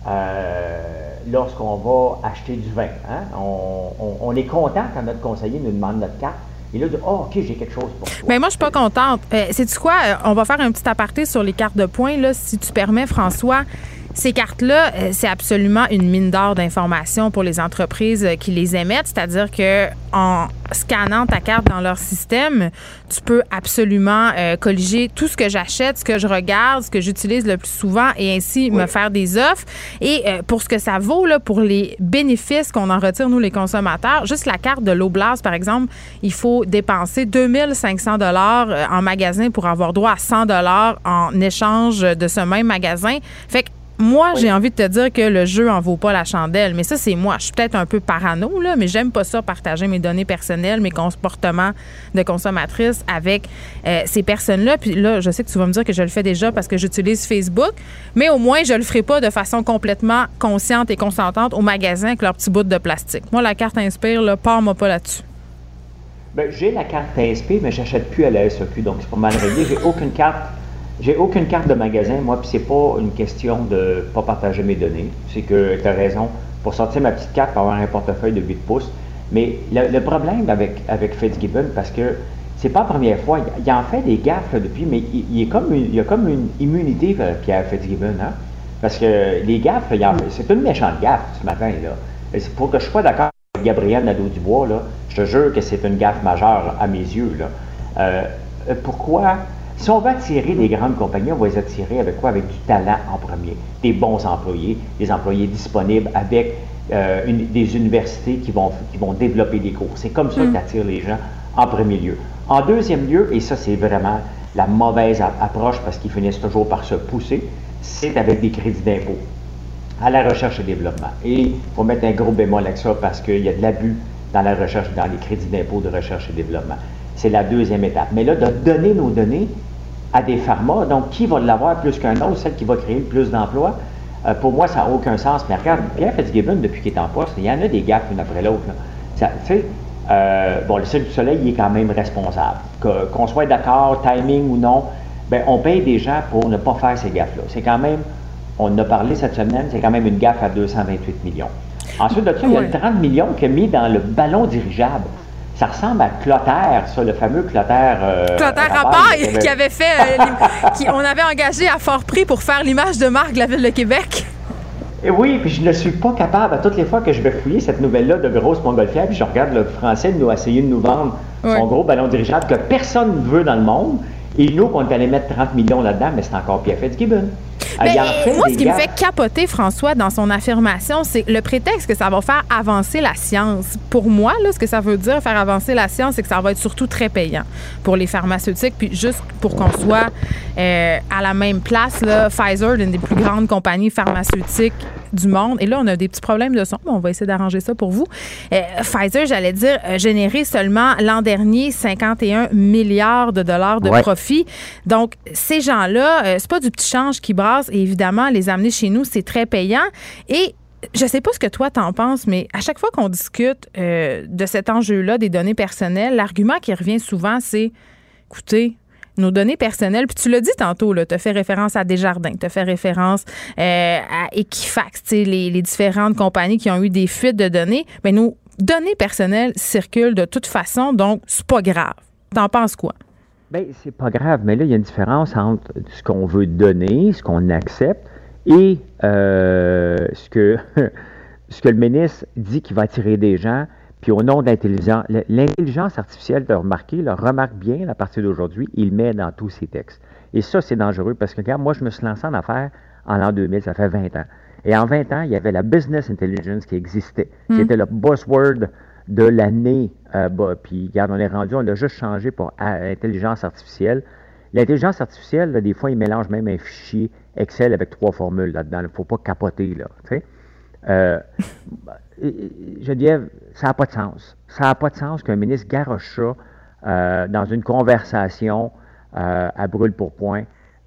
euh, lorsqu'on va acheter du vin. Hein? On, on, est content quand notre conseiller nous demande notre carte et là, oh, OK, j'ai quelque chose pour. Mais moi, je suis pas contente. Euh, C'est-tu quoi? Euh, on va faire un petit aparté sur les cartes de points, là, si tu permets, François. Ces cartes-là, euh, c'est absolument une mine d'or d'informations pour les entreprises euh, qui les émettent. C'est-à-dire que en scannant ta carte dans leur système, tu peux absolument euh, colliger tout ce que j'achète, ce que je regarde, ce que j'utilise le plus souvent et ainsi me faire des offres. Et pour ce que ça vaut, là, pour les bénéfices qu'on en retire, nous, les consommateurs, juste la carte de l'Oblast, par exemple, il faut dépenser 2500 dollars en magasin pour avoir droit à 100 dollars en échange de ce même magasin. Fait que moi, j'ai envie de te dire que le jeu en vaut pas la chandelle, mais ça, c'est moi. Je suis peut-être un peu parano, là, mais j'aime pas ça partager mes données personnelles, mes comportements de consommatrice avec euh, ces personnes-là. Puis là, je sais que tu vas me dire que je le fais déjà parce que j'utilise Facebook, mais au moins, je le ferai pas de façon complètement consciente et consentante au magasin avec leur petit bout de plastique. Moi, la carte Inspire, là, pars-moi pas là-dessus. Ben, j'ai la carte Inspire, mais j'achète plus à la SOQ, donc c'est pas mal réglé. J'ai aucune carte j'ai aucune carte de magasin, moi, puis c'est pas une question de pas partager mes données. C'est que tu as raison. Pour sortir ma petite carte, pour avoir un portefeuille de 8 pouces. Mais le, problème avec, avec Fitzgibbon, parce que c'est pas la première fois, il, en fait des gaffes depuis, mais il, est comme il a comme une immunité, Pierre Fitzgibbon, hein? Parce que les gaffes, c'est une méchante gaffe ce matin, là. Pour que je sois d'accord avec Gabriel Nadeau-Dubois, là, je te jure que c'est une gaffe majeure à mes yeux, là. Euh, pourquoi si on veut attirer les grandes compagnies, on va les attirer avec quoi? Avec du talent en premier, des bons employés, des employés disponibles avec euh, des universités qui vont, qui vont développer des cours. C'est comme ça mm. que attire les gens en premier lieu. En deuxième lieu, et ça c'est vraiment la mauvaise approche parce qu'ils finissent toujours par se pousser, c'est avec des crédits d'impôt à la recherche et développement. Et il faut mettre un gros bémol avec ça parce qu'il y a de l'abus dans la recherche, dans les crédits d'impôt de recherche et développement. C'est la deuxième étape. Mais là, de donner nos données, à des pharma. Donc, qui va l'avoir plus qu'un autre, celle qui va créer le plus d'emplois? Euh, pour moi, ça n'a aucun sens. Mais regarde, Pierre Fitzgibbon, depuis qu'il est en poste, il y en a des gaffes une après l'autre. Tu sais, euh, bon, le Cirque du Soleil, il est quand même responsable. qu'on soit d'accord, timing ou non, ben, on paye des gens pour ne pas faire ces gaffes-là. C'est quand même, on en a parlé cette semaine, c'est quand même une gaffe à 228 millions. Ensuite de ça, il y a le 30 millions qu'il a mis dans le ballon dirigeable. Ça ressemble à Clotaire, ça, le fameux Clotaire. Euh, Clotaire Rapaille, qui avait fait. Euh, qui, on avait engagé à fort prix pour faire l'image de marque de la ville de Québec. Et oui, puis je ne suis pas capable, à toutes les fois que je vais fouiller cette nouvelle-là de grosse montgolfière, puis je regarde le français nous essayer de nous vendre son gros ballon dirigeable que personne ne veut dans le monde, et nous, on est allé mettre 30 millions là-dedans, mais c'est encore Pierre Fitzgibbon. Mais moi, ce qui me fait capoter, François, dans son affirmation, c'est le prétexte que ça va faire avancer la science. Pour moi, là, ce que ça veut dire, faire avancer la science, c'est que ça va être surtout très payant pour les pharmaceutiques. Puis juste pour qu'on soit euh, à la même place, là, Pfizer, l'une des plus grandes compagnies pharmaceutiques du monde. Et là, on a des petits problèmes de son, mais on va essayer d'arranger ça pour vous. Euh, Pfizer, j'allais dire, a généré seulement l'an dernier 51 milliards de dollars de profit. Donc, ces gens-là, euh, c'est pas du petit change qui brasse. Et évidemment, les amener chez nous, c'est très payant. Et je sais pas ce que toi t'en penses, mais à chaque fois qu'on discute euh, de cet enjeu-là des données personnelles, l'argument qui revient souvent, c'est écoutez, nos données personnelles. Puis tu l'as dit tantôt, tu as fait référence à Desjardins, tu as fait référence euh, à Equifax, les, les différentes compagnies qui ont eu des fuites de données. Mais nos données personnelles circulent de toute façon, donc c'est pas grave. T'en penses quoi? Bien, c'est pas grave, mais là, il y a une différence entre ce qu'on veut donner, ce qu'on accepte, et euh, ce, que, ce que le ministre dit qu'il va attirer des gens puis au nom de l'intelligence, l'intelligence artificielle, de remarquer, le remarque bien à partir d'aujourd'hui, il met dans tous ses textes. Et ça, c'est dangereux parce que, regarde, moi, je me suis lancé en affaires en l'an 2000, ça fait 20 ans. Et en 20 ans, il y avait la business intelligence qui existait, qui hmm. était le buzzword de l'année. Euh, bah, puis, regarde, on est rendu, on l'a juste changé pour intelligence artificielle. L'intelligence artificielle, des fois, il mélange même un fichier Excel avec trois formules là-dedans. Il ne faut pas capoter, là. Tu sais. Euh, ça n'a pas de sens. Ça n'a pas de sens qu'un ministre garoche ça euh, dans une conversation à brûle pour point.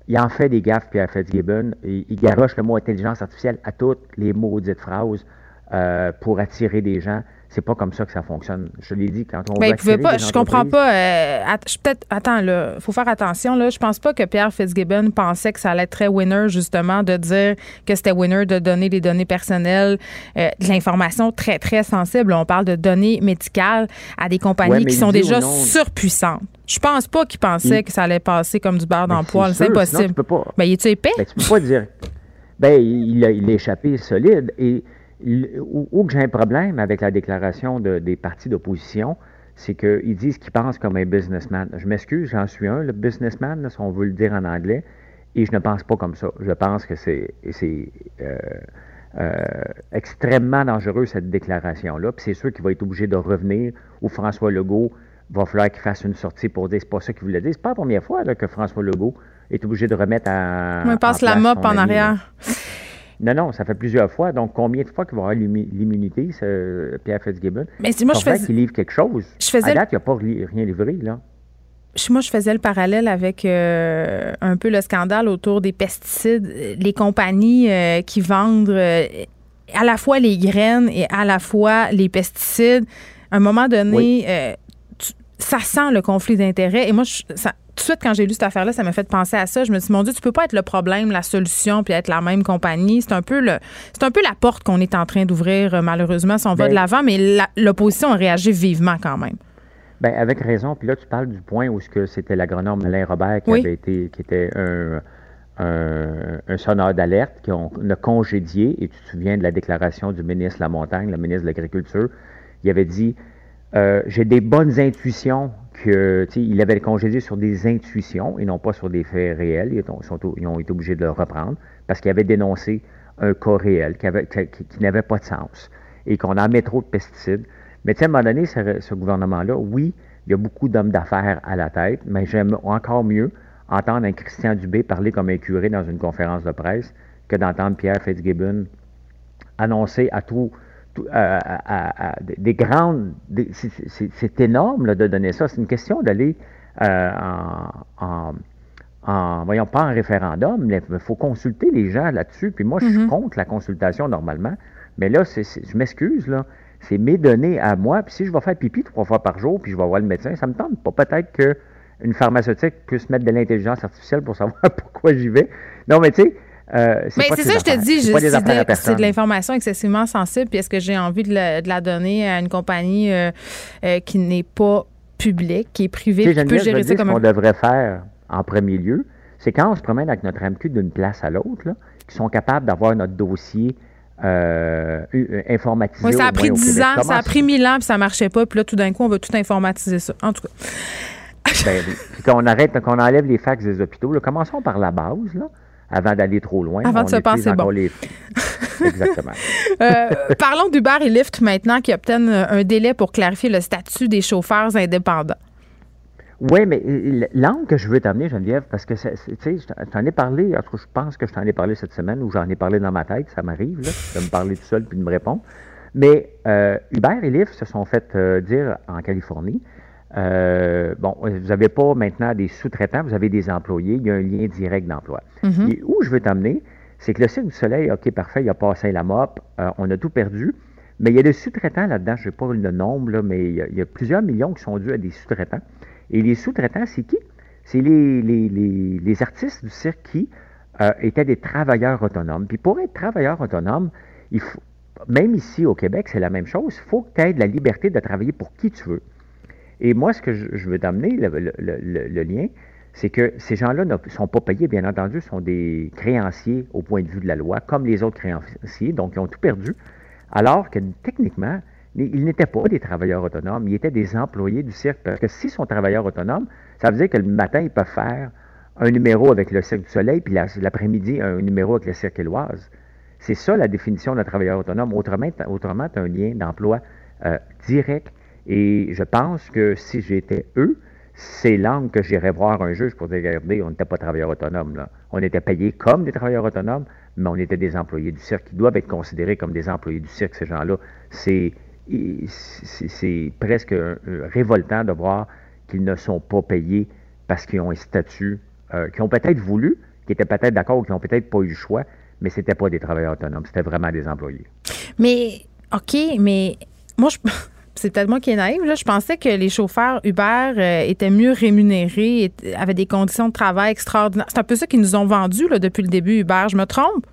Il en fait des gaffes, Pierre Fitzgibbon. Il, il garoche le mot intelligence artificielle à toutes les maudites phrases pour attirer des gens. C'est pas comme ça que ça fonctionne. Je l'ai dit quand on Mais ben, pas, je comprends pas. Euh, peut-être, attends, là, faut faire attention. Là, je pense pas que Pierre Fitzgibbon pensait que ça allait être très winner, justement, de dire que c'était winner de donner des données personnelles, euh, de l'information très, très sensible. On parle de données médicales à des compagnies qui sont déjà surpuissantes. Je pense pas qu'il pensait que ça allait passer comme du beurre dans le poil. C'est impossible. Tu peux pas. Ben, il est épais? Ben, tu peux pas dire. Ben, il a, il a échappé solide. Et où, que j'ai un problème avec la déclaration des partis d'opposition, c'est qu'ils disent qu'ils pensent comme un businessman. Je m'excuse, j'en suis un, le businessman, si on veut le dire en anglais, et je ne pense pas comme ça. Je pense que c'est euh, euh, extrêmement dangereux, cette déclaration-là. Puis c'est sûr qu'il va être obligé de revenir, ou François Legault va falloir qu'il fasse une sortie pour dire c'est pas ça qu'il voulait dire. C'est pas la première fois que François Legault est obligé de remettre à. On passe la mop en arrière. Non, non, ça fait plusieurs fois. Donc, combien de fois qu'il va avoir l'immunité, Pierre Fitzgibbon? Mais si moi, je faisais... qu'il livre quelque chose. Je faisais... À date, il n'a pas rien livré, là. Moi, je faisais le parallèle avec euh, un peu le scandale autour des pesticides. Les compagnies euh, qui vendent euh, à la fois les graines et à la fois les pesticides, à un moment donné, ça sent le conflit d'intérêts. Et moi, ça, tout de suite, quand j'ai lu cette affaire-là, ça m'a fait penser à ça. Je me suis dit, mon Dieu, tu peux pas être le problème, la solution, puis être la même compagnie. C'est un peu le, c'est un peu la porte qu'on est en train d'ouvrir, euh, malheureusement, si on va de ben l'avant, mais l'opposition a réagi vivement quand même. Bien, avec raison. Puis là, tu parles du point où c'était l'agronome Alain Robert qui avait été, qui était un, un, sonneur d'alerte qu'on a congédié. Et tu te souviens de la déclaration du ministre de la Montagne, le ministre de l'Agriculture. Il avait dit euh, J'ai des bonnes intuitions il avait congédié sur des intuitions et non pas sur des faits réels. Ils, ont été obligés de le reprendre parce qu'il avait dénoncé un cas réel qui, n'avait pas de sens et qu'on en met trop de pesticides. Mais à un moment donné, ce, gouvernement-là, oui, il y a beaucoup d'hommes d'affaires à la tête, mais j'aime encore mieux entendre un Christian Dubé parler comme un curé dans une conférence de presse que d'entendre Pierre Fitzgibbon annoncer à tout, à, des grandes. c'est énorme de donner ça. C'est une question d'aller euh, en, en, voyons pas en référendum, mais il faut consulter les gens là-dessus. Puis moi, je suis mm-hmm. contre la consultation normalement. Mais là, je m'excuse, là. C'est mes données à moi. Puis si je vais faire pipi trois fois par jour, puis je vais voir le médecin, ça me tente pas. Peut-être qu'une pharmaceutique puisse mettre de l'intelligence artificielle pour savoir pourquoi j'y vais. Non, mais tu sais, Euh, mais c'est ça, je te dis, c'est de, l'information excessivement sensible. Puis est-ce que j'ai envie de, la donner à une compagnie euh, euh, qui n'est pas publique, qui est privée, qui peut gérer ça comme qu'on devrait faire en premier lieu, c'est quand on se promène avec notre MQ d'une place à l'autre, qui sont capables d'avoir notre dossier euh, informatisé. Oui, ça a pris 10 ans, ça a pris 1000 ans, puis ça marchait pas. Puis là, tout d'un coup, on veut tout informatiser ça. En tout cas. ben, puis qu'on arrête, qu'on enlève les fax des hôpitaux, commençons par la base, là avant d'aller trop loin. Avant de se passer bon. Exactement. Euh, parlons d'Uber et Lyft maintenant qui obtiennent un délai pour clarifier le statut des chauffeurs indépendants. Oui, mais euh, l'angle que je veux t'amener, Geneviève, parce que tu sais, je t'en ai parlé, je pense que je t'en ai parlé cette semaine ou j'en ai parlé dans ma tête, ça m'arrive, de me parler tout seul puis de me répondre. Mais euh, Uber et Lyft se sont fait dire en Californie euh, bon, vous n'avez pas maintenant des sous-traitants, vous avez des employés, il y a un lien direct d'emploi. Mhm. Et où je veux t'amener, c'est que le Cirque du Soleil, OK, parfait, il a passé la mop, euh, on a tout perdu, mais il y a des sous-traitants là-dedans, je ne sais pas le nombre, mais il y, a, plusieurs millions qui sont dus à des sous-traitants. Et les sous-traitants, c'est qui? C'est les, les, artistes du cirque qui euh, étaient des travailleurs autonomes. Puis pour être travailleur autonome, il faut, même ici au Québec, c'est la même chose, il faut que tu aies de la liberté de travailler pour qui tu veux. Et moi, ce que je, veux t'amener, le, lien, c'est que ces gens-là ne sont pas payés, bien entendu, sont des créanciers au point de vue de la loi, comme les autres créanciers, donc ils ont tout perdu, alors que techniquement, ils n'étaient pas des travailleurs autonomes, ils étaient des employés du cirque. Parce que s'ils sont travailleurs autonomes, ça veut dire que le matin, ils peuvent faire un numéro avec le Cirque du Soleil, puis l'après-midi, un numéro avec le Cirque Éloise. C'est ça la définition d'un travailleur autonome. Autrement, autrement tu as un lien d'emploi euh, direct et je pense que si j'étais eux, c'est l'angle que j'irais voir un juge pour dire, regardez, on n'était pas travailleurs autonomes. On était payés comme des travailleurs autonomes, mais on était des employés du cirque qui doivent être considérés comme des employés du cirque, ces gens-là. C'est, presque révoltant de voir qu'ils ne sont pas payés parce qu'ils ont un statut, euh, qu'ils ont peut-être voulu, qui étaient peut-être d'accord ou qui n'ont peut-être pas eu le choix, mais ce n'était pas des travailleurs autonomes, c'était vraiment des employés. Mais, OK, mais moi, je c'est peut-être moi qui est naïve, je pensais que les chauffeurs Uber euh, étaient mieux rémunérés, avaient des conditions de travail extraordinaires. C'est un peu ça qu'ils nous ont vendu depuis le début, Uber. Je me trompe?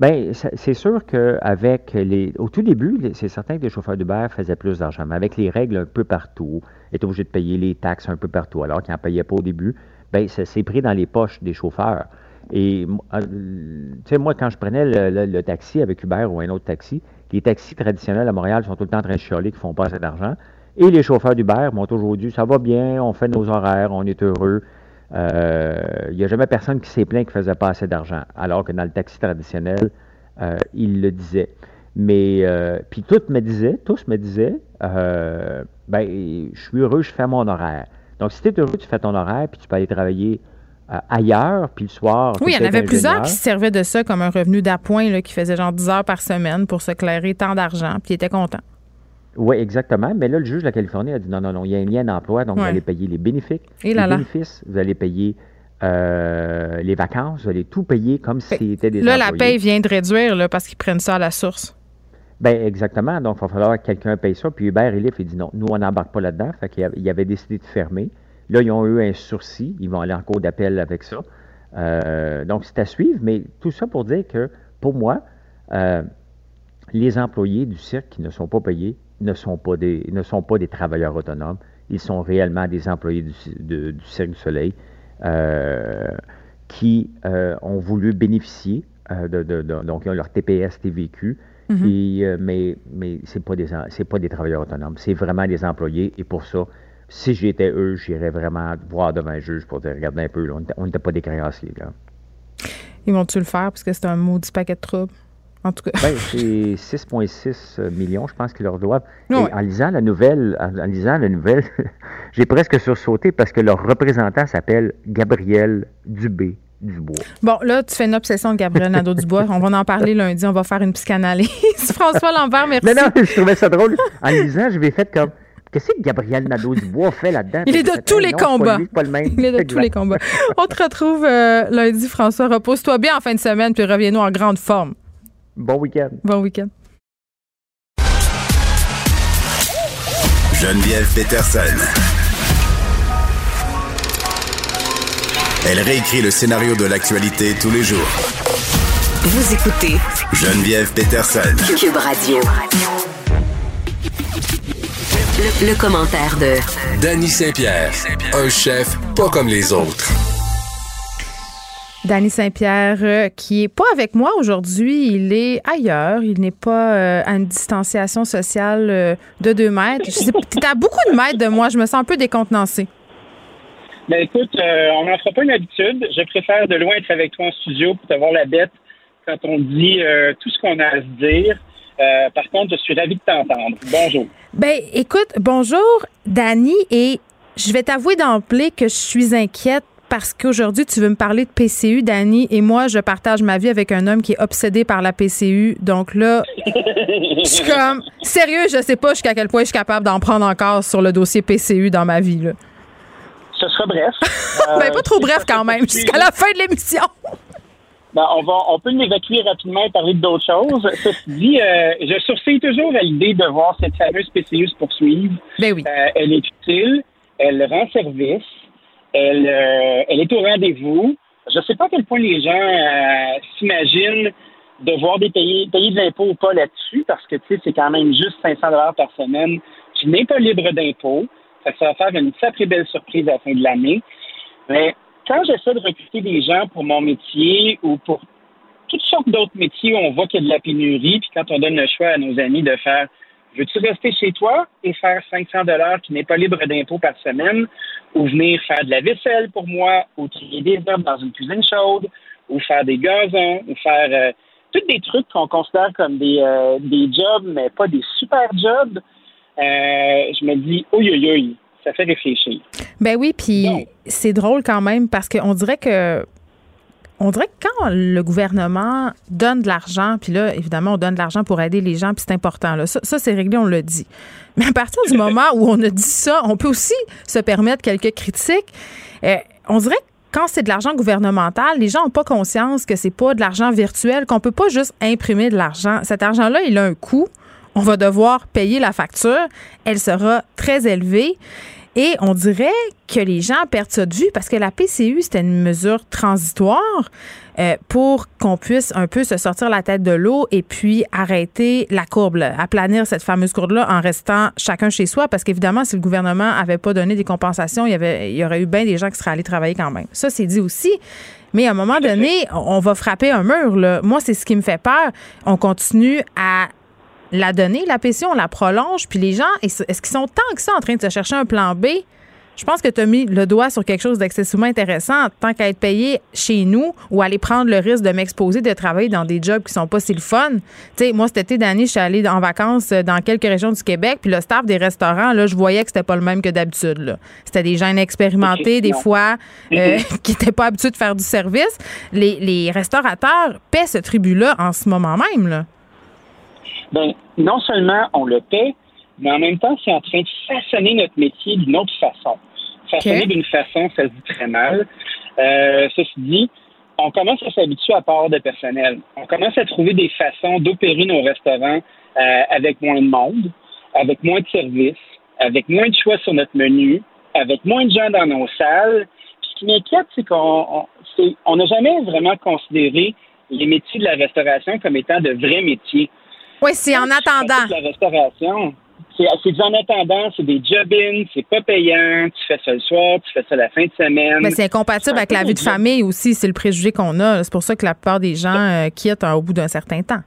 Bien, c'est sûr qu'avec les. Au tout début, c'est certain que les chauffeurs d'Uber faisaient plus d'argent, mais avec les règles un peu partout, étaient obligés de payer les taxes un peu partout, alors qu'ils n'en payaient pas au début, bien, c'est pris dans les poches des chauffeurs. Et, euh, tu sais, moi, quand je prenais le, taxi avec Uber ou un autre taxi, les taxis traditionnels à Montréal sont tout le temps de chialer qu'ils font pas assez d'argent. Et les chauffeurs d'Uber m'ont toujours dit ça va bien, on fait nos horaires, on est heureux. Il euh, n'y a jamais personne qui s'est plaint qu'il faisait pas assez d'argent. Alors que dans le taxi traditionnel, euh, ils le disaient. Mais, euh, puis tous me disaient, tous me disaient, ben, je suis heureux, je fais mon horaire. Donc, si tu es heureux, tu fais ton horaire, puis tu peux aller travailler euh, ailleurs, puis le soir. Oui, il y en avait plusieurs qui se servaient de ça comme un revenu d'appoint, qui faisait genre 10 heures par semaine pour se clairer tant d'argent, puis ils étaient contents. Oui, exactement. Mais là, le juge de la Californie a dit non, non, non, il y a un lien d'emploi, donc vous allez payer les bénéfices, les bénéfices, vous allez payer euh, les vacances, vous allez tout payer comme si c'était des Là, la paye vient de réduire là, parce qu'ils prennent ça à la source. Bien, exactement. Donc, il va falloir que quelqu'un paye ça. Puis Hubert Elif, il dit non, nous, on n'embarque pas là-dedans. Fait qu'il avait décidé de fermer. Là, ils ont eu un sursis. Ils vont aller en cours d'appel avec ça. Euh, donc, c'est à suivre. Mais tout ça pour dire que, pour moi, euh, les employés du cirque qui ne sont pas payés ne sont pas des, ne sont pas des travailleurs autonomes. Ils sont réellement des employés du, Cirque du Soleil euh, qui ont voulu bénéficier de, donc ils ont leur TPS TVQ. Mm-hmm. mais mais ce pas des pas des travailleurs autonomes, c'est vraiment des employés et pour ça, si j'étais eux, j'irais vraiment voir devant un juge pour dire, regardez un peu, on n'était pas des créanciers. Là. Ils vont-tu le faire parce que c'est un maudit paquet de troubles? En tout cas. Ben, c'est 6,6 millions, je pense qu'ils leur doivent. en lisant la nouvelle, en, lisant la nouvelle, j'ai presque sursauté parce que leur représentant s'appelle Gabriel Dubé. Dubois. Bon, là, tu fais une obsession de Gabriel Nadeau-Dubois. on va en parler lundi. On va faire une psychanalyse. François Lambert, merci. Non, non, je trouvais ça drôle. En lisant, je vais faire comme Qu'est-ce que Gabriel Nadeau-Dubois fait là-dedans? Il est de tous les combats. Il est de tous les combats. On te retrouve euh, lundi, François. Repose-toi bien en fin de semaine, puis reviens-nous en grande forme. Bon week-end. Bon week-end. Geneviève Peterson. Elle réécrit le scénario de l'actualité tous les jours Vous écoutez Geneviève Peterson. Cube Radio. Le, le commentaire de Danny Saint-Pierre, un chef pas comme les autres. Danny Saint-Pierre, euh, qui est pas avec moi aujourd'hui, il est ailleurs. Il n'est pas euh, à une distanciation sociale euh, de deux mètres. Tu es à beaucoup de mètres de moi. Je me sens un peu décontenancée. Ben écoute, on n'en fera pas une habitude. Je préfère de loin être avec toi en studio pour te voir la bête quand on dit tout ce qu'on a à se dire. Par contre, je suis ravi de t'entendre. Bonjour. Ben écoute, bonjour, Danny, et je vais t'avouer d'emblée que je suis inquiète parce qu'aujourd'hui, tu veux me parler de PCU, Dani, et moi, je partage ma vie avec un homme qui est obsédé par la PCU. Donc là, je suis comme, sérieux, je sais pas jusqu'à quel point je suis capable d'en prendre encore sur le dossier PCU dans ma vie. Là. Ce sera bref. ben, pas trop bref quand même, jusqu'à la fin de l'émission. Ben, on, va, on peut l'évacuer rapidement et parler d'autres choses. Ceci dit, euh, je sourcille toujours à l'idée de voir cette fameuse PCU se poursuivre. Ben oui. Euh, elle est utile, elle rend service. Elle, euh, elle est au rendez-vous. Je ne sais pas à quel point les gens euh, s'imaginent devoir des payer, payer de l'impôt ou pas là-dessus, parce que c'est quand même juste 500 dollars par semaine qui n'est pas libre d'impôt. Ça, va faire une sacrée belle surprise à la fin de l'année. Mais quand j'essaie de recruter des gens pour mon métier ou pour toutes sortes d'autres métiers où on voit qu'il y a de la pénurie, puis quand on donne le choix à nos amis de faire veux-tu rester chez toi et faire 500 dollars qui n'est pas libre d'impôt par semaine, ou venir faire de la vaisselle pour moi, ou trier des herbes dans une cuisine chaude, ou faire des gazons, ou faire euh, tous des trucs qu'on considère comme des, euh, des jobs, mais pas des super jobs. Euh, je me dis, oui, ça fait réfléchir. Ben oui, puis c'est drôle quand même parce qu'on dirait que on dirait que quand le gouvernement donne de l'argent, puis là, évidemment, on donne de l'argent pour aider les gens, puis c'est important. Là. Ça, c'est réglé, on le dit. Mais à partir du moment où on a dit ça, on peut aussi se permettre quelques critiques. Euh, on dirait que quand c'est de l'argent gouvernemental, les gens n'ont pas conscience que c'est pas de l'argent virtuel, qu'on peut pas juste imprimer de l'argent. Cet argent-là, il a un coût. On va devoir payer la facture. Elle sera très élevée. Et on dirait que les gens perdent ça de vue parce que la PCU, c'était une mesure transitoire euh, pour qu'on puisse un peu se sortir la tête de l'eau et puis arrêter la courbe, aplanir cette fameuse courbe-là en restant chacun chez soi. Parce qu'évidemment, si le gouvernement avait pas donné des compensations, il y, avait, il y aurait eu bien des gens qui seraient allés travailler quand même. Ça, c'est dit aussi. Mais à un moment donné, on va frapper un mur. Là. Moi, c'est ce qui me fait peur. On continue à la donner, la PCU, on la prolonge, puis les gens, est-ce qu'ils sont tant que ça en train de se chercher un plan B? Je pense que tu as mis le doigt sur quelque chose d'excessivement intéressant. Tant qu'à être payé chez nous ou aller prendre le risque de m'exposer, de travailler dans des jobs qui sont pas si le fun. Tu sais, moi, cet été d'année, je suis allée en vacances dans quelques régions du Québec, puis le staff des restaurants, là, je voyais que c'était pas le même que d'habitude. C'était des gens inexpérimentés, des fois, euh, qui n'étaient pas habitués de faire du service. Les, les restaurateurs paient ce tribut-là en ce moment même. Là ben, non seulement on le paie, mais en même temps, c'est en train de façonner notre métier d'une autre façon. Façonner d'une façon, ça se dit très mal. Euh, ceci dit, on commence à s'habituer à part de personnel. On commence à trouver des façons d'opérer nos restaurants euh, avec moins de monde, avec moins de services, avec moins de choix sur notre menu, avec moins de gens dans nos salles. Puis ce qui m'inquiète, c'est qu'on on n'a jamais vraiment considéré les métiers de la restauration comme étant de vrais métiers. Oui, c'est en attendant. La restauration. C'est en attendant, c'est des job-ins, c'est pas payant, tu fais ça le soir, tu fais ça la fin de semaine. Mais c'est incompatible avec la vie de famille aussi, c'est le préjugé qu'on a. C'est pour ça que la plupart des gens euh, quittent au bout d'un certain temps.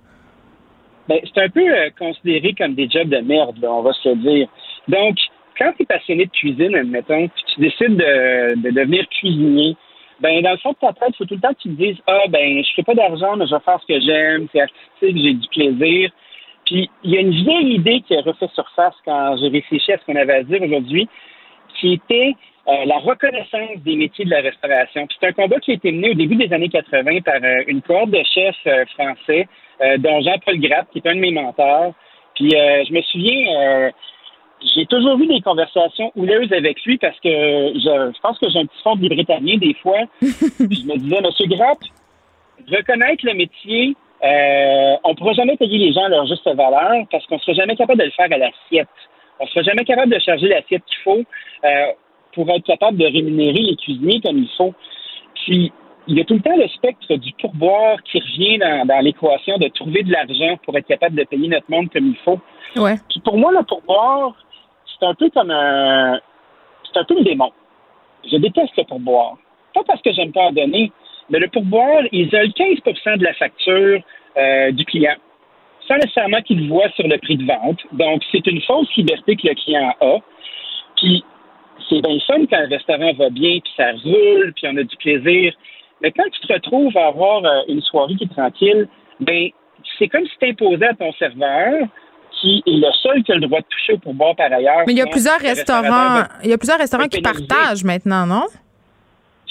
Ben, c'est un peu euh, considéré comme des jobs de merde, on va se le dire. Donc, quand tu es passionné de cuisine, admettons, puis tu décides de, devenir cuisinier, ben dans le fond de ta tête, il faut tout le temps que tu te dises Ah ben je fais pas d'argent, mais je vais faire ce que j'aime, c'est artistique, j'ai du plaisir. Puis il y a une vieille idée qui a refait surface quand j'ai réfléchi à ce qu'on avait à dire aujourd'hui, qui était euh, la reconnaissance des métiers de la restauration. c'est un combat qui a été mené au début des années 80 par euh, une cohorte de chefs euh, français, dont Jean-Paul Grapp, qui est un de mes mentors. Puis je me souviens, j'ai toujours eu des conversations houleuses avec lui parce que je, pense que j'ai un petit fond de britannique des fois. Puis je me disais, Monsieur Grapp, reconnaître le métier euh, on ne pourra jamais payer les gens à leur juste valeur parce qu'on ne sera jamais capable de le faire à l'assiette. On ne sera jamais capable de charger l'assiette qu'il faut euh, pour être capable de rémunérer les cuisiniers comme il faut. Puis, il y a tout le temps le spectre du pourboire qui revient dans, l'équation de trouver de l'argent pour être capable de payer notre monde comme il faut. Ouais. Puis pour moi, le pourboire, c'est un peu comme un. C'est un peu le démon. Je déteste le pourboire. Pas parce que j'aime pas en donner, mais le pourboire isole 15% de la facture euh, du client, sans nécessairement qu'il le voit sur le prix de vente. Donc, c'est une fausse liberté que le client a. Puis, c'est bien fun quand un restaurant va bien, puis ça roule, puis on a du plaisir. Mais quand tu te retrouves à avoir euh, une soirée qui est tranquille, ben c'est comme si tu imposais à ton serveur qui est le seul qui a le droit de toucher au pourboire par ailleurs. Mais il y a plusieurs restaurants, il y a plusieurs restaurants qui partagent maintenant, non?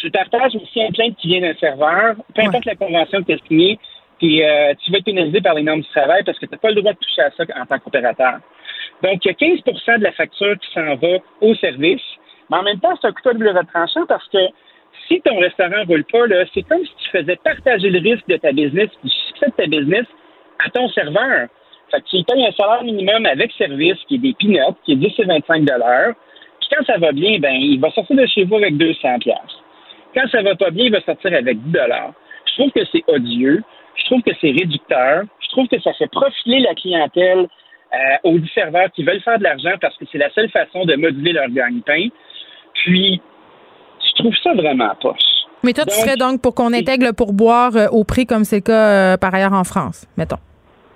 Tu partages aussi un plainte qui vient d'un serveur, peu importe la convention que tu as signée, puis euh, tu vas être pénalisé par les normes du travail parce que tu n'as pas le droit de toucher à ça en tant qu'opérateur. Donc, il y a 15% de la facture qui s'en va au service, mais en même temps, c'est un couteau de double tranchant parce que si ton restaurant ne roule pas, c'est comme si tu faisais partager le risque de ta business, du succès de ta business à ton serveur. Fait que tu payes un salaire minimum avec service qui est des peanuts, qui est 10 et 25 Puis quand ça va bien, ben il va sortir de chez vous avec 200 Quand ça va pas bien, il va sortir avec 10 Je trouve que c'est odieux. Je trouve que c'est réducteur. Je trouve que ça fait profiler la clientèle euh, aux serveurs qui veulent faire de l'argent parce que c'est la seule façon de moduler leur gagne-pain. Puis, je trouve ça vraiment poche. Mais toi, tu serais donc pour qu'on intègre le pourboire euh, au prix comme c'est le cas euh, par ailleurs en France, mettons.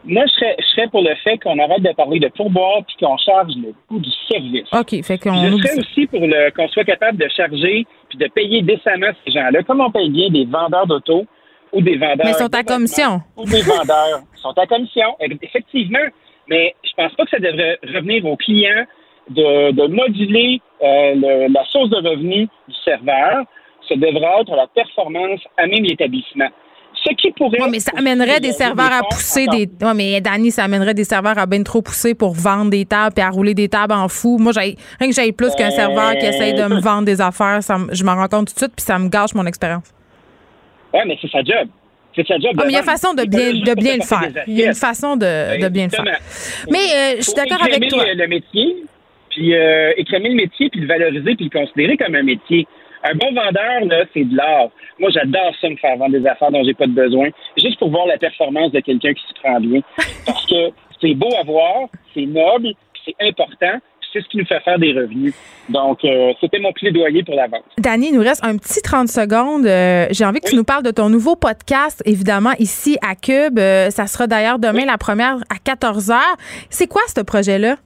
Moi, je serais, pour le fait qu'on arrête de parler de pourboire puis qu'on charge le coût du service. OK, fait qu'on. Je serais aussi pour qu'on soit capable de charger puis de payer décemment ces gens-là, comme on paye bien des vendeurs d'auto ou des vendeurs. Mais ils sont à commission. Ou des vendeurs sont à commission, effectivement. Mais je pense pas que ça devrait revenir aux clients de, moduler euh, la source de revenus du serveur. Ça devrait être la performance à même l'établissement. Ce qui pourrait. Oui, mais ça amènerait des serveurs à pousser des. Oui, mais Danny, ça amènerait des serveurs à bien trop pousser pour vendre des tables et à rouler des tables en fou. Moi, rien que j'aille plus qu'un serveur qui essaye de me euh. vendre des affaires, je m'en rends compte tout de suite puis ça me gâche mon expérience. Oui, mais c'est sa job. C'est sa job. Ah, mais il y a façon de bien, de bien le faire. Il y a une façon de, de bien le faire. Mais euh, je suis d'accord avec toi. Le métier, puis euh, écrémer le métier, puis le valoriser, puis le considérer comme un métier. Un bon vendeur, là, c'est de l'art. Moi, j'adore ça, me faire vendre des affaires dont j'ai pas de besoin, juste pour voir la performance de quelqu'un qui se prend bien. Parce que c'est beau à voir, c'est noble, c'est important, c'est ce qui nous fait faire des revenus. Donc, euh, c'était mon plaidoyer pour la vente. Dani, il nous reste un petit 30 secondes. Euh, j'ai envie que tu nous parles de ton nouveau podcast, évidemment, ici à Cube. Euh, ça sera d'ailleurs demain la première à 14 h. C'est quoi ce projet-là?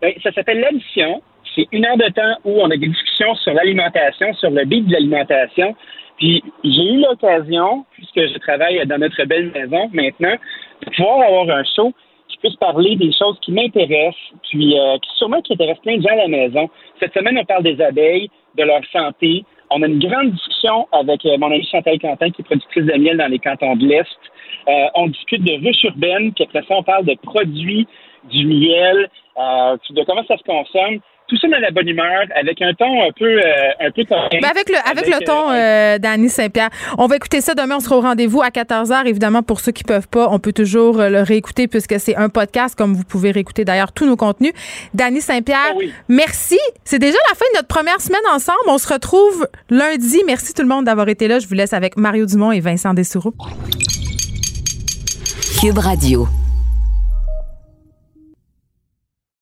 Ben, ça s'appelle l'addition. C'est une heure de temps où on a des discussions sur l'alimentation, sur le bit de l'alimentation. Puis j'ai eu l'occasion, puisque je travaille dans notre belle maison maintenant, de pouvoir avoir un show qui puisse parler des choses qui m'intéressent, puis euh, qui sûrement qui intéressent plein de gens à la maison. Cette semaine, on parle des abeilles, de leur santé. On a une grande discussion avec euh, mon ami Chantal Quentin, qui est productrice de miel dans les cantons de l'Est. Euh, on discute de ruches urbaines, puis après ça, on parle de produits du miel, euh, de comment ça se consomme. Tout ça dans la bonne humeur, avec un ton un peu, euh, un peu ben, avec le, avec, le ton euh, d'Annie Saint-Pierre. On va écouter ça demain. On sera au rendez-vous à 14h. Évidemment, pour ceux qui peuvent pas, on peut toujours le réécouter puisque c'est un podcast, comme vous pouvez réécouter d'ailleurs tous nos contenus. Dany Saint-Pierre, ah merci. C'est déjà la fin de notre première semaine ensemble. On se retrouve lundi. Merci tout le monde d'avoir été là. Je vous laisse avec Mario Dumont et Vincent Dessoureau. Cube Radio.